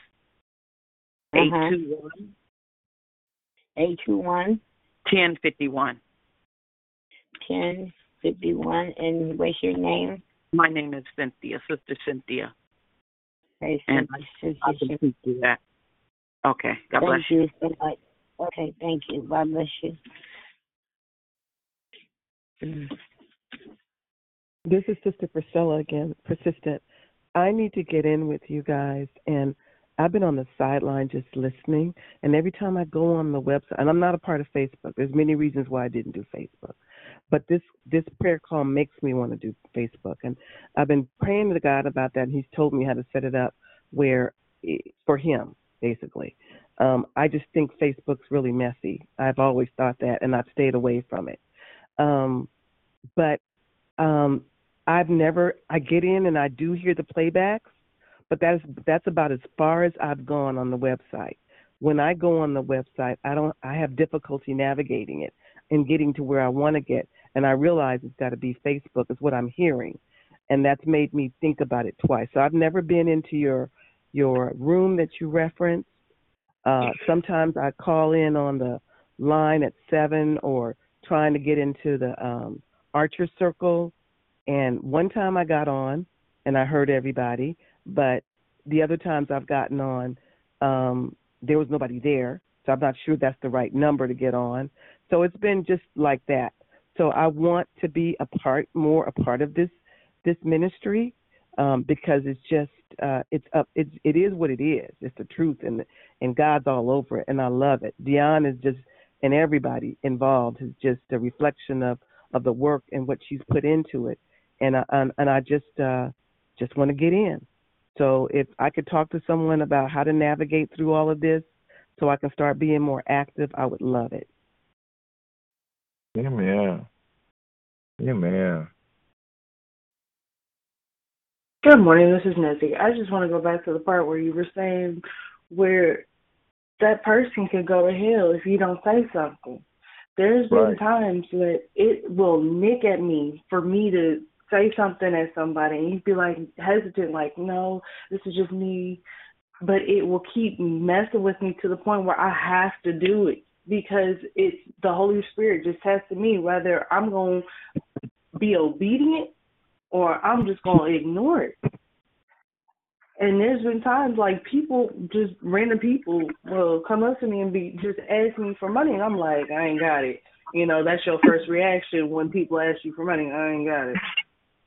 Speaker 24: eight
Speaker 2: Uh-huh.
Speaker 24: two one
Speaker 2: Eight two one
Speaker 24: ten fifty one.
Speaker 2: ten fifty one. And what's your name?
Speaker 24: My name is Cynthia, Sister Cynthia,
Speaker 2: Okay,
Speaker 24: and
Speaker 2: Sister
Speaker 24: I teach you that. Okay, God
Speaker 2: Thank
Speaker 24: bless you.
Speaker 2: you so much. Okay, thank you. God bless you.
Speaker 21: This is Sister Priscilla again, persistent. I need to get in with you guys, and I've been on the sideline just listening. And every time I go on the website, and I'm not a part of Facebook. There's many reasons why I didn't do Facebook, but this this prayer call makes me want to do Facebook. And I've been praying to God about that, and He's told me how to set it up where for Him, basically. Um, I just think Facebook's really messy. I've always thought that, and I've stayed away from it. Um, but um, I've never. I get in and I do hear the playbacks, but that's that's about as far as I've gone on the website. When I go on the website, I don't. I have difficulty navigating it and getting to where I want to get, and I realize it's got to be Facebook is what I'm hearing, and that's made me think about it twice. So I've never been into your your room that you reference. Uh, sometimes I call in on the line at seven or trying to get into the um, Archer Circle. And one time I got on and I heard everybody, but the other times I've gotten on, um, there was nobody there. So I'm not sure that's the right number to get on. So it's been just like that. So I want to be a part, more a part of this this ministry um, because it's just uh, it's up. It's it is what it is. It's the truth, and and God's all over it, and I love it. Dion is just and everybody involved is just a reflection of of the work and what she's put into it, and I, and, and I just uh, just want to get in. So if I could talk to someone about how to navigate through all of this, so I can start being more active, I would love it.
Speaker 17: Amen. Amen.
Speaker 19: Good morning. This is Nancy. I just want to go back to the part where you were saying where that person could go to hell if you don't say something. There's been
Speaker 17: Right.
Speaker 19: times that it will nick at me for me to say something at somebody and you'd be like hesitant, like, no, this is just me. But it will keep messing with me to the point where I have to do it because it's the Holy Spirit just testing me whether I'm going to be obedient or I'm just going to ignore it. And there's been times like people, just random people, will come up to me and be just asking me for money, and I'm like, I ain't got it. You know, that's your first reaction when people ask you for money. I ain't got it.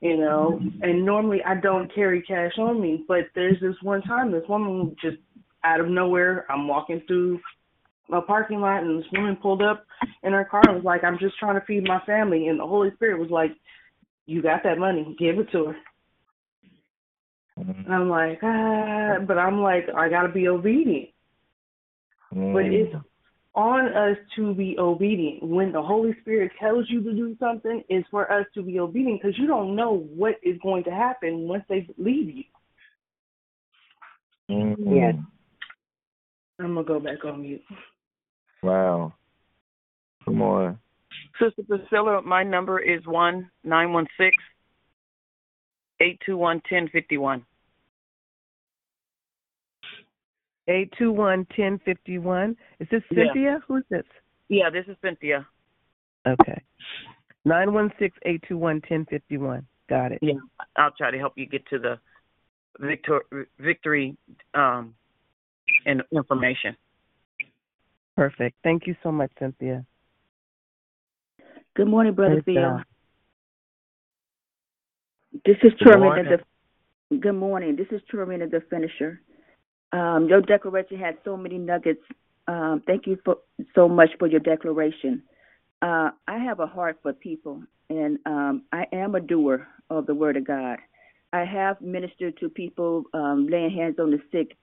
Speaker 19: You know, and normally I don't carry cash on me, but there's this one time this woman just out of nowhere, I'm walking through a parking lot, and this woman pulled up in her car and was like, I'm just trying to feed my family, and the Holy Spirit was like, You got that money, give it to her. And I'm like, ah, but I'm like, I gotta be obedient. But it's on us to be obedient. When the Holy Spirit tells you to do something, it's for us to be obedient because you don't know what is going to happen once they leave you.
Speaker 17: Mhm.
Speaker 19: Yes. I'm gonna go back on mute.
Speaker 17: Wow. Come on.
Speaker 24: Sister Priscilla, my number is one nine one six eight two one ten fifty one.
Speaker 21: Eight two one ten fifty one. Is this
Speaker 24: Yeah.
Speaker 21: Cynthia? Who's this?
Speaker 24: Yeah, this is Cynthia.
Speaker 21: Okay. Nine one six eight two one ten fifty one. Got it.
Speaker 24: Yeah, I'll try to help you get to the victor victory um and information.
Speaker 21: Perfect. Thank you so much, Cynthia.
Speaker 26: Good morning, Brother
Speaker 21: Praise
Speaker 26: Phil.
Speaker 21: God.
Speaker 26: This is
Speaker 21: Good
Speaker 26: the good morning. This is Trumina, the finisher. Um, your declaration had so many nuggets. Um, thank you for so much for your declaration. Uh, I have a heart for people, and um, I am a doer of the Word of God. I have ministered to people, um, laying hands on the sick,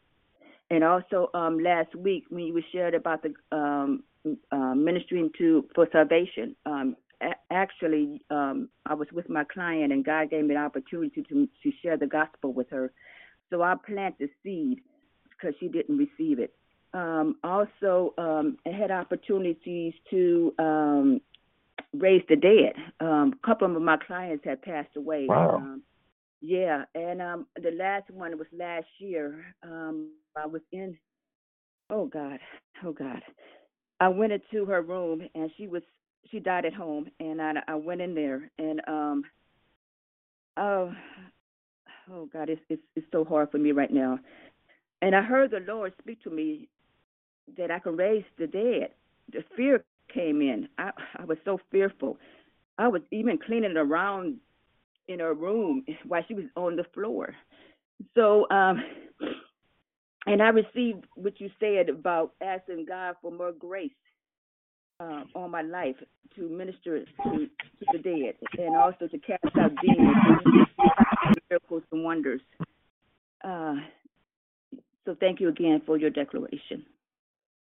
Speaker 26: and also um, last week when you were shared about the um, uh, ministering to for salvation. Um, a- actually, um, I was with my client, and God gave me the opportunity to to share the gospel with her. So I planted the seed because she didn't receive it. Um, also, um, I had opportunities to um, raise the dead. Um, a couple of my clients had passed away.
Speaker 17: Wow.
Speaker 26: Yeah, and um, the last one was last year. Um, I was in. Oh God, oh God. I went into her room and she was she died at home, and I I went in there and um. Oh, oh God, it's it's it's so hard for me right now. And I heard the Lord speak to me that I could raise the dead. The fear came in. I I was so fearful. I was even cleaning around in her room (laughs) while she was on the floor. So, um, and I received what you said about asking God for more grace uh, on my life to minister to, to the dead and also to cast out demons, miracles and wonders. Uh, so thank you again for your declaration.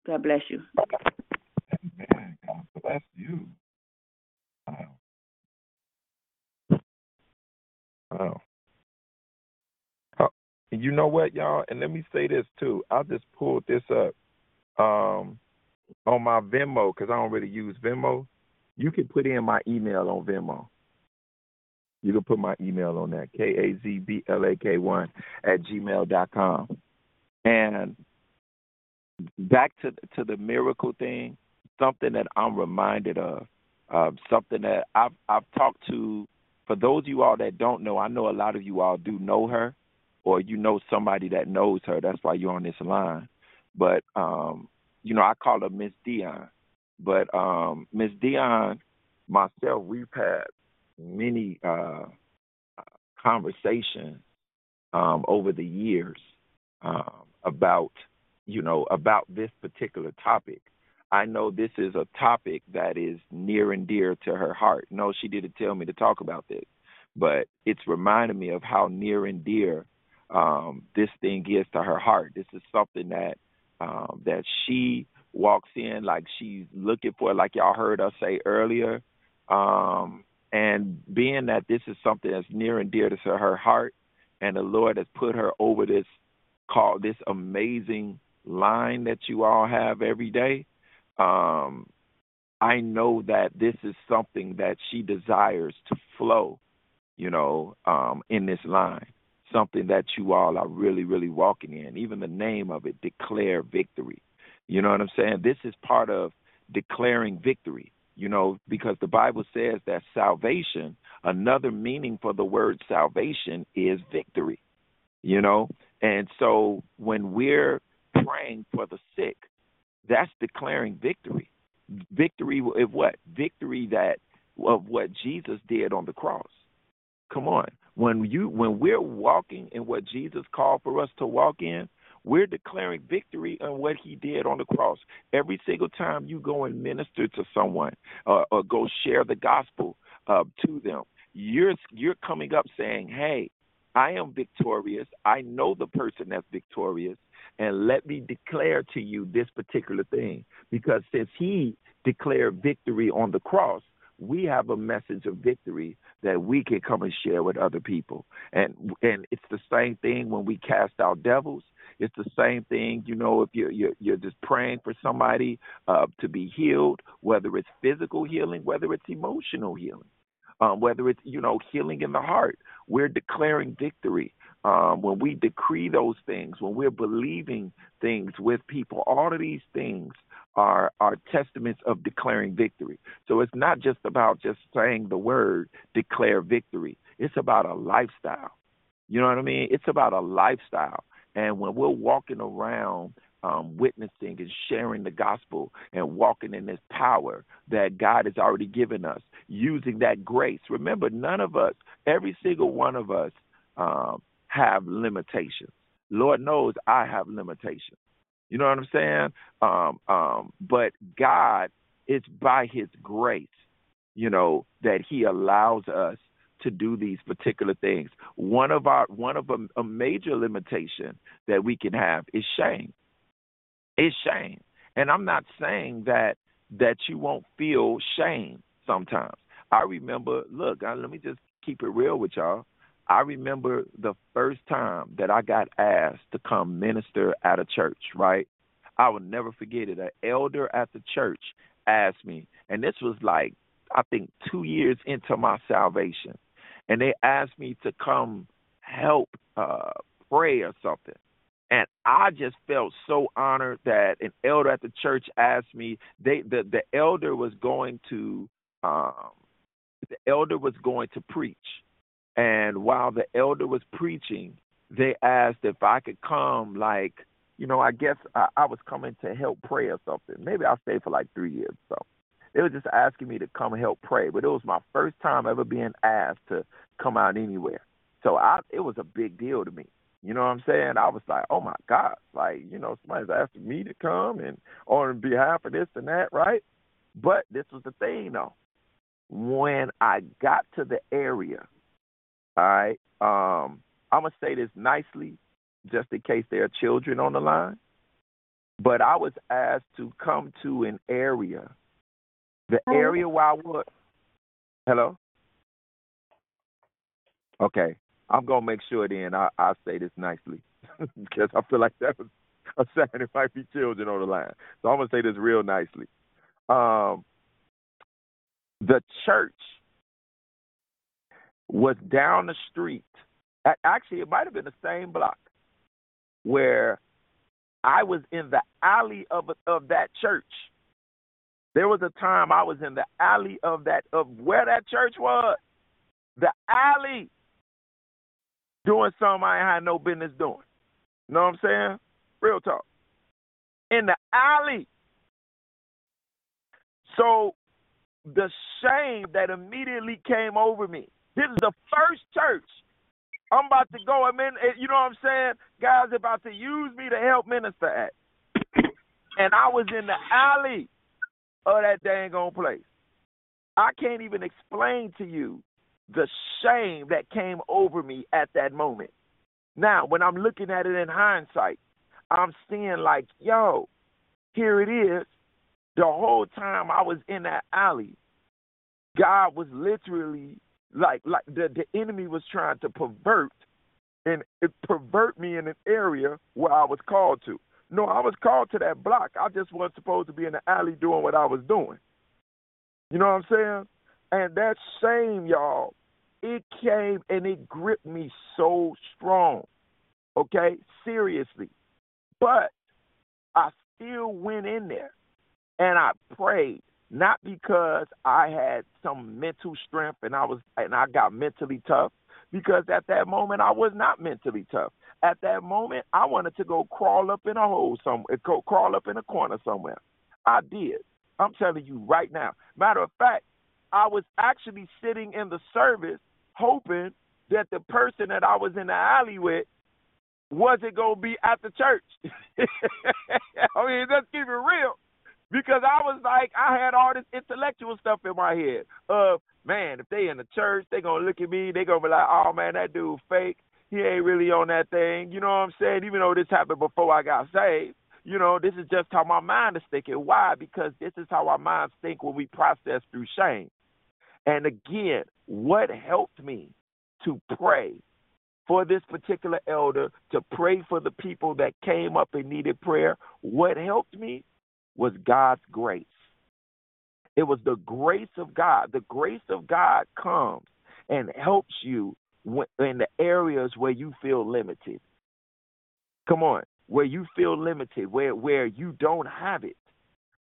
Speaker 26: God bless you.
Speaker 17: Amen. God bless you. Wow. Wow. Oh, you know what, y'all? And let me say this too. I just pulled this up um, on my Venmo because I don't really use Venmo. You can put in my email on Venmo. You can put my email on that, K A Z B L A K 1 at gmail dot com. And back to to the miracle thing, something that I'm reminded of, uh, something that I've I've talked to. For those of you all that don't know, I know a lot of you all do know her, or you know somebody that knows her. That's why you're on this line. But um, you know, I call her Miss Dion. But um, Miss Dion, myself, we've had many uh, conversations um, over the years um, about you know about this particular topic. I know this is a topic that is near and dear to her heart. No, she didn't tell me to talk about this, but it's reminded me of how near and dear um, this thing is to her heart. This is something that um, that she walks in like she's looking for, like y'all heard us say earlier. Um, and being that this is something that's near and dear to her heart, and the Lord has put her over this call this amazing line that you all have every day. Um, I know that this is something that she desires to flow, you know, um, in this line. Something that you all are really, really walking in. Even the name of it, declare victory. You know what I'm saying? This is part of declaring victory, you know, because the Bible says that salvation, another meaning for the word salvation is victory, you know? And so when we're praying for the sick, that's declaring victory. Victory of what? Victory that of what Jesus did on the cross. Come on. When you when we're walking in what Jesus called for us to walk in, we're declaring victory on what he did on the cross. Every single time you go and minister to someone uh, or go share the gospel uh, to them, you're you're coming up saying, "Hey, I am victorious. I know the person that's victorious, and let me declare to you this particular thing. Because since he declared victory on the cross, we have a message of victory that we can come and share with other people. And and it's the same thing when we cast out devils. It's the same thing, you know, if you're you're, you're just praying for somebody uh, to be healed, whether it's physical healing, whether it's emotional healing, um, whether it's you know healing in the heart. We're declaring victory um, when we decree those things, when we're believing things with people. All of these things are are testaments of declaring victory. So it's not just about just saying the word declare victory. It's about a lifestyle. You know what I mean? It's about a lifestyle. And when we're walking around um, witnessing and sharing the gospel and walking in this power that God has already given us, using that grace. Remember, none of us, every single one of us, um, have limitations. Lord knows I have limitations. You know what I'm saying? Um, um, but God, it's by His grace, you know, that He allows us to do these particular things. One of our one of a, a major limitation that we can have is shame. Is shame, and I'm not saying that that you won't feel shame sometimes. I remember, look, let me just keep it real with y'all. I remember the first time that I got asked to come minister at a church, right? I will never forget it. An elder at the church asked me, and this was like, I think, two years into my salvation. And they asked me to come help uh, pray or something. And I just felt so honored that an elder at the church asked me. They the the elder was going to um, the elder was going to preach, and while the elder was preaching, they asked if I could come. Like you know, I guess I, I was coming to help pray or something. Maybe I stayed for like three years or so. They were just asking me to come help pray, but it was my first time ever being asked to come out anywhere. So I, it was a big deal to me. You know what I'm saying? I was like, oh my God, like, you know, somebody's asking me to come and on behalf of this and that, right? But this was the thing though. When I got to the area, all right, um, I'm gonna say this nicely, just in case there are children on the line. But I was asked to come to an area. The area where I was Hello? Okay. I'm gonna make sure then I I say this nicely (laughs) because I feel like that was a sign it might be children on the line. So I'm gonna say this real nicely. Um, the church was down the street. Actually, it might have been the same block where I was in the alley of of that church. There was a time I was in the alley of that of where that church was. The alley doing something I had no business doing. You know what I'm saying? Real talk. In the alley. So the shame that immediately came over me. This is the first church I'm about to go. I mean, eh, you know what I'm saying? Guys about to use me to help minister at. (coughs) And I was in the alley of that dang on place. I can't even explain to you the shame that came over me at that moment. Now, when I'm looking at it in hindsight, I'm seeing like, yo, here it is. The whole time I was in that alley, God was literally like like the the enemy was trying to pervert and pervert me in an area where I was called to. No, I was called to that block. I just wasn't supposed to be in the alley doing what I was doing. You know what I'm saying? And that shame, y'all, it came and it gripped me so strong. Okay? Seriously. But I still went in there and I prayed not because I had some mental strength and I was and I got mentally tough because at that moment I was not mentally tough. At that moment I wanted to go crawl up in a hole somewhere, eh, go crawl up in a corner somewhere. I did. I'm telling you right now. Matter of fact, I was actually sitting in the service hoping that the person that I was in the alley with wasn't gonna be at the church. (laughs) I mean, let's keep it real because I was like, I had all this intellectual stuff in my head of, man, if they in the church, they gonna look at me, they gonna be like, oh man, that dude fake. He ain't really on that thing. You know what I'm saying? Even though this happened before I got saved, you know, this is just how my mind is thinking. Why? Because this is how our minds think when we process through shame. And again, what helped me to pray for this particular elder, to pray for the people that came up and needed prayer, what helped me was God's grace. It was the grace of God. The grace of God comes and helps you in the areas where you feel limited. Come on, where you feel limited, where where you don't have it.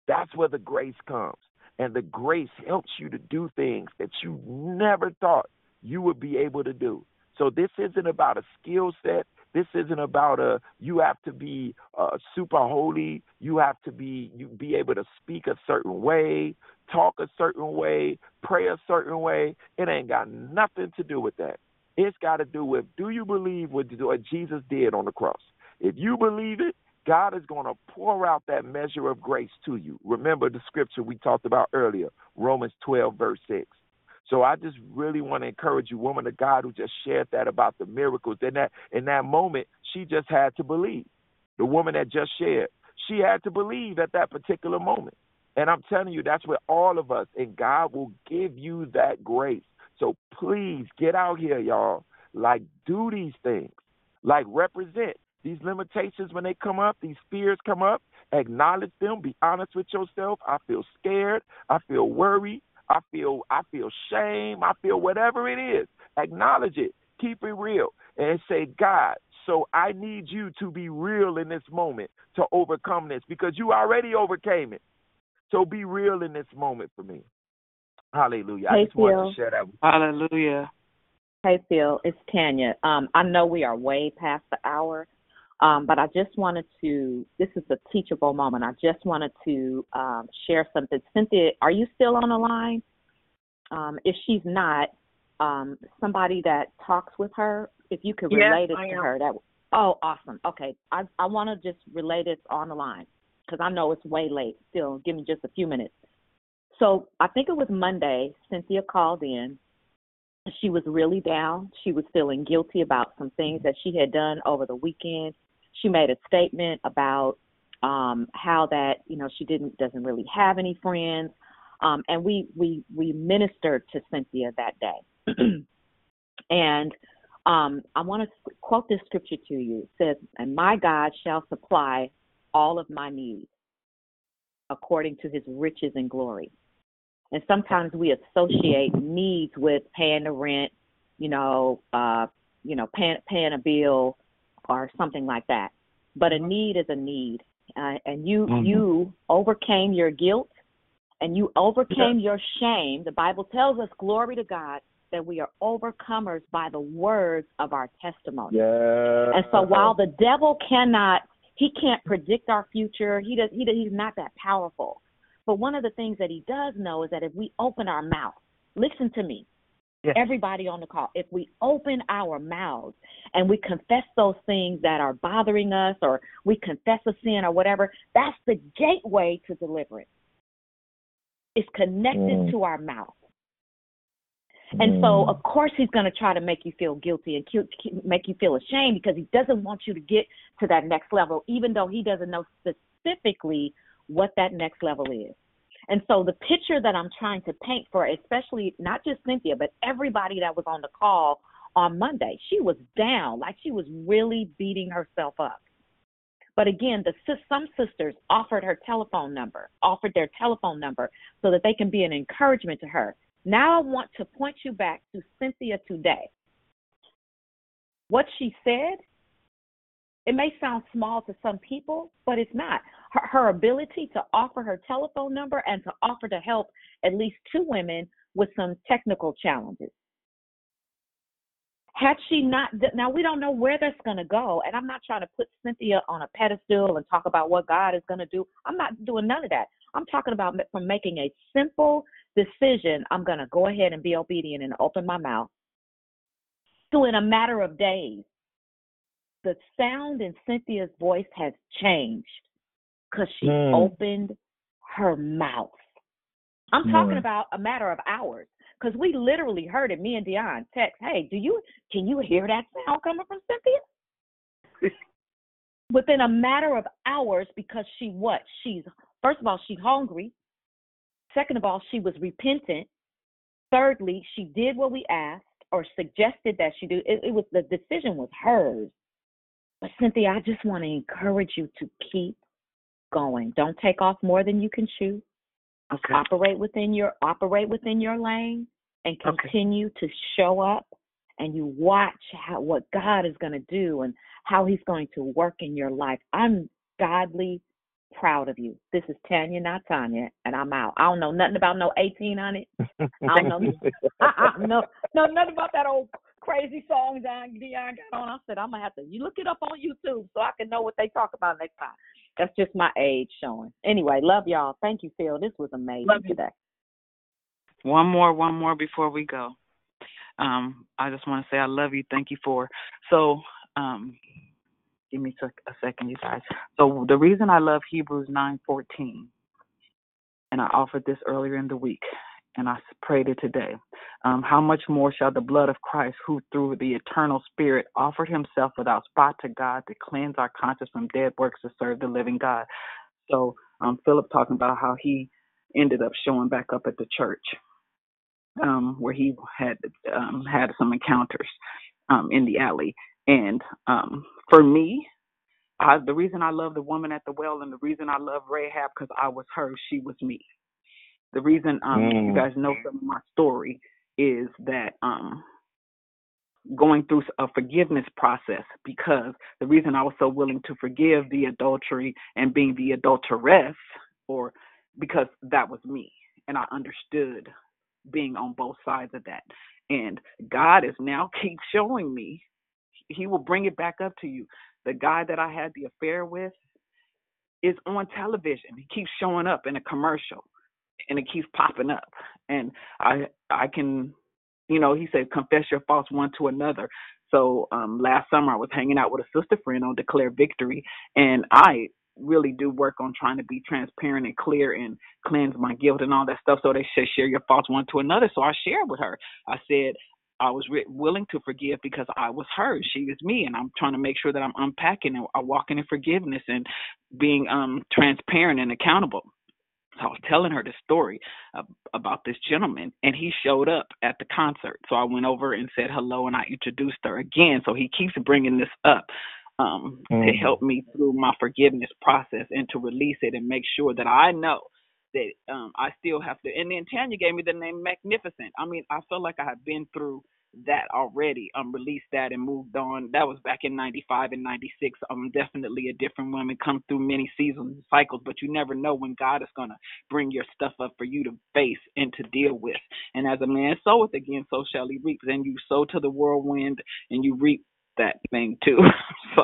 Speaker 17: That's where the grace comes. And the grace helps you to do things that you never thought you would be able to do. So this isn't about a skill set. This isn't about a you have to be uh, super holy. You have to be you be able to speak a certain way, talk a certain way, pray a certain way. It ain't got nothing to do with that. It's got to do with do you believe what, Jesus did on the cross? If you believe it, God is going to pour out that measure of grace to you. Remember the scripture we talked about earlier, Romans 12, verse 6. So I just really want to encourage you, woman of God, who just shared that about the miracles. In that in that moment, she just had to believe. The woman that just shared, she had to believe at that particular moment. And I'm telling you, that's where all of us, and God will give you that grace. So please get out here, y'all. Like, do these things. Like, represent these limitations when they come up, these fears come up. Acknowledge them. Be honest with yourself. I feel scared. I feel worried. I feel I feel shame, I feel whatever it is. Acknowledge it. Keep it real and say, God, so I need you to be real in this moment to overcome this because you already overcame it. So be real in this moment for me. Hallelujah.
Speaker 25: Hey,
Speaker 17: I just wanted
Speaker 25: Phil.
Speaker 17: to share that with you.
Speaker 24: Hallelujah.
Speaker 25: Hey Phil, it's Tanya. Um, I know we are way past the hour, Um, but I just wanted to, this is a teachable moment. I just wanted to um, share something. Cynthia, are you still on the line? Um, if she's not, um, somebody that talks with her, if you could
Speaker 24: Yes,
Speaker 25: relate it
Speaker 24: I
Speaker 25: to
Speaker 24: am.
Speaker 25: her, that oh, awesome. Okay, I I want to just relate it on the line because I know it's way late. Still, give me just a few minutes. So I think it was Monday. Cynthia called in. She was really down. She was feeling guilty about some things that she had done over the weekend. She made a statement about um, how that you know she didn't doesn't really have any friends, um, and we we we ministered to Cynthia that day. (clears throat) and um, I want to quote this scripture to you. It says, "And my God shall supply all of my needs according to His riches and glory." And sometimes we associate needs with paying the rent, you know, uh, you know, paying paying a bill or something like that. But a need is a need, uh, and you
Speaker 24: Mhm.
Speaker 25: you overcame your guilt, and you overcame your shame. The Bible tells us, "Glory to God." That we are overcomers by the words of our testimony.
Speaker 17: Yeah.
Speaker 25: And so while the devil cannot, he can't predict our future. He does. He does, he's not that powerful. But one of the things that he does know is that if we open our mouth, listen to me, everybody on the call, if we open our mouths and we confess those things that are bothering us, or we confess a sin or whatever, that's the gateway to deliverance. It's connected
Speaker 24: Mm.
Speaker 25: to our mouth. And so, of course, he's going to try to make you feel guilty and cu- make you feel ashamed because he doesn't want you to get to that next level, even though he doesn't know specifically what that next level is. And so, the picture that I'm trying to paint for, especially not just Cynthia, but everybody that was on the call on Monday, she was down, like she was really beating herself up. But again, the some sisters offered her telephone number, offered their telephone number so that they can be an encouragement to her. Now I want to point you back to Cynthia today. What she said, it may sound small to some people, but it's not. Her, her ability to offer her telephone number and to offer to help at least two women with some technical challenges. Had she not, now we don't know where that's going to go, and I'm not trying to put Cynthia on a pedestal and talk about what God is going to do. I'm not doing none of that. I'm talking about from making a simple decision. I'm going to go ahead and be obedient and open my mouth. So, in a matter of days, the sound in Cynthia's voice has changed because she
Speaker 24: Mm.
Speaker 25: opened her mouth. I'm talking
Speaker 24: Mm.
Speaker 25: about a matter of hours because we literally heard it. Me and Dion text, "Hey, do you can you hear that sound coming from Cynthia?" (laughs) Within a matter of hours, because she what? She's first of all she's hungry. Second of all, she was repentant. Thirdly, she did what we asked or suggested that she do. It, it was the decision was hers. But Cynthia, I just want to encourage you to keep going. Don't take off more than you can chew.
Speaker 24: Okay.
Speaker 25: Operate within your operate within your lane and continue to show up and you watch how what God is going to do and how he's going to work in your life. I'm godly proud of you. This is Tanya, not Tanya, and I'm out. I don't know nothing about no 18 on it. (laughs) I don't know. I, I, uh-uh, no, no, nothing about that old crazy song Dion, Dion got on. I said I'm gonna have to. You look it up on YouTube so I can know what they talk about next time. That's just my age showing. Anyway, love y'all. Thank you, Phil. This was amazing love today.
Speaker 11: One more, one more before we go. Um, I just want to say I love you. Thank you for so. Um, give me a second, you guys. So the reason I love Hebrews nine fourteen, and I offered this earlier in the week, and I prayed it today. Um, how much more shall the blood of Christ, who through the eternal Spirit offered Himself without spot to God, to cleanse our conscience from dead works to serve the living God? So um, Philip talking about how he ended up showing back up at the church um, where he had um, had some encounters um, in the alley. And um, for me, I, the reason I love the woman at the well and the reason I love Rahab because I was her, she was me. The reason um, you
Speaker 24: Mm.
Speaker 11: guys know some of my story is that um, going through a forgiveness process because the reason I was so willing to forgive the adultery and being the adulteress or because that was me and I understood being on both sides of that. And God is now (laughs) keep showing me he will bring it back up to you. the guy that I had the affair with is on television. He keeps showing up in a commercial and it keeps popping up. And I I can you know, he said confess your faults one to another. So um last summer I was hanging out with a sister friend on Declare Victory and I really do work on trying to be transparent and clear and cleanse my guilt and all that stuff. So they said share your faults one to another. So I shared with her. I said I was re- willing to forgive because I was her. She was me, and I'm trying to make sure that I'm unpacking and uh, walking in forgiveness and being um transparent and accountable. I was telling her the story uh, about this gentleman, and he showed up at the concert. So I went over and said hello, and I introduced her again. So he keeps bringing this up um, mm-hmm. to help me through my forgiveness process and to release it and make sure that I know that um, I still have to. And then Tanya gave me the name Magnificent. I mean, I felt like I had been through that already. Um, released that and moved on. That was back in '95 and '96. I'm definitely a different woman. Come through many seasons and cycles, but you never know when God is gonna bring your stuff up for you to face and to deal with. And as a man soweth again, so shall he reap. Then you sow to the whirlwind, and you reap that thing too. (laughs) so,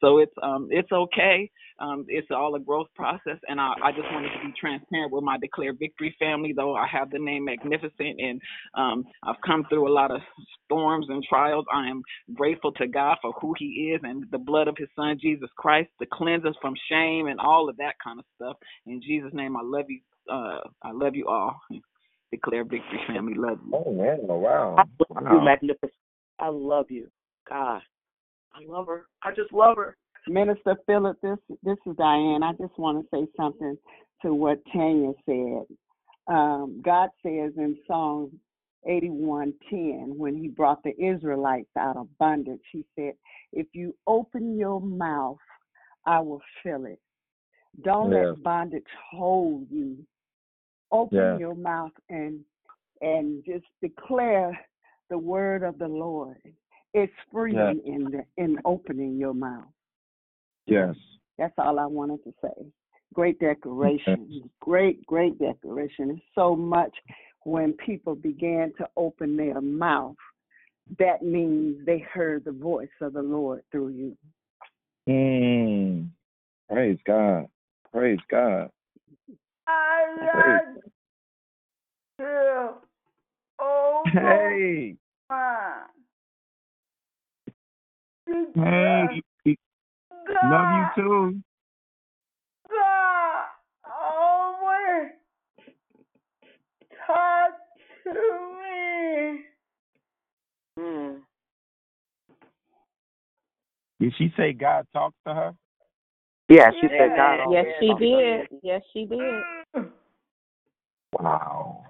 Speaker 11: so it's um it's okay. Um it's all a growth process and I, I just wanted to be transparent with my Declare Victory family, though I have the name Magnificent and um I've come through a lot of storms and trials. I am grateful to God for who he is and the blood of his son Jesus Christ to cleanse us from shame and all of that kind of stuff. In Jesus' name I love you uh I love you all. Declare Victory family, love you.
Speaker 17: Oh man, wow.
Speaker 23: I love
Speaker 17: wow.
Speaker 23: you, magnificent. I love you. God. I love her. I just love her.
Speaker 6: Minister Philip, this this is Diane. I just want to say something to what Tanya said. Um, God says in Psalm 81:10, when He brought the Israelites out of bondage, He said, "If you open your mouth, I will fill it. Don't
Speaker 17: Yeah.
Speaker 6: let bondage hold you. Open
Speaker 17: Yeah.
Speaker 6: your mouth and and just declare the word of the Lord. It's freedom in the, in opening your mouth.
Speaker 17: Yes.
Speaker 6: That's all I wanted to say. Great declaration. Great, great decoration. It's so much when people began to open their mouth, that means they heard the voice of the Lord through you.
Speaker 17: Mm. Praise God. Praise God.
Speaker 15: I love you. Oh,
Speaker 17: Hey.
Speaker 15: my.
Speaker 17: Hey. Love you too.
Speaker 15: God always talk to me.
Speaker 23: Mm.
Speaker 17: Did she say God talks to her?
Speaker 23: Yeah, she said God
Speaker 25: Yes, she
Speaker 23: talks her.
Speaker 25: did. Yes, she did.
Speaker 17: Wow.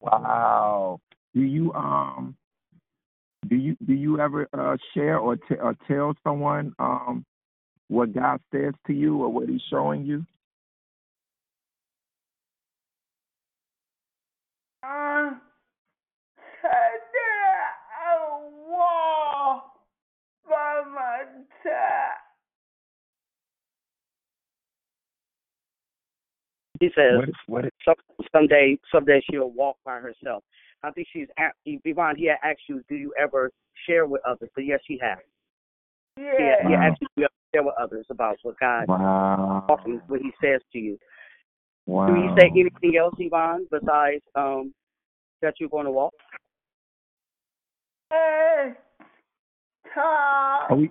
Speaker 17: Wow. Do you um do you do you ever uh share or, t- or tell someone um what God says to you or what He's showing you?
Speaker 15: Um, there a wall by my tap.
Speaker 23: He says
Speaker 17: What what
Speaker 23: some, someday someday she'll walk by herself. I think she's at Yvonne. He had asked you, do you ever share with others? So yes, she has.
Speaker 15: Yeah.
Speaker 23: Yeah, he
Speaker 17: Wow.
Speaker 23: asked you, do you ever share with others about what God
Speaker 17: Wow.
Speaker 23: talking, what He says to you.
Speaker 17: Wow.
Speaker 23: Do you say anything else, Yvonne, besides um that you're going to walk?
Speaker 15: Hey, talk.
Speaker 17: Are we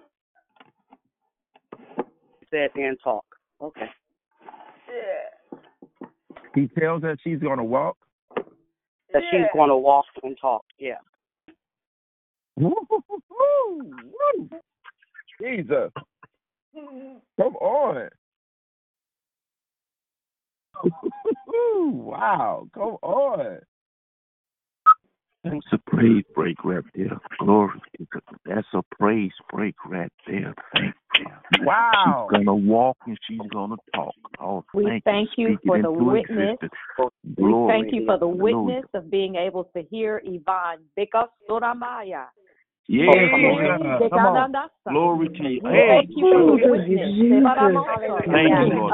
Speaker 23: He said and talk. Okay.
Speaker 15: Yeah.
Speaker 17: he tells her she's gonna walk?
Speaker 23: That she's going to walk and talk. Yeah. (laughs)
Speaker 17: Jesus. Come on. (laughs) wow. Come on.
Speaker 27: That's a praise break right there. Glory to God. That's a praise break right there. Thank you.
Speaker 17: Wow.
Speaker 27: She's gonna walk and she's gonna talk. Oh,
Speaker 25: We
Speaker 27: thank,
Speaker 25: thank you
Speaker 27: Speak
Speaker 25: for the witness.
Speaker 27: existence.
Speaker 25: We thank you for the witness of being able to hear Yvonne Bika Soramaya.
Speaker 27: Yeah,
Speaker 25: Glory
Speaker 27: to
Speaker 25: Thank
Speaker 27: you Thank you, Lord.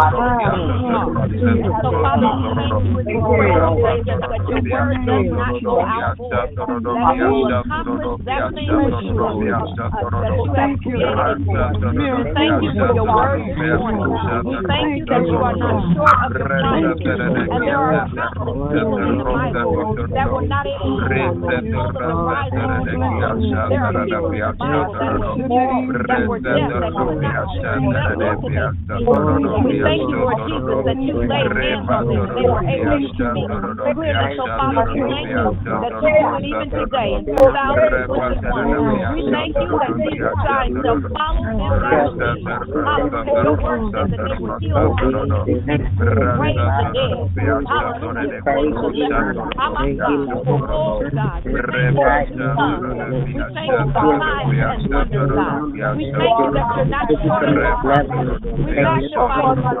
Speaker 25: We
Speaker 27: Hey,
Speaker 25: thank you for the
Speaker 27: glory.
Speaker 25: witness Sebaramoso,
Speaker 27: Thank you, for your word.
Speaker 25: Thank you that you are not short of your.
Speaker 27: And there are of God.
Speaker 25: being able to, to
Speaker 27: Yeah,
Speaker 25: visit
Speaker 27: ha. Yes, yeah. Yes, Lord.
Speaker 25: Thank you, Lord.
Speaker 27: She's going to walk. She's going to walk.
Speaker 25: Thank you, that even today, Lord. Oh, God.
Speaker 27: We thank you that
Speaker 28: you
Speaker 25: love them. We thank you for signs and wonders, God. We thank you that you're not short of
Speaker 13: We magnify you,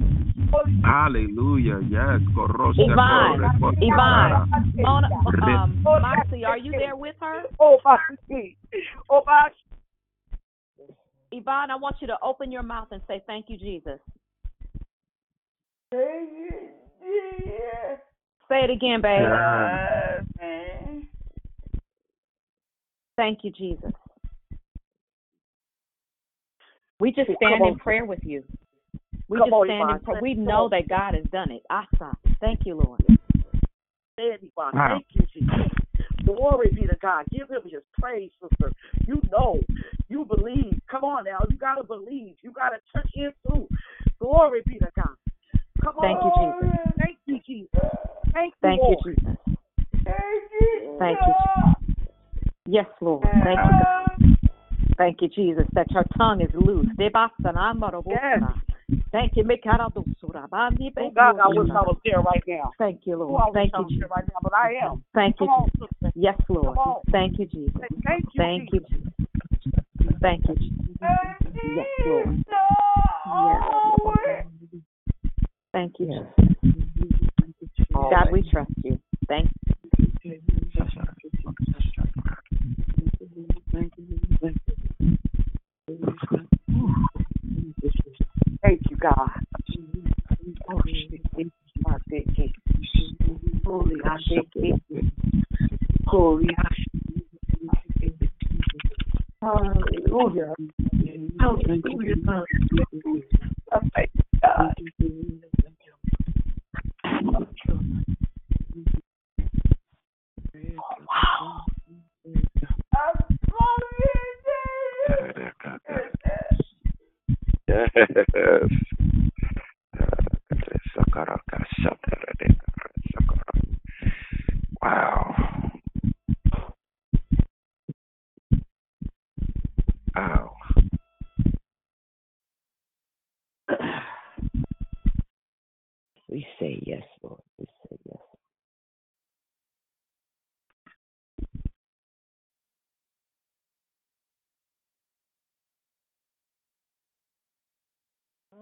Speaker 28: Yes.
Speaker 25: Yvonne, Yvonne, Mona, um, Moxie, are you there with her?
Speaker 15: Oh, my Oh,
Speaker 25: Yvonne, I want you to open your mouth and say, Thank you, Jesus. Say it again, babe. Thank you, Jesus. We just stand in prayer with you. We
Speaker 15: Come
Speaker 25: just
Speaker 15: on,
Speaker 25: stand in prayer. We know that God has done it. Asa. Thank you, Lord.
Speaker 15: Daddy, Father.
Speaker 28: Wow.
Speaker 15: Thank you, Jesus. Glory be to God. Give him his praise, sister. You know, you believe. Come on now. You got to believe. You got to touch in too. Glory be to God. Come on.
Speaker 25: Thank you. Jesus.
Speaker 15: Thank you, Jesus. Thank you, Jesus.
Speaker 25: Thank you, Jesus. Thank you. Jesus. Yes, Lord. Thank you, God. Thank you, Jesus, that your tongue is loose.
Speaker 15: Yes.
Speaker 25: Thank you. Mekaradoksura. Bandi
Speaker 15: Oh, God, I wish I was there right now.
Speaker 25: Thank you,
Speaker 15: Oh,
Speaker 25: Lord.
Speaker 15: I wish
Speaker 25: Thank
Speaker 15: I
Speaker 25: you,
Speaker 15: was there
Speaker 25: Jesus.
Speaker 15: right now, but I am.
Speaker 25: Thank you,
Speaker 15: Come on,
Speaker 25: Jesus. Yes, Lord.
Speaker 15: Come on.
Speaker 25: Thank you, Jesus.
Speaker 15: Thank you,
Speaker 25: Thank you, Jesus. Thank you, Jesus. Yes, Lord. Yes, Thank you, Jesus. God, we trust you. Thank
Speaker 15: Thank you, God. Oh, shit. I thank you. Holy, I thank you. Holy, I Hallelujah. Hallelujah. I thank God. Oh, wow. I'm sorry.
Speaker 17: Wow. Wow.
Speaker 29: We say yes, Lord. We say yes.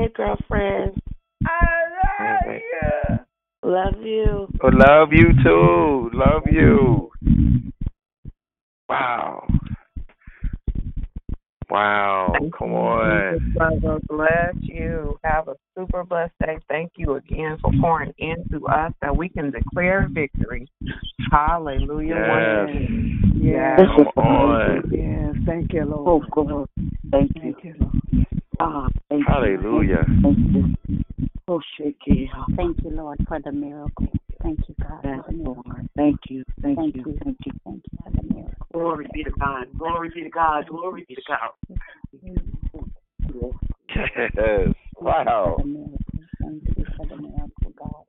Speaker 9: Have a good day, girlfriend.
Speaker 3: I love you.
Speaker 9: Love you.
Speaker 17: Oh, love you too. Love you. Wow. Wow. Come on.
Speaker 5: Jesus, brother, bless you. Have a super blessed day. Thank you again for pouring into us that we can declare victory. Hallelujah.
Speaker 17: Yes.
Speaker 6: Yes.
Speaker 17: Come on.
Speaker 6: Yes. Thank you, Lord.
Speaker 16: Oh, God. Thank you.
Speaker 6: Thank you, Lord.
Speaker 16: Ah, thank
Speaker 17: Hallelujah.
Speaker 16: you. Thank you. Oh, shake.
Speaker 30: Thank you, Lord, for the miracle. Thank you, God,
Speaker 16: Yes,
Speaker 30: for the miracle.
Speaker 16: Lord. Thank you. Thank,
Speaker 30: Thank
Speaker 16: you.
Speaker 30: you.
Speaker 16: Thank you.
Speaker 30: Thank you for the miracle.
Speaker 16: Glory be to God. Glory be to God. Glory be to God.
Speaker 17: Yes. Wow.
Speaker 30: For the miracle. Thank you for the miracle, God.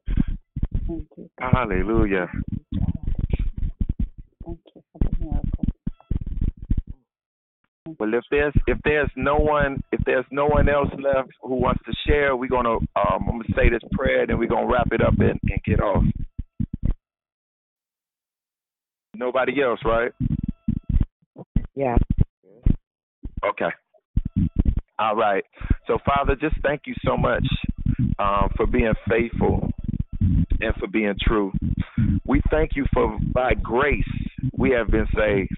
Speaker 30: Thank you, God.
Speaker 17: Hallelujah.
Speaker 30: Thank
Speaker 17: Well, if there's if there's no one if there's no one else left who wants to share, we're gonna um I'm gonna say this prayer, then we're gonna wrap it up and, and get off. Nobody else, right?
Speaker 29: Yeah.
Speaker 17: Okay. All right. So, Father, just thank you so much um, for being faithful and for being true. We thank you for by grace we have been saved.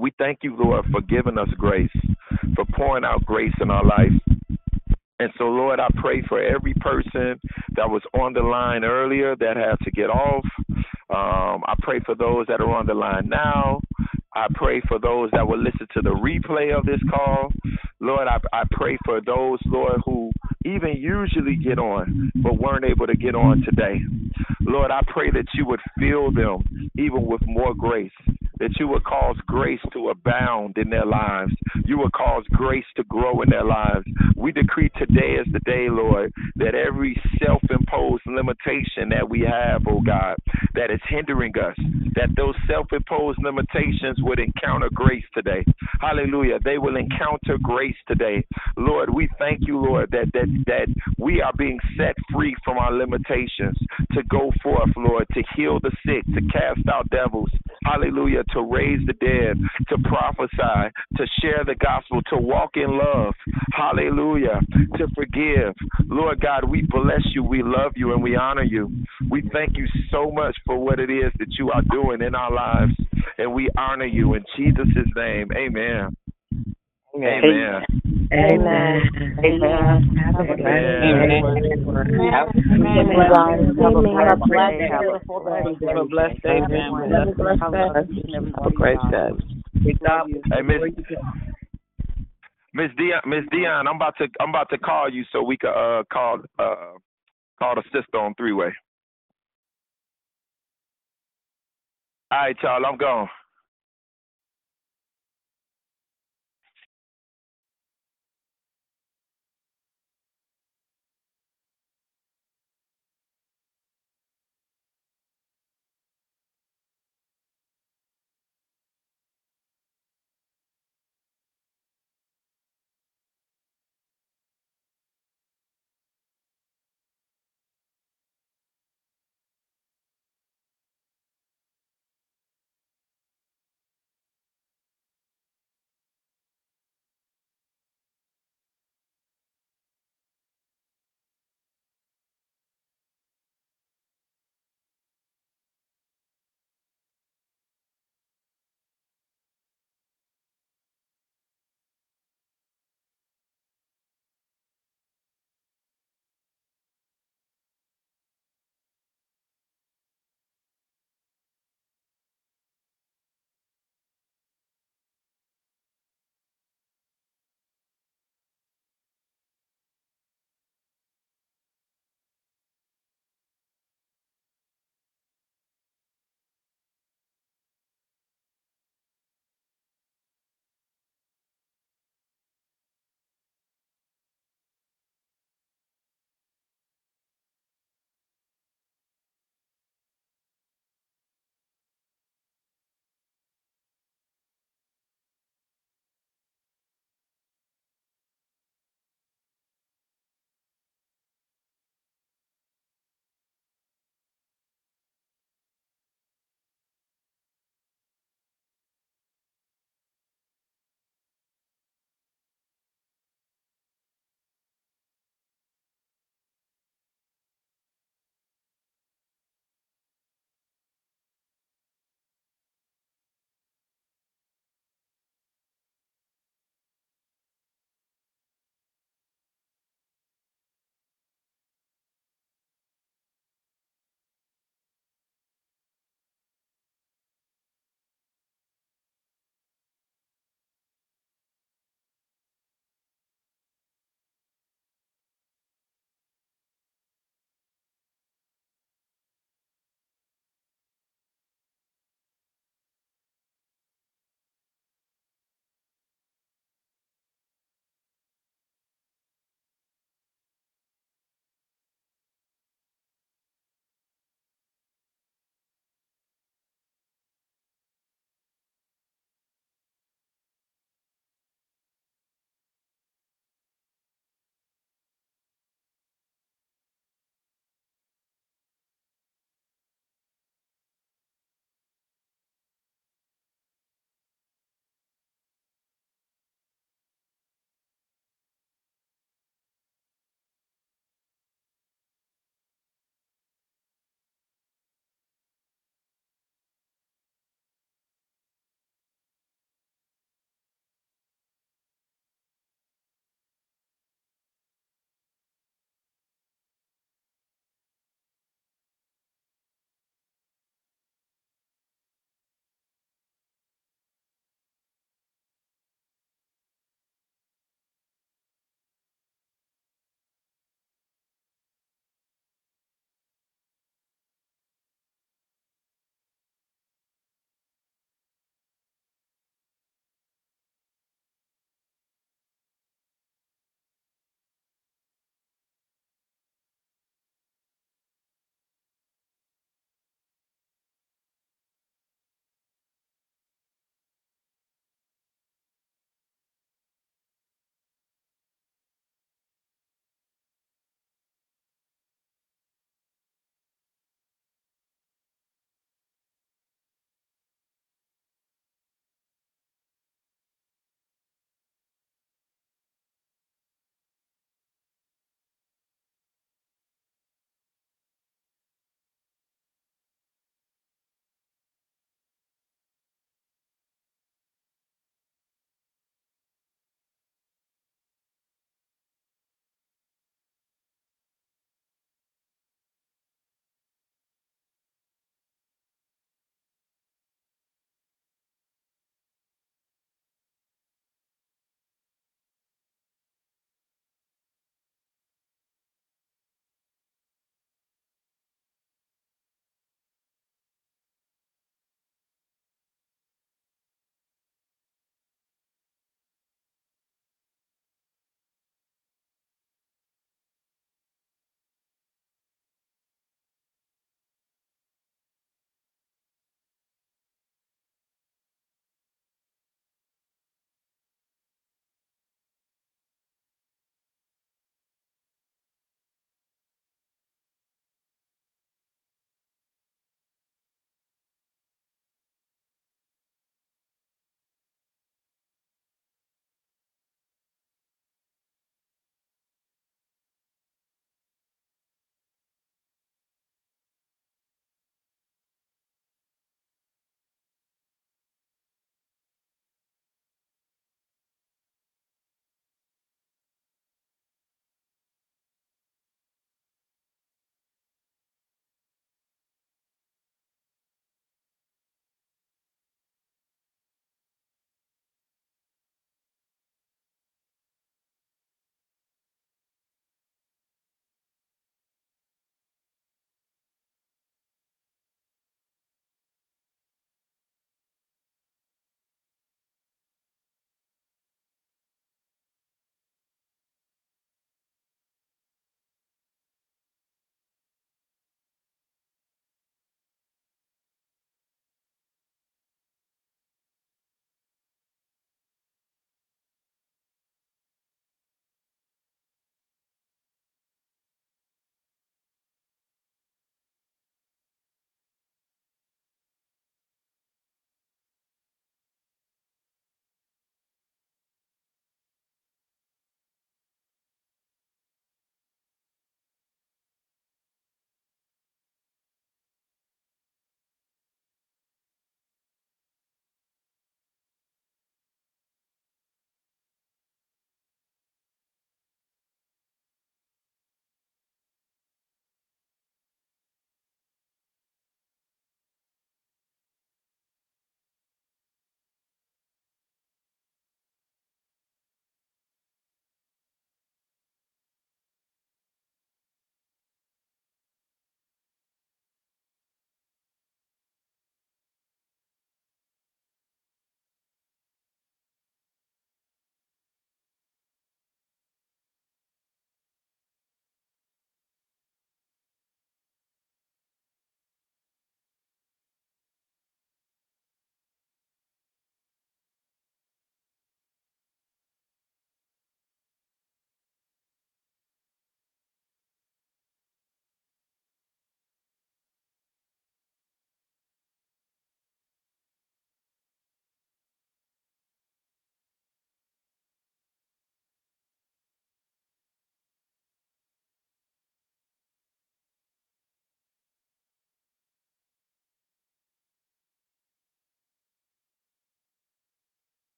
Speaker 17: We thank you, Lord, for giving us grace, for pouring out grace in our life. And so, Lord, I pray for every person that was on the line earlier that had to get off. Um, I pray for those that are on the line now. I pray for those that will listen to the replay of this call. Lord, I, I pray for those, Lord, who even usually get on but weren't able to get on today. Lord, I pray that you would fill them even with more grace, that you would cause grace to abound in their lives. You would cause grace to grow in their lives. We decree today is the day, Lord, that every self imposed limitation that we have, oh God, that is hindering us, that those self imposed limitations would encounter grace today. Hallelujah. They will encounter grace today. Lord, we thank you, Lord, that that that we are being set free from our limitations to go forth, Lord, to heal the sick, to cast out devils. Hallelujah. To raise the dead, to prophesy, to share the gospel, to walk in love. Hallelujah. To forgive. Lord God, we bless you, we love you, and we honor you. We thank you so much for what it is that you are doing in our lives, and we honor you in Jesus' name. Amen. Amen.
Speaker 29: Amen.
Speaker 16: Amen.
Speaker 29: Have a blessed day.
Speaker 16: Have a blessed day. Beautiful day.
Speaker 5: Have a blessed day.
Speaker 16: Everyone.
Speaker 5: Have a blessed
Speaker 16: day.
Speaker 5: Have a great day.
Speaker 17: Hey, Miss Miss Dion, Miss Dion, I'm about to I'm about to call you so we can uh call uh call the sister on three way. All right, y'all, I'm gone.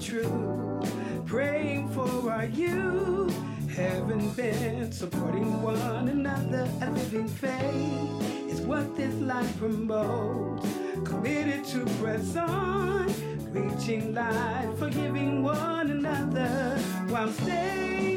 Speaker 31: truth, praying for our youth, heaven bent, supporting one another, a living faith is what this life promotes. Committed to press on, reaching light, forgiving one another. While staying